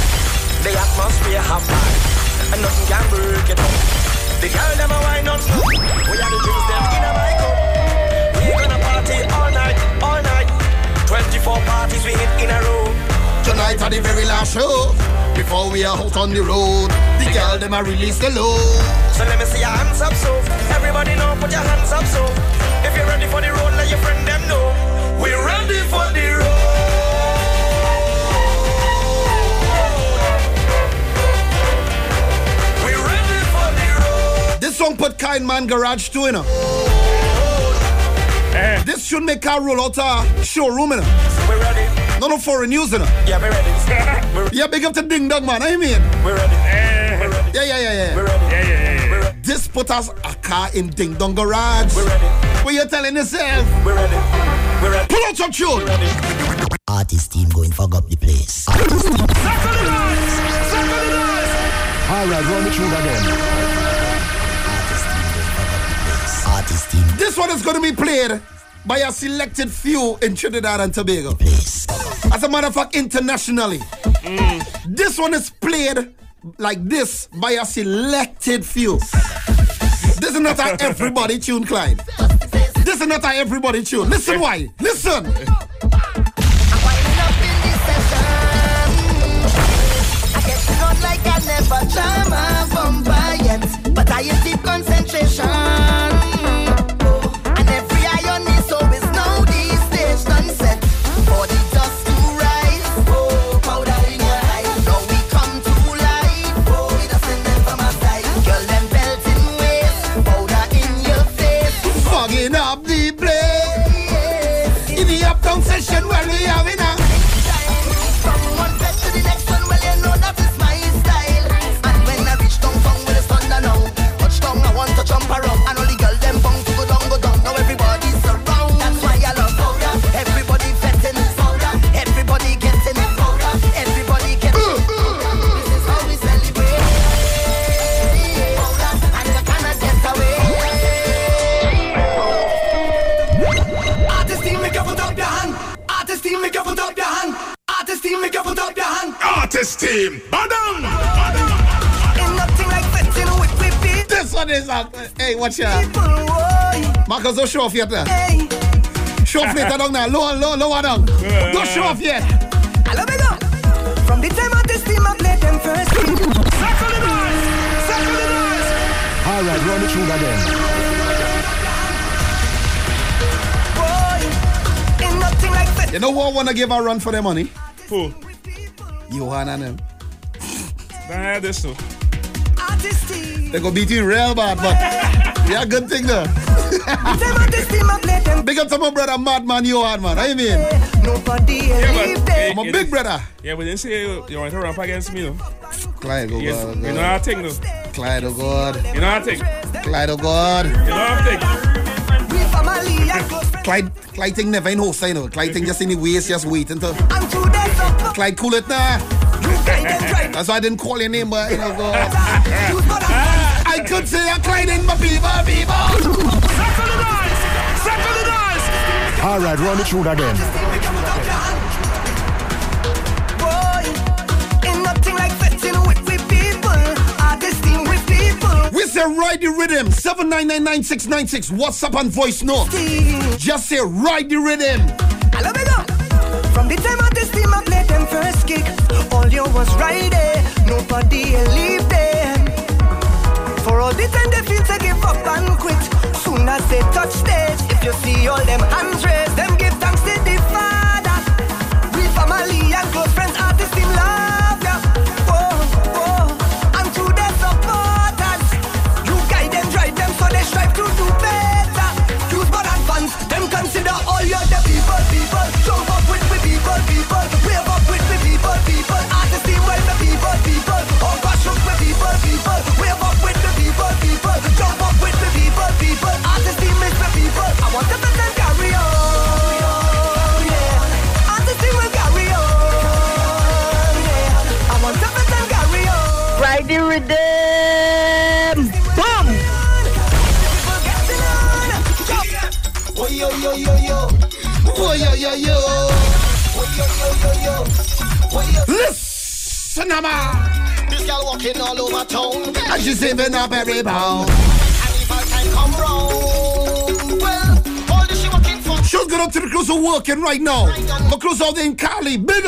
The atmosphere have life, and nothing can break it up. The girl a wine on. We are the drinks them in a cup. We gonna party all night, all night. 24 parties we hit in a row. Are the very last show. Before we are out on the road, the girl them a release the load. So let me see your hands up, so everybody know, put your hands up, so if you're ready for the road, let your friend them know. We're ready for the road. We're ready for the road. This song put Kind Man Garage too, you know. This should make car roll out a showroom, you know. We're ready. No, no foreign news, you know. Yeah, we're ready. (laughs) yeah, big up to Ding Dong, man. I mean. Eh. We're ready. Yeah, yeah, yeah, yeah. We're ready. Yeah, yeah, yeah. yeah. This put us a car in Ding Dong Garage. We're ready. What you telling yourself? We're ready. We're ready. Pull out some tune. Artist team going fuck up the place. All right, run it through again. Artist team. This one is going to be played by a selected few in Trinidad and Tobago. As a matter of fact, internationally. This one is played like this by a selected few. This is not a everybody tune, Clyde. This is not a everybody tune. Listen why. Listen. I run like I yet. Concentration. Team, badam! Ain't nothing like vetting This one is up. Hey, watch out. Marcus, don't show off yet. Eh? there. Show off later down now. Lower, lower, lower down. Don't show off yet. I love it up. From the time of this team, I played them first. Circle the noise. Circle the noise. All right, run it through again. Boy, ain't nothing like vetting. You know who I want to give a run for their money? Who? Johan and them. Nah, this too. Artist team. They gonna beat you real bad, but (laughs) yeah, good thing though. Time of this team, I played them. Big up to my brother Madman Johan, man. I mean, Nobody Yeah, leave but, them. I'm a big brother. Yeah, but then say you, you want to ramp against me, though. Clyde, oh Yes, God, you oh know how I think, though. Clyde, oh God. You know how I think. Clyde, oh God. You know how I think. We family and close friends. Clyde, Clyde thing never in host, you know. Clyde thing just in the waist, just waiting to. And to Clyde, cool it now. guide them right. That's why I didn't call your name, but you know, God. I could say I'm Clyde in my people, people. Circle the noise. Circle the noise. All right, run it through again. Boy, ain't nothing like vetting with we people. Artist team with people. We say ride the rhythm. 7999696. WhatsApp and voice note. Just say ride the rhythm. I love it up. From the time of this team, I played them first kick. All you was right there. Nobody leave them. For all the time they feel to give up and quit. Soon as they touch stage, if you see all them hands raised, them give thanks to the Father. We family and close friends, yo, yo. Listen, man. This girl walking all over town. And she's saving up every pound. And if I can come round, well, all this she working for. Good up to the crews who working right now. The crews out in Cali. Big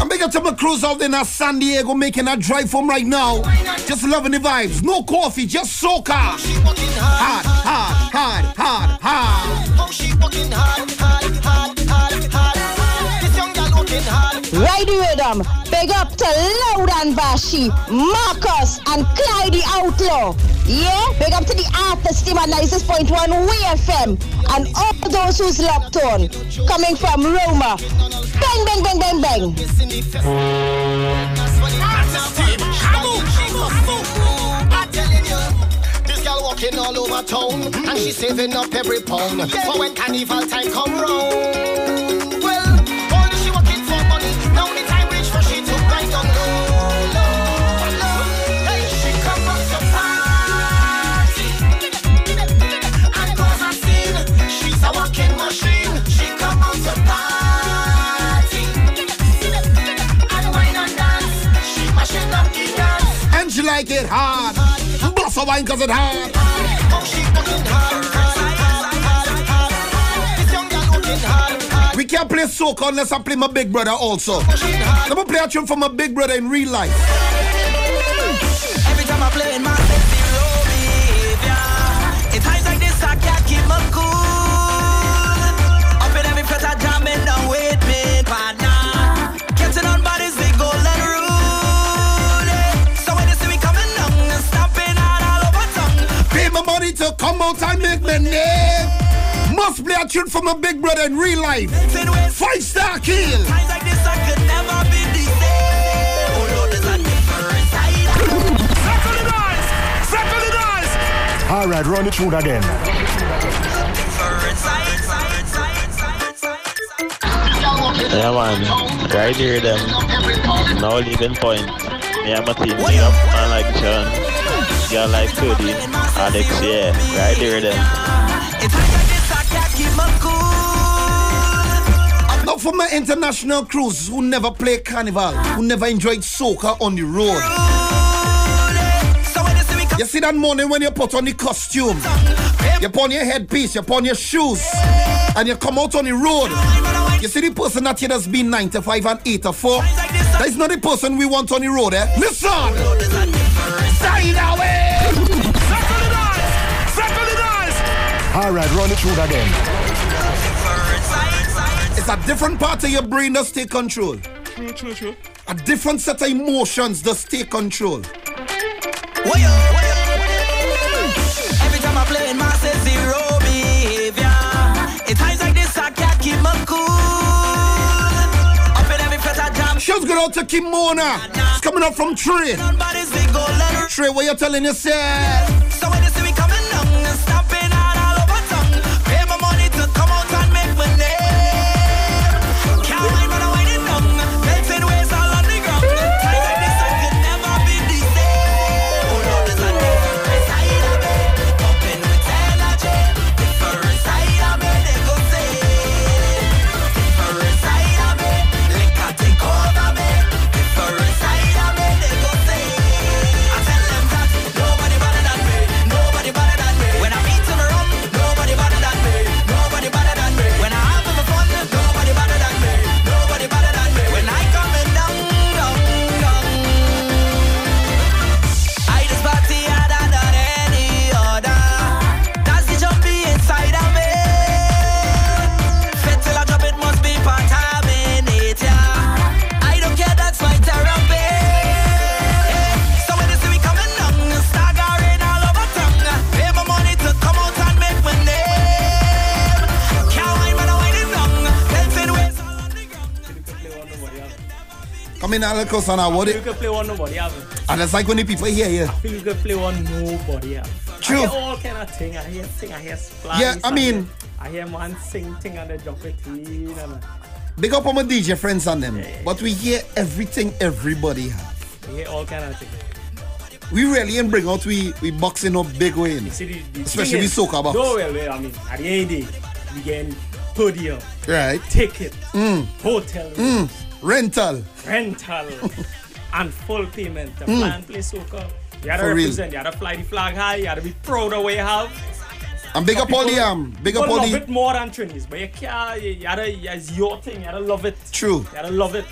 I'm big up to my crews out in San Diego making a drive home right now. Just loving the vibes. No coffee, just soca. Hard, hard, hard, hard, hard, hard, the rhythm. Big up to Loud and Bashi, Marcus, and Clyde the Outlaw. Yeah, big up to the artist team at 96.1 WFM and all those who's locked on. Coming from Roma. Bang, bang, bang, bang, bang. Walking all over town and she's saving up every pound for when carnival time come round. Like it hard. Boss a wine cause it hard. Oh, she working hard. We We can't play soca unless I play my big brother also. Let me play a tune for my big brother in real life. To come out and make my name. Must play a tune for my big brother in real life. Five star kill. times like this I could never be the same. Oh Lord, there's a different side. Circle the dice! Circle the dice! All right, run it through again. Yeah, man. Right here, them. No leaving point. Me and my team, me up, man like John. Girl like Cody. Alex, yeah. Right here, them. It's times like this I can't keep my cool. Now for my international crews who never play carnival, who never enjoyed soca on the road. You see that morning when you put on the costume, you put on your headpiece, you put on your shoes, and you come out on the road. You see the person that here that's been 95 and 84. That is not the person we want on the road, eh? Listen! Side away! Circle the dice! Circle the dice! All right, run it through again. It's a different part of your brain that take control. True, true, true. A different set of emotions that take control. Every time I play in my set zero it's times like this I can't keep my cool. Up in every place I jam. Shouts go out to Kimona. It's coming up from Trey. Trey, what you telling yourself? Alex, and I You it. can play one nobody have. And it's like when the people hear you. I feel you can play one nobody have. True. I hear all kind of thing. I hear sing, I hear splash. Yeah, I mean- I hear man sing thing and they drop it in. And Big up on my DJ friends and them. But we hear everything everybody have. I hear all kind of thing. We really ain't bring out we we boxing up big way in. See, the, the Especially we soca box. No, well, well, I mean, at the end of the day, we getting podium, Right. ticket, Mm. hotel, Mm. Rental. rental, (laughs) and full payment to Mm. fly and play soca. You gotta For real. you gotta fly the flag high, you gotta be proud of what you have. And big up all the um, big up all the it more than Trinis, but you can't, you, gotta, it's your thing, you gotta love it. True. You gotta love it.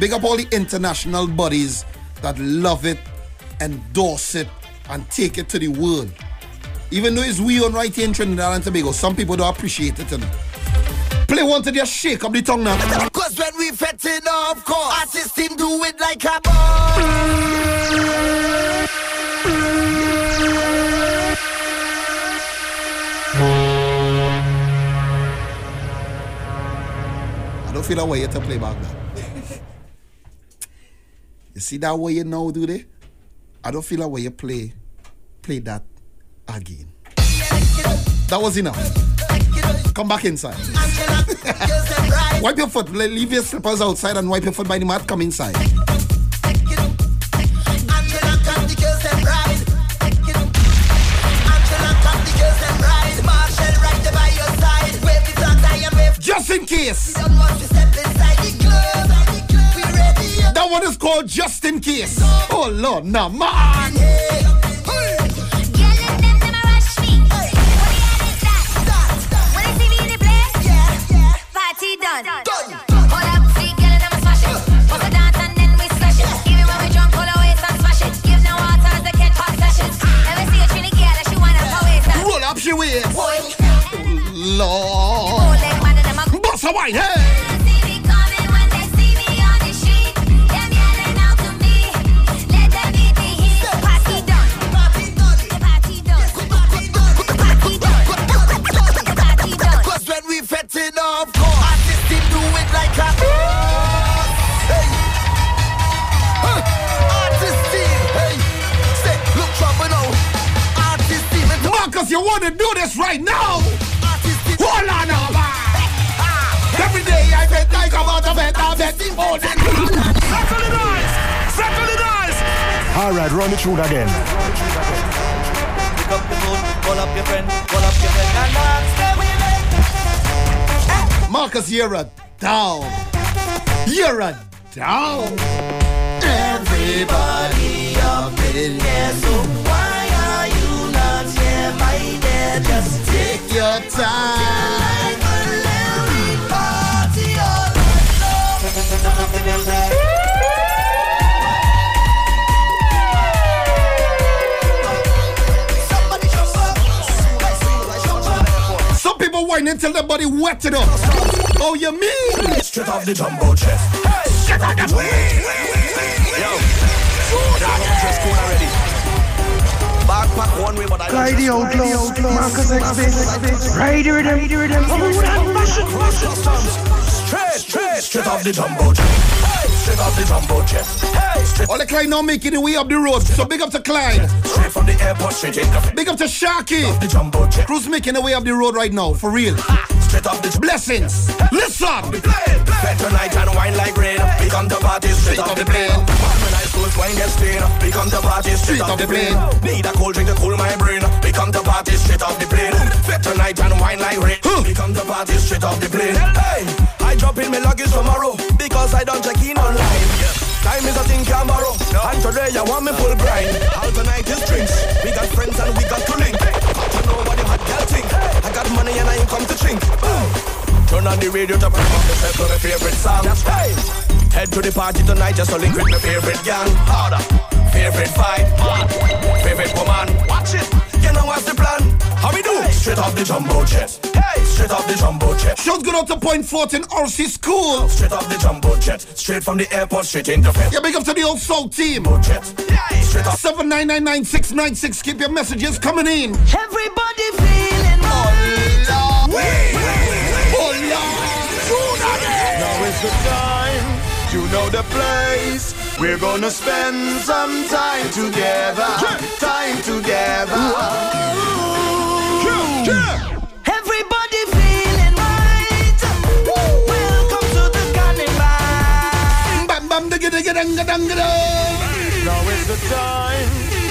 Big up all the international bodies that love it, endorse it, and take it to the world. Even though it's we on right here in Trinidad and Tobago, some people don't appreciate it. Know. Play one to just shake up the tongue now. Cause when we fetting off course, artists team do it like a boss. I don't feel that way to play back that. (laughs) you see that way you now do they? I don't feel that way you play play that again. That was enough. Come back inside. (laughs) wipe your foot. Leave your slippers outside and wipe your foot by the mat. Come inside. Just in case. That one is called Just in Case. Oh Lord, nah, man. she waist. Lord. Boss a wine, hey. This right now. Hold on now. Every day I bet like about a bet, I bet more than Settle the noise! Settle the noise! All right, run it through again. Pick up the phone, call up your friend, call up your friend, and ask them they Marcus, you're a down. You're a down. Everybody up in here, so Just take your time. Some people whine until their body wet it up. Oh, you mean? Straight off the jumbo chest. Hey, straight off the Yo, just cool already. Backpack one way, but I Clyde the Outlaw, Marcus X Ride the rhythm, ride the rhythm, hold on, mash it. Straight, straight, straight off the jumbo chest. Hey, straight off the jumbo chest. Hey, All the Clyde now making the way up the road. So big up to Clyde. straight from the airport, straight in the Big up to Sharky. the jumbo jet. Who's making the way up the road right now? For real. Straight off the Blessings. Listen. Play tonight and wine like rain. Become the party straight off the plane. I school wine get stained. Become the party straight off the plane. Need a cold drink to cool my brain. Become the party straight off the plane. Play tonight and wine like rain. Become the party straight off the plane. Hey, I drop in my luggage tomorrow because I don't check in online. Time is a thing can borrow. And today I want me full grind. All tonight is drinks. We got friends and we got to link. Got money and I ain't come to drink. Turn on the radio to bring up the set to my favorite song. That's right. Head to the party tonight just to link with my favorite gang. Harder. Favorite fight. Favorite woman. Watch it. You know what's the plan? How we do? Straight off the jumbo jet. Hey, straight off the jumbo jet. Shows good out to Point Fortin RC School. Straight off the jumbo jet. Straight from the airport, straight into bed. Yeah, big up to the old soul team. Jumbo Jet. Straight off. 7999696. Keep your messages coming in. Everybody feeling Oh, Now is the time. You know the place. We're gonna spend some time together. Time together. Everybody Now is the time.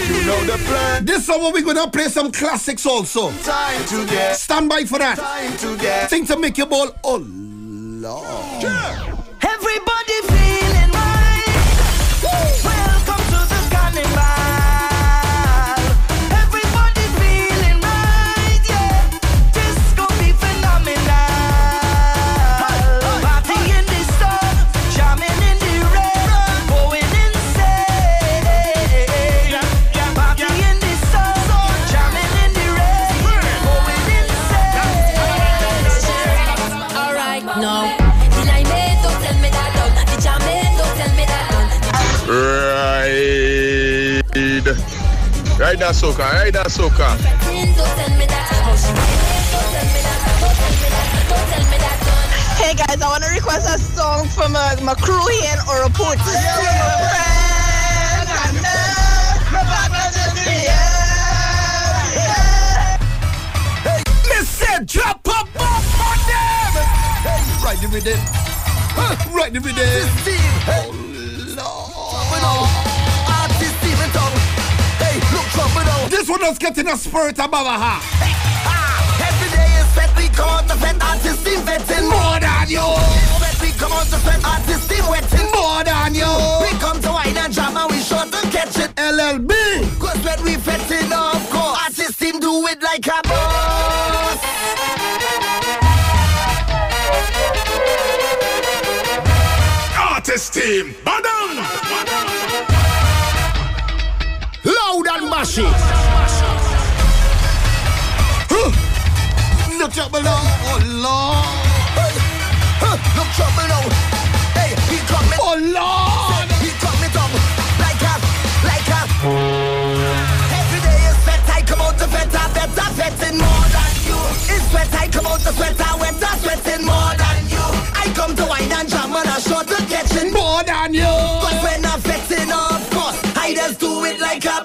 You know the plan. This summer we're gonna play some classics also. Time to get. Stand by for that. Time to get. Thing to make your ball. Oh Lord. Everybody that soca, ride that soca. Hey guys, I want to request a song from my, my crew here in Oraput. Me said drop a bomb on them. Hey, right the rhythm. Huh, right the rhythm. Oh Lord. This one is getting a spirit of Babaha. Every day is fed, we come out to fed, artist team vetting More than you. Fed, we come out to fed, artist team wetting More than you. We come to wine and jam and we sure to catch it LLB. Cause when we fetting, of course Artist team do it like a boss Artist team. And mashy. Trouble now. Oh Lord. Look trouble now Hey, he come me. Oh Lord. He come me down Like a, like a. Every day is fed, I come out to fed, I bet I fetting more than you. It's sweat, I come out to sweat, I wet, I sweating more than you. I come to wine and jam and I sure to catching. More than you. But when I'm fetting, of course, I just do it like a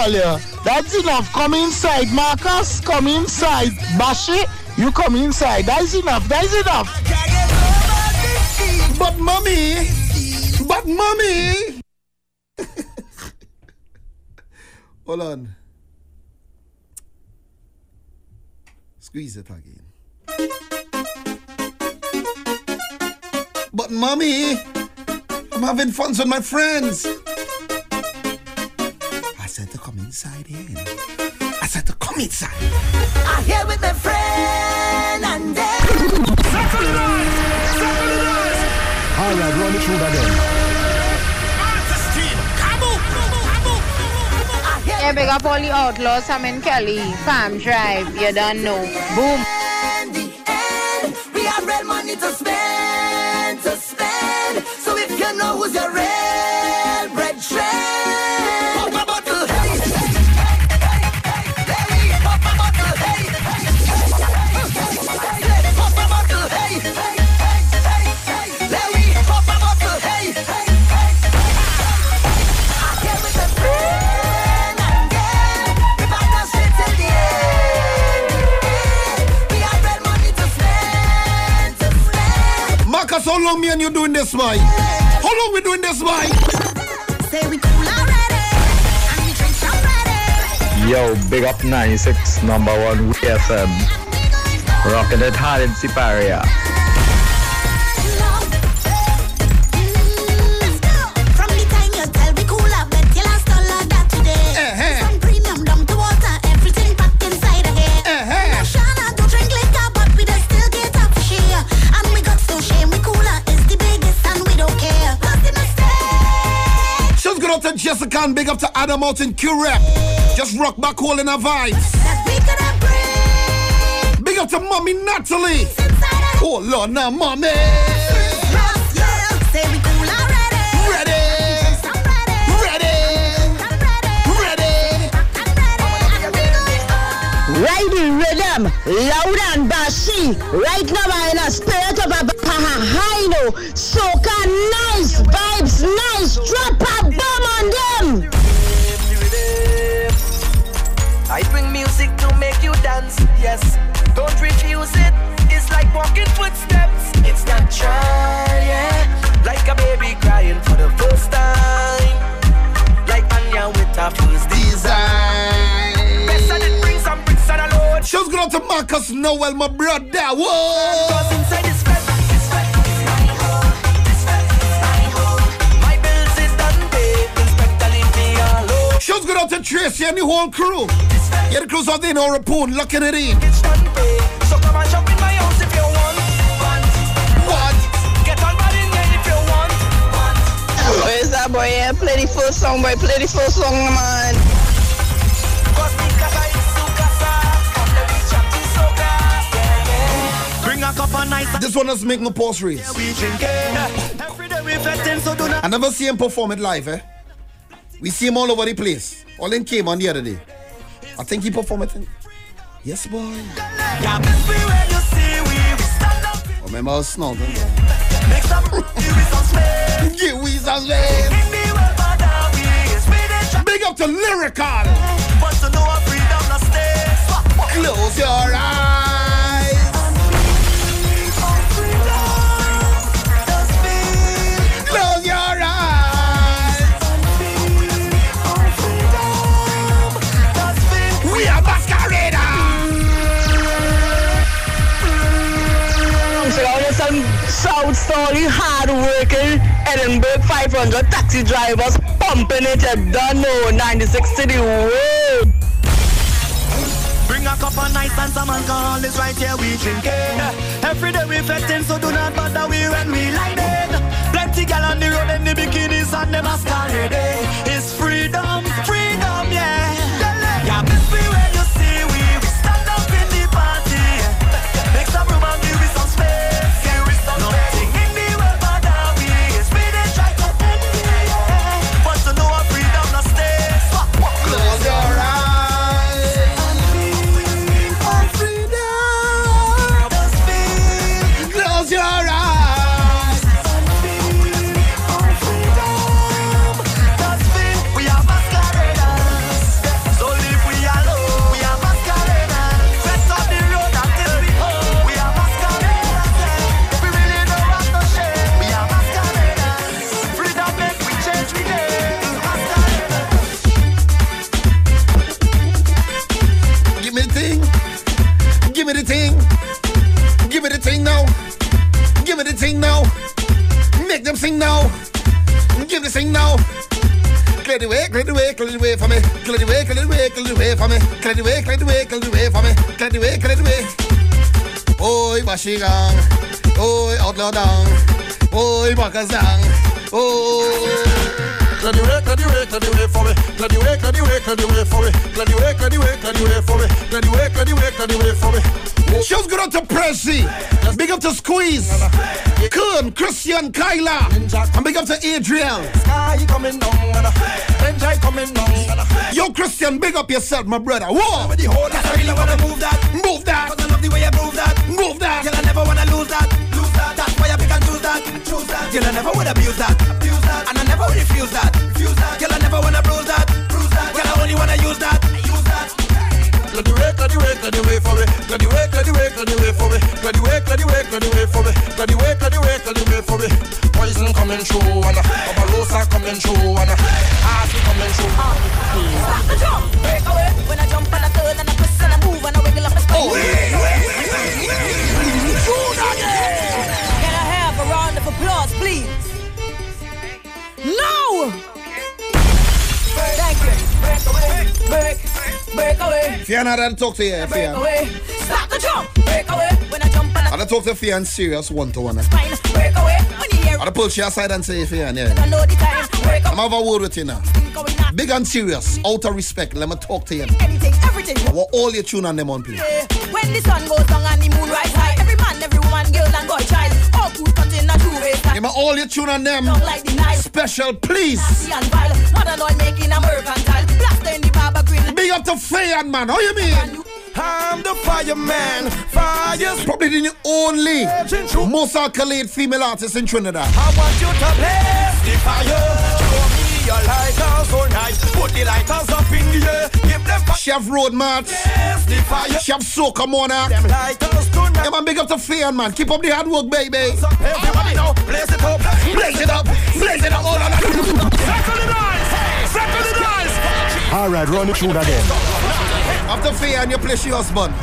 That's enough. Come inside, Marcus. Come inside. Bashi, you come inside. That's enough. That's enough. But mommy, but mommy. (laughs) Hold on. Squeeze it again. But mommy, I'm having fun with my friends. Inside in. I said to come inside. I here with my friend and then All right, run it through that then. Yeah, big up all the outlaws, Sam and Kelly, Farm Drive, you don't know. Boom. we have real money to spend, to spend. So if you know who's your real how long me and you doing this, boy? How long we doing this, boy? Say we cool already, and we. Yo, big up 96, number one WFM. Rocking it hard in Siparia. Jessica and big up to Adam out in Q-Rep. Just rock back all in our vibes. Big up to mommy Natalie. Oh Lord, now mommy. Say we cool already. Ready. Ready. Ready. Riding rhythm, loud and bashy. Right now I'm in a spirit yes. Don't refuse it. It's like walking footsteps. It's natural, yeah. Like a baby crying for the first time. Like Anya with her first design. Best and it brings some bricks and a load. Go out to Marcus Noel, my brother. Whoa. Alone. Just go out to Tracy and the whole crew. Yeah, the crew's out there in Orapoon, locking it in. So come and jump in my house if you want. Want. Want. Get on bad in if you want. Want. Where's that boy? Yeah, play the full song, boy. Play the full song, man. Cause me casa is su casa. Come let me chat to soca. Yeah, yeah. Bring a cup of This one is making a pulse race. we drinking. Every day we fetting, so do not. I never see him perform it live, eh? We see him all over the place. All in came on the other day. I think he performed it. Yes, boy. Yeah, best we where you see we. We stand up. Remember I was some give we some space. Give we some space. Make me well bother we. It's me they try. Big up to Lyrical. But to know our freedom not stay. Swap, swap. Close your eyes. South Story hard working Edinburgh 500 taxi drivers pumping it, at don't know, 96 City Road. Bring a cup up on nice and some alcohol is right here we drinking. Every day we fetting, so do not bother we when we lighting. Plenty gal on the road in the bikinis and the masquerade. It's freedom, freedom, Clear the way, clear the way, clear the way for me. Clear the way, clear the way, clear the way for me. Clear the way, clear the way, clear the way for me. Clear the way, clear the way. Oi, Bashigang. Oi, Outlaw Dang. Oi, Bakazang. Oi. Clear the way, clear the way, clear the way for me. Clear the way, clear the way, clear the way for me. Clear the way, clear the way, clear the way for me. Clear the way, clear the way, clear the way for me. Show's good up to Pressy. Big up to Squeeze. Kun, Christian, Kyla. And big up to Adriel. Sky coming down, coming down. Yo, Christian, big up yourself, my brother. Whoa. With the whole lot, I really wanna move that. Move that. Cause I love the way you move that. Move that. Girl, I never wanna lose that. Girl, I never would abuse that. Abuse that. And I never would refuse that. Refuse that. Girl, I never wanna bruise that. Bruise that. Girl, I only wanna use that. Use that. Clear the way, clear the way, clear the way for me. Clear the way, clear the way, clear the way for me. Clear the way, clear the way, clear the way for me. Clear the way, clear the way, clear the way for me. Poison coming through, and a Barbarossa coming through, and a Arsenal coming through. Stop the drum, break away. When I jump No! Thank you. Break away, break, break away, Fiona, I talk to you, break Fiona. away. Stop the drum, break away. When I jump and I I talk to Fiona serious one to one. spine, break away. When you hear I done pull you aside and say, Fiona, I yeah. know the time, break I'm have a word with you now. Big and serious, out of respect, let me talk to you. anything, everything. I want all your tune on them on, please. When the sun goes down and the moon rise high, every man, every woman, girl and boy, child, all who's cut in a two-way style. Give me all your tune on them. like the. Special, please. Nasty and vile, mother Lord making a mercantile, blaster in the barber green. Big up to Fay-Ann, man. How you mean? I'm the fireman. Fire. Probably the only most accolade female artist in Trinidad. I want you to blaze the fire. Show me your lighters all night. Put the lighters up in the air. Give them fire. Chef Road March. Blaze the fire. Chef Soca Mona. Them lighters tonight. Yeah, man, big up to Fay-Ann, man. Keep up the hard work, baby. Everybody know, blaze it up. Blaze it up. Blaze it up. Hold on. Circle the dice. Circle the dice. All right, run it through again. After Fay-Ann, you play she husband.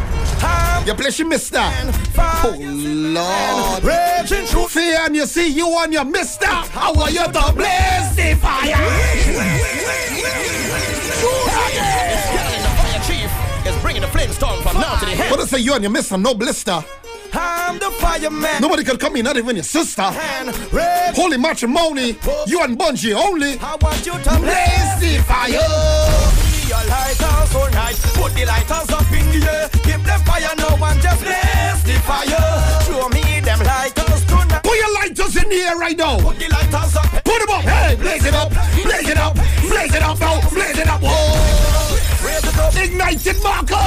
You play she mister. Oh, Lord. Raging through. Fay-Ann, you see, you and your mister. I want you to blaze the Fire chief is bringing the flamestorm from now to the head. What I say, you and your mister, no blister. I'm the fireman. Nobody can come in, not even your sister. Holy matrimony, you and Bunji only. I want you to Blaze the fire. Your lighters all night. Put the lighters up in the air. Give them fire now and just blaze the fire. Show me them lighters tonight. Put your lighters in the air right now. Put the lighters up. Put them up. Hey, blaze it up. Blaze it up. Blaze it up now. Blaze it up. Whoa. Raise it up. Ignite it, Marco.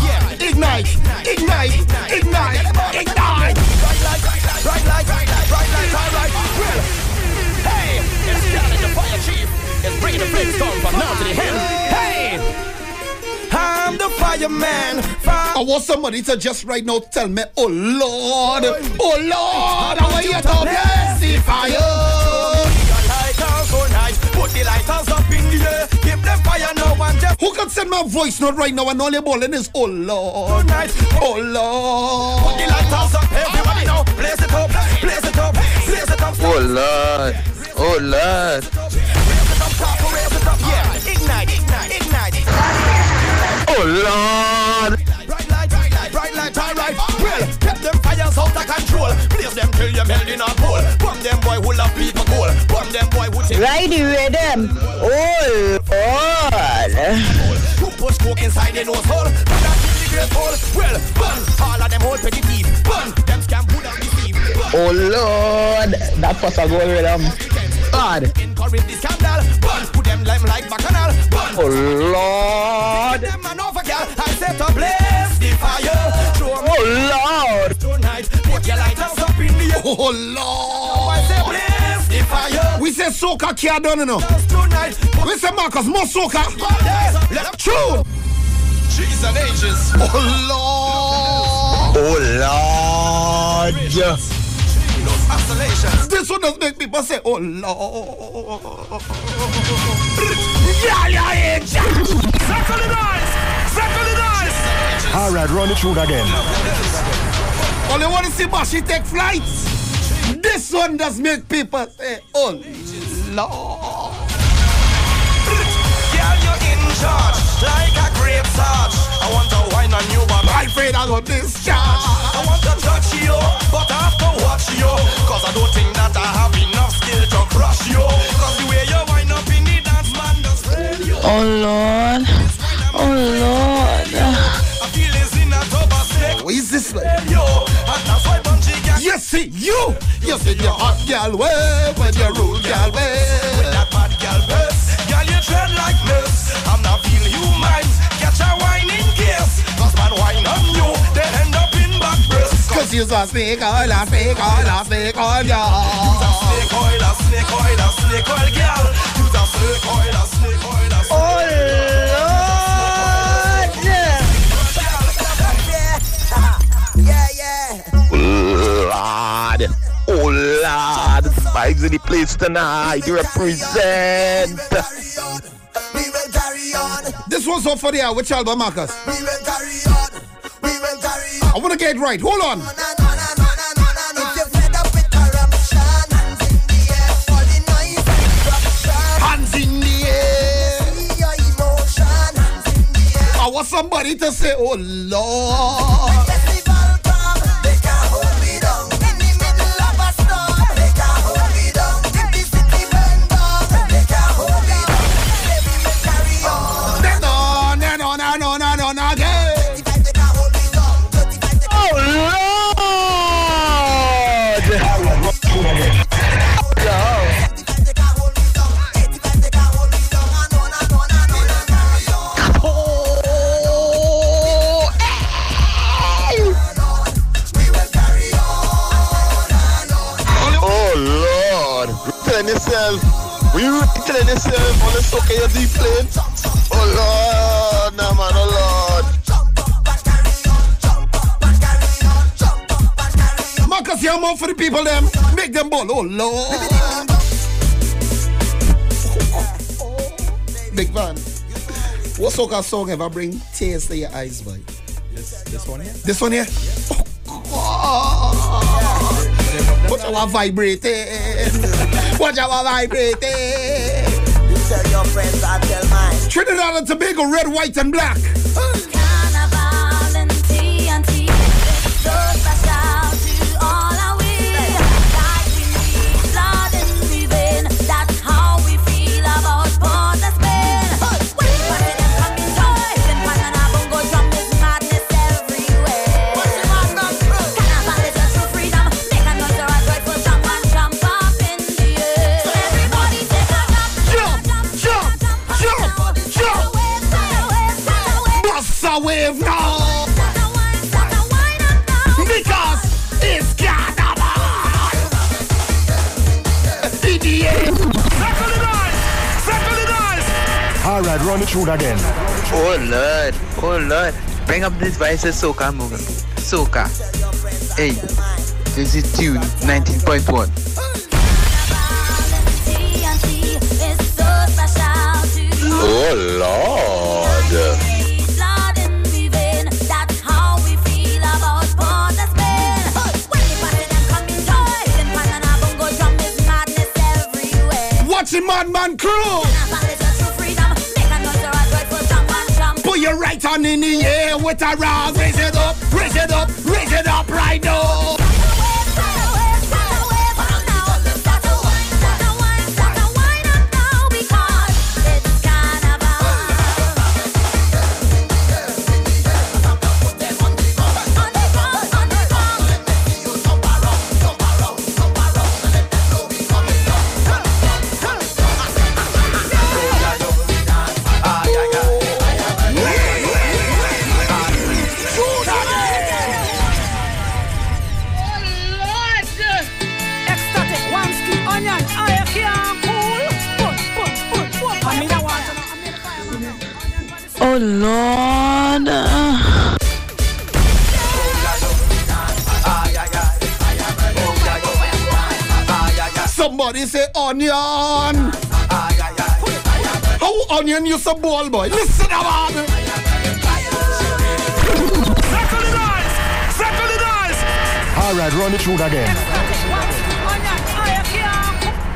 Yeah. Ignite. Ignite. Ignite. Ignite. Bright light, bright light, bringing the flamestorm from now to the head. Hey, I'm the fireman. Fire. I want somebody to just right now tell me, oh Lord, oh Lord, I want you to blaze the fire. Your lighters all night. Put the lighters up in the air. Give them fire now and Who can send my voice note right now and all your balling is, oh Lord, tonight. oh Put the Lord. lighters up. Everybody now. Blaze it up. Blaze it up. Blaze it up. Oh Lord, oh Lord. Oh, oh, Oh Lord. Oh Lord. Who inside nose hole? I keep the hole. Well, burn all of them petty. Burn them scam who don't deceive. Oh Lord, that was a. God. Encourage the scandal. Bun. Put them lime like bacchanal. Bun. Oh Lord. Them man over girl. I set a blaze the fire. 'em Oh Lord. Tonight, put your lighters up in the air. Oh Lord. I say blaze the fire. We say soca can't done enough. Tonight, We say Marcus more soca. let True. Cheese and ages. Oh Lord. Oh Lord. Those oscillations. This one does make people say, oh Lord. Yeah, yeah, yeah. Circle the dice. Circle the dice. All right, run it through again. Only want to see Bashi take flights. This one does make people say, oh Lord. Girl, you're in charge. Like a grape touch. I want to wine on you, but I afraid I got discharged. I want to touch you, but I have to watch you. Cause I don't think that I have enough skill to crush you. Cause the way you wind up in the dance, man, just you. Oh Lord. Oh Lord. I feel is in a tub of snake. Who is this way? Yo, and that's why Bunji can You see, you, you see your hot gal way, when you rule gal way. that bad girl best. Girl, you tread like this. I'm not feel you mind. Catch a wine in case. Cause man wine on you, breast. Cause you's a snake oil, a snake oil, a snake oil, Use a yeah. snake oil, a snake oil, a snake oil, girl. Use a snake oil, a snake oil, a snake Oh Lord. Yeah, yeah. Lord. Oh Lord. Vibes in the place tonight. You represent. We will carry on. This one's up for the hour. Which album, Marcus? We will carry on. We will carry on. I wanna get it right. Hold on. If you're fed up with corruption, hands in the air for the noise and disruption. Hands in the air. See your emotion, hands in the air. I want somebody to say, oh Lord. We you telling yourself on the soca you're deep playing. Oh Lord. Nah man, oh Lord. Marcus, you're more for the people, them. Make them ball. Oh Lord. Big man. What soca song ever bring tears to your eyes, boy? This, this one here? This one here? Oh, What you vibrating? Eh. What you vibrating? Eh. You tell your friends, I tell mine. Trinidad and Tobago, red, white, and black. Bust a wave now. Because it's carnival. In the. All right, run it through again. Oh Lord, oh Lord. Bring up this vice of soca moving. Soca. Hey, this is tune 19.1. TNT is so special to Oh Lord. Jump and Crew. Put your right hand in the air with a round. Raise it up, raise it up, raise it up right now. Onion. How onion you some ball boy? Listen, man. All right, run it through again.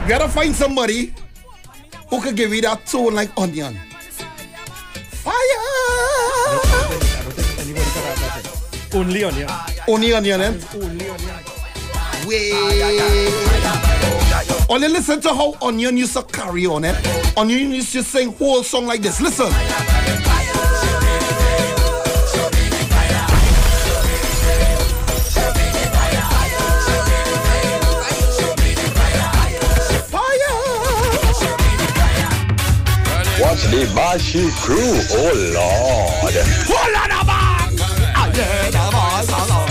You gotta find somebody who could give you that tone like onion. Fire! Only onion. Only onion, eh? Only onion. Wait. Only listen to how Onion used to carry on it. Onion used to sing whole song like this. Listen. Watch the Bashi crew, oh Lord. Hold on a man. I heard a voice of Lord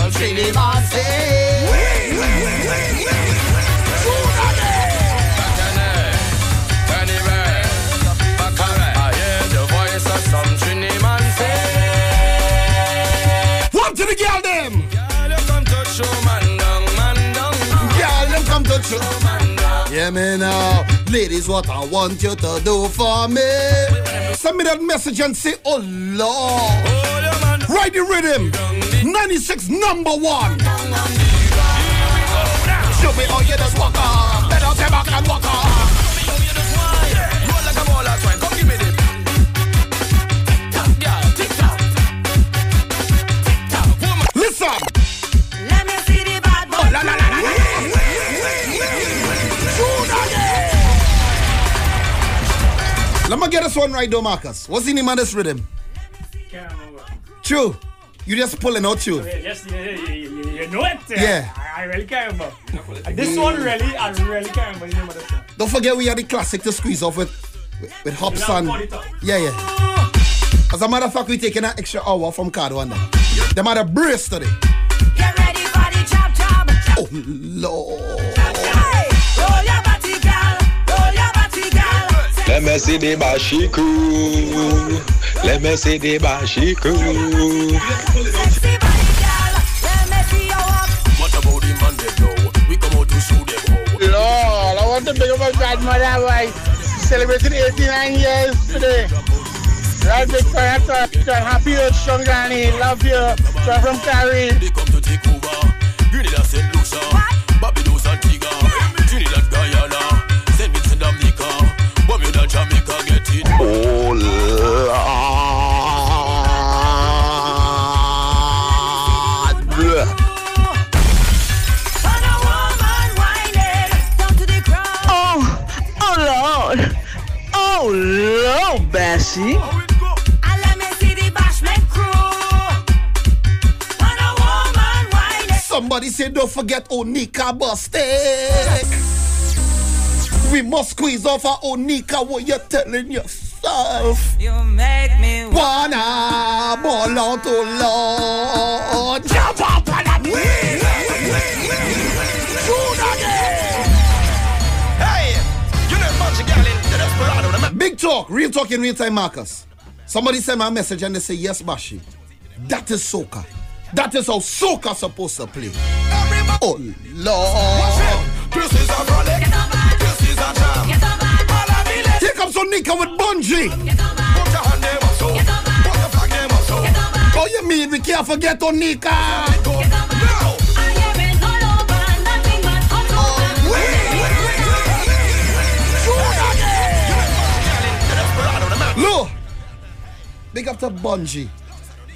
Yeah, me now. Ladies, what I want you to do for me. Send me that message and say, oh Lord. Ride the rhythm. 96 number one. Show me how you just walk on. Let me get this one right though, Marcus. What's the name of this rhythm? Can't remember. True. You just pulling out tune. Yes, yeah, yeah, yeah, yeah, you know it. Yeah. I, I really can't remember. This mm. one really, I really can't remember the name of this one. Don't forget we had the classic to squeeze off with with, with hops and yeah, yeah. As a matter of fact, we taking an extra hour from Cardo and them. Them had a brace today. Get ready for the chop chop. Oh Lord. Let me see the Bashi crew. Let me see the Bashi crew. Sexy body, girl. Let me see you up. What about the man they? We come out to show them how. Lord, I want to big up my grandmother, boy. Celebrating 89 years today. Right, big fan, happy strong granny. Love you. From Cari. Jamaica, get it. Oh Lord. On a woman whining down to the ground. Oh, oh Lord. Oh Lord, Bessie. And let me see the bashment crew. On a woman whining. Somebody say don't forget Onika Bostic. We must squeeze off our Onika. What you telling yourself? You make me Wanna ball out to Lord. Jump up on that wheel. Hey, you know bunch of gal in the desperado. Big talk, real talk in real time, Marcus. Somebody sent me a message and they say, Yes, Bashi. That is soca. That is how soca supposed to play. Oh Lord. This is a frolic. The flag them up so. Oh, you mean we can't forget Onika? Look, big up to Bunji.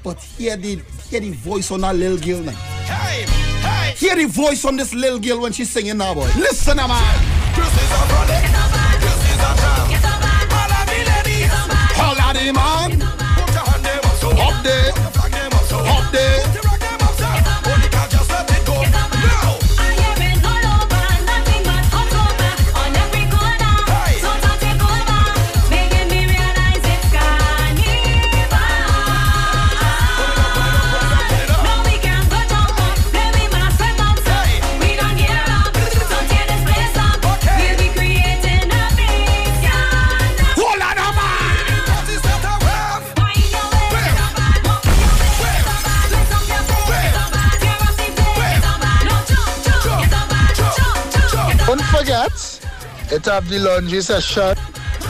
But hear the hear the voice on that little girl now. Hey, hey. Hear the voice on this little girl when she's singing now, boy. Listen, man. This is a man. Put your hand them up so. Up there. It have the laundry session.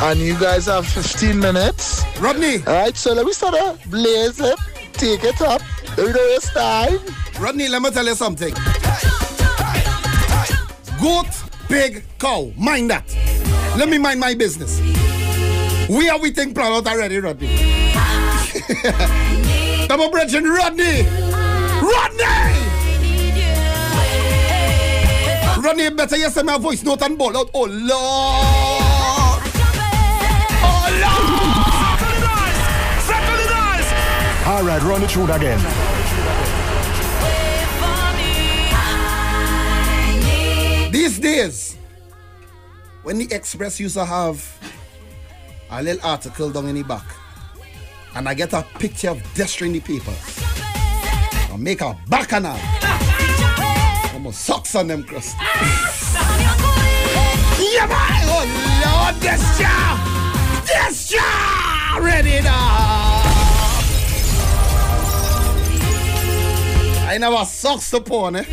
And you guys have 15 minutes. Rodney. All right, so let me start to blaze it. Take it up. Know it's time. Rodney, let me tell you something. Goat, pig, cow. Mind that. Let me mind my business. We are waiting plan out already, Rodney. (laughs) Double bridging Rodney. Rodney! Rodney, better you send my voice note and ball out. Oh, Lord. Oh, Lord! All right, run it through again. These days, when the Express used to have a little article down in the back, and I get a picture of Destra in the paper, I make a bacchanal. I'm a socks on them crust. (laughs) yeah, man! Oh, Lord, Destra! Destra! Ready now! I never socks to pawn, eh?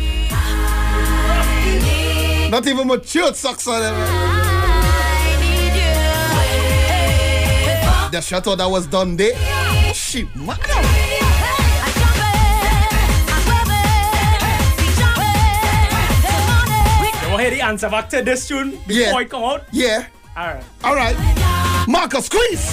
Not even mature socks on them. The shot that was done there. Shit, man. You want to hear the answer back to this tune before Yeah. it come out? Yeah. Alright. All right. Marcus, squeeze.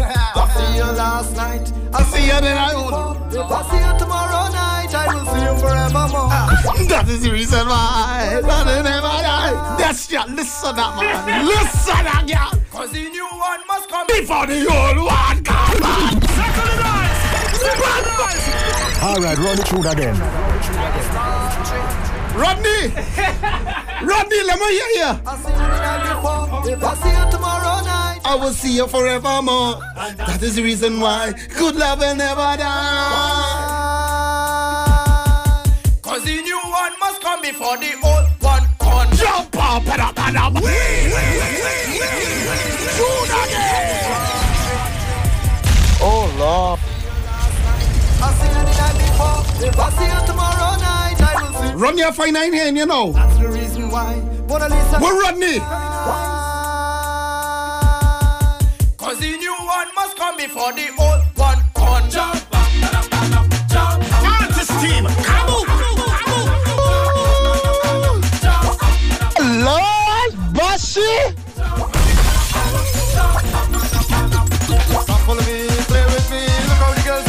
I see you last night. I see you then I own. If I see you tomorrow night, I will see you forevermore. (laughs) That is the reason why. That will never die. That's ya. Listen that man. Listen that girl. Cause the new one must come Before the old one come back. All right, run it through again. Rodney. Rodney, let me hear you. I see you the night before. If I see you tomorrow night, I will see you forevermore. That is the reason why good love will never die. Cause the new one must come before the old one come. Jump up and up and up. Oh, Lord. I see you the night before. If I see you tomorrow night, I will. Run your fine nine hand, you know. That's the reason why. Mona Lisa. We're Rodney. Cause the new one must come before the old one come. Jump up, jump. Artist team, come on. Lord, Bashi. Follow me, play with me. Look how the girls.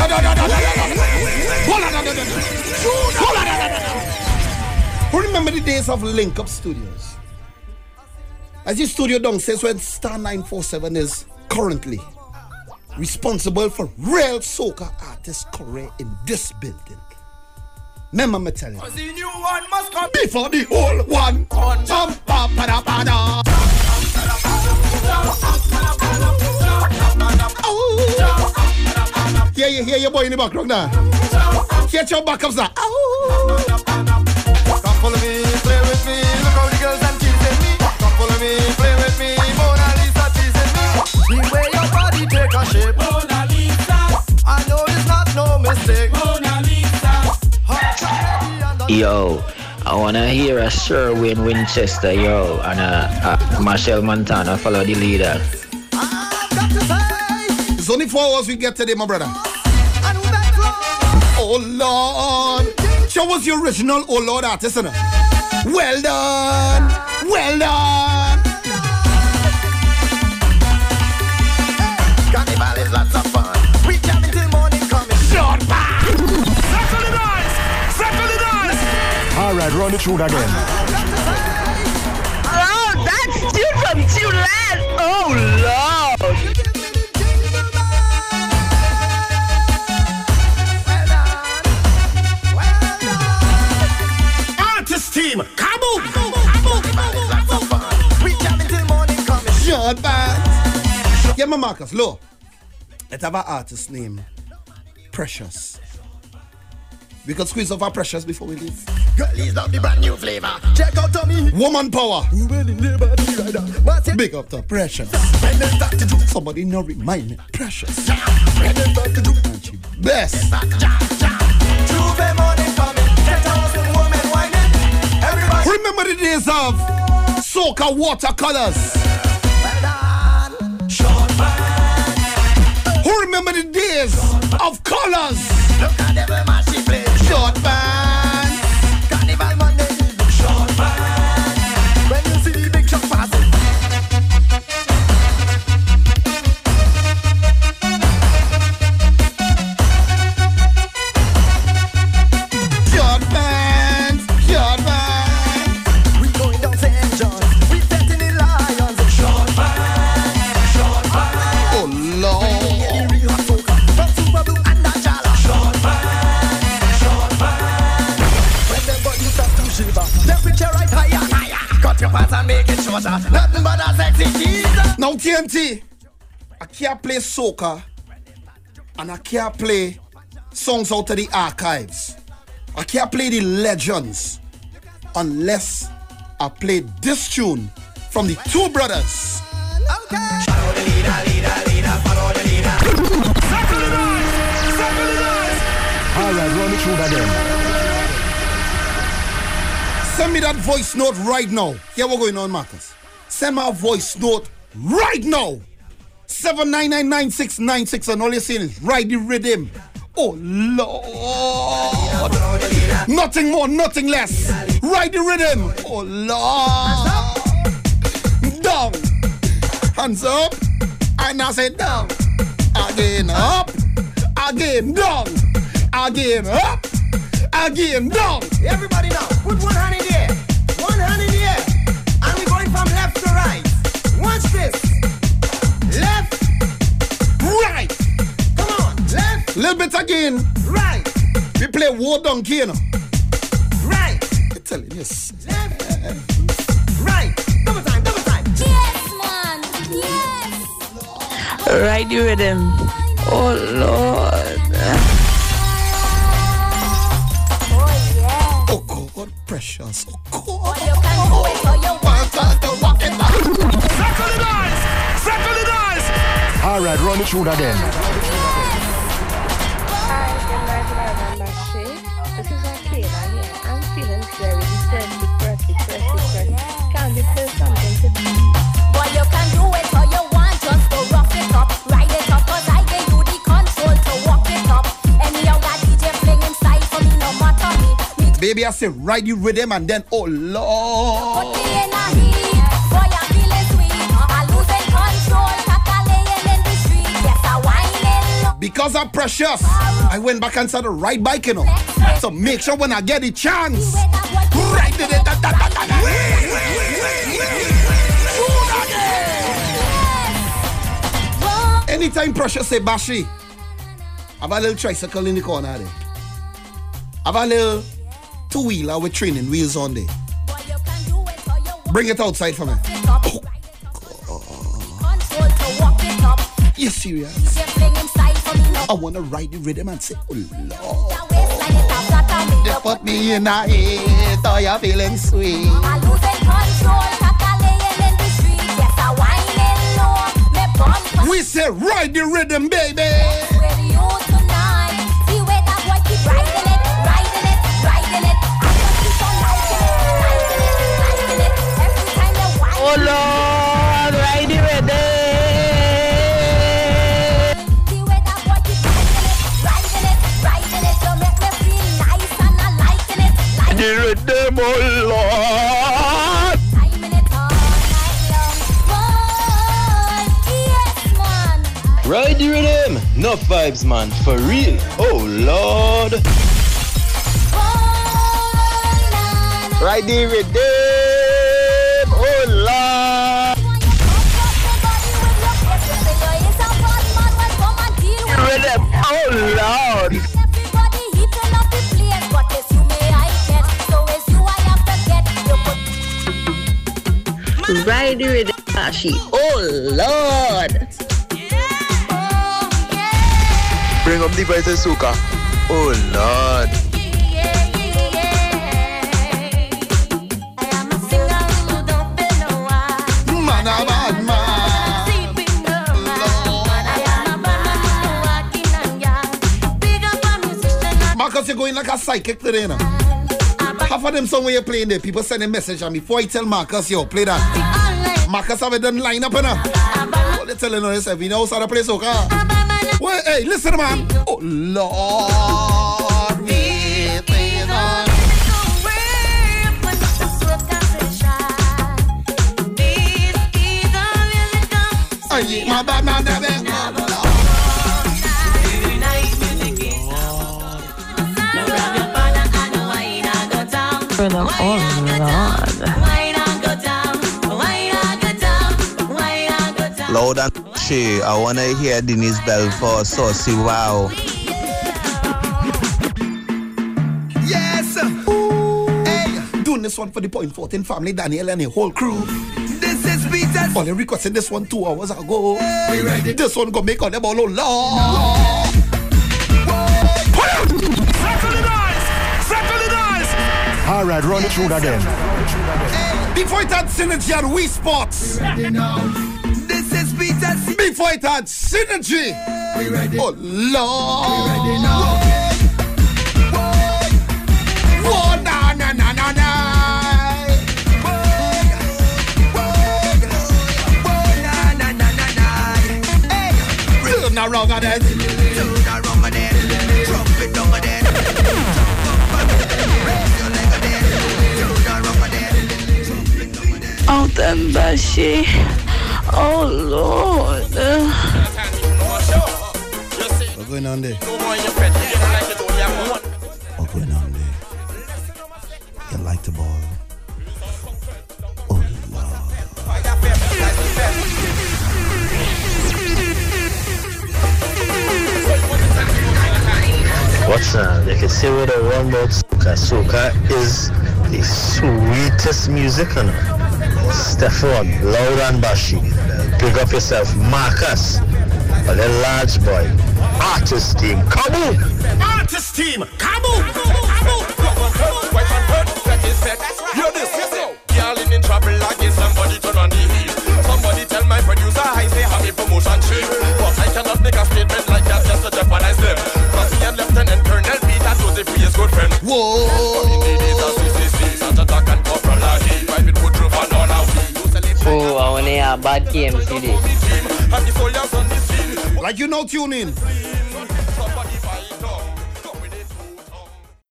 Who remember the days of Link Up Studios? As the studio downstairs when Star 947 is currently responsible for real soca artist career in this building. Remember me telling you. New one must come Before the old one. Jump up, pada, pada. Oh. Hear you, hear your boy in the background now. Get your backups now. Oh. Come follow me, play with me. Look how the girls and teasing me. Come follow me, play with me. Mona Lisa teasing me. The way your body take a shape. Mona Lisa. I know it's not no mistake. Mona Lisa. Yo, I wanna hear a Sir Wayne Winchester, yo, and a, a Machel Montano follow the leader. It's only four hours we get today, my brother. Oh Lord. Show us the original Oh Lord artist, innit? Well done. Well done. Carnival is lots of fun. We jam until morning coming. Short back. Circle the noise. Circle the noise. All right, run it through again. Oh, that's tune from Tune Land. Oh, Lord. Artist team, come on. We jam until morning coming. Short back. Yeah, my Marcus, look. Let's have an artist name. Precious. We could squeeze off our precious before we leave. Girlies love the brand new flavor. Check out Tommy. Woman power. What's it? Big up to Precious. When they start to do. Somebody now remind me. Precious. When they start to do. And she best. Tuesday morning coming. Remember the days of Soca watercolors. Who remember the days of colors? Them man Cut your pants and make it shorter. Nothing but a sexy teaser. Now TNT, I can't play soca and I can't play songs out of the archives. I can't play the legends unless I play this tune from the two brothers. Alright, run it through that then. Send me that voice note right now. Hear what going on, Marcus. Send my voice note right now. 7999696 and all you're saying is ride the rhythm. Oh Lord. Nothing more, nothing less. Ride the rhythm. Oh Lord. Down. Hands up. And I say down. Again up. Again down. Again up. Again down. Everybody now, put one hand in play war donkey, you know. right, I'm telling you. s- right. Double time, double time. Yes, man. Yes. Ride the rhythm. Oh Lord. Oh, yeah. Oh God, precious. Oh God. Oh, you can do it, oh, you want Alright, run it through that then. Baby, I say ride the rhythm and then oh Lord. Because I'm precious, I went back and started ride bike, you know. So make sure when I get the chance, ride it. da- da- da- da-. Anytime precious say Bashi, have a little tricycle in the corner there. Have a little two wheeler with training wheels on there. Bring it outside for me. You serious? I wanna ride the rhythm and say, oh Lord. You put me in a heat, oh you're feeling sweet. We say ride the rhythm, baby. It, The oh Lord. timing it night long. Boy, yes, man. Ride the rhythm. Enough vibes, man. For real. Oh, Lord. Ride the rhythm. Ride the Bashi. Oh Lord. Bring up the of soca. Oh, Lord. Marcus, you're going like a psychic today, know. Half of them song where you're playing there, people sending message and before I tell Marcus, yo, play that. Marcus have it done line up enough. What they telling us eh? if you know how to play soca? Well, hey, listen, man. Oh, Lord. we praise God. Ay, my bad man, Rhythm. Oh Loud and she, I wanna hear Denise Belfon Saucy Wow. Yes. Hey, doing this one for the Point Fortin family, Daniel and the whole crew. This is Peter. Only requesting this one two hours ago. We ready. This one gonna make on them all oh Lord. All right, run it through again. Before it had synergy and we sports. This is Peter. Before it had synergy. We ready. Oh Lord. We ready now. Whoa, na na na na na. Turn around and then. Turn around and then. Drop it down and then. Out and Bashi. Oh Lord. What's going on there? What's going on there? You like the ball? Oh, What's that? They can see where the one about soca. Soca is the sweetest music, you know. Stefan, loud and bashy. Pick up yourself, Marcus, a little large boy. Artist team, come on! Artist team, come on! Hear this, Girl in, in trouble again, somebody turn on the heat. Somebody tell my producer I say have promotion trip. But I cannot make a statement like that just to jeopardize them. Cause me and Lieutenant Colonel Peter Joseph he is good friend. Oh, Want bad today. Like you know, tune in.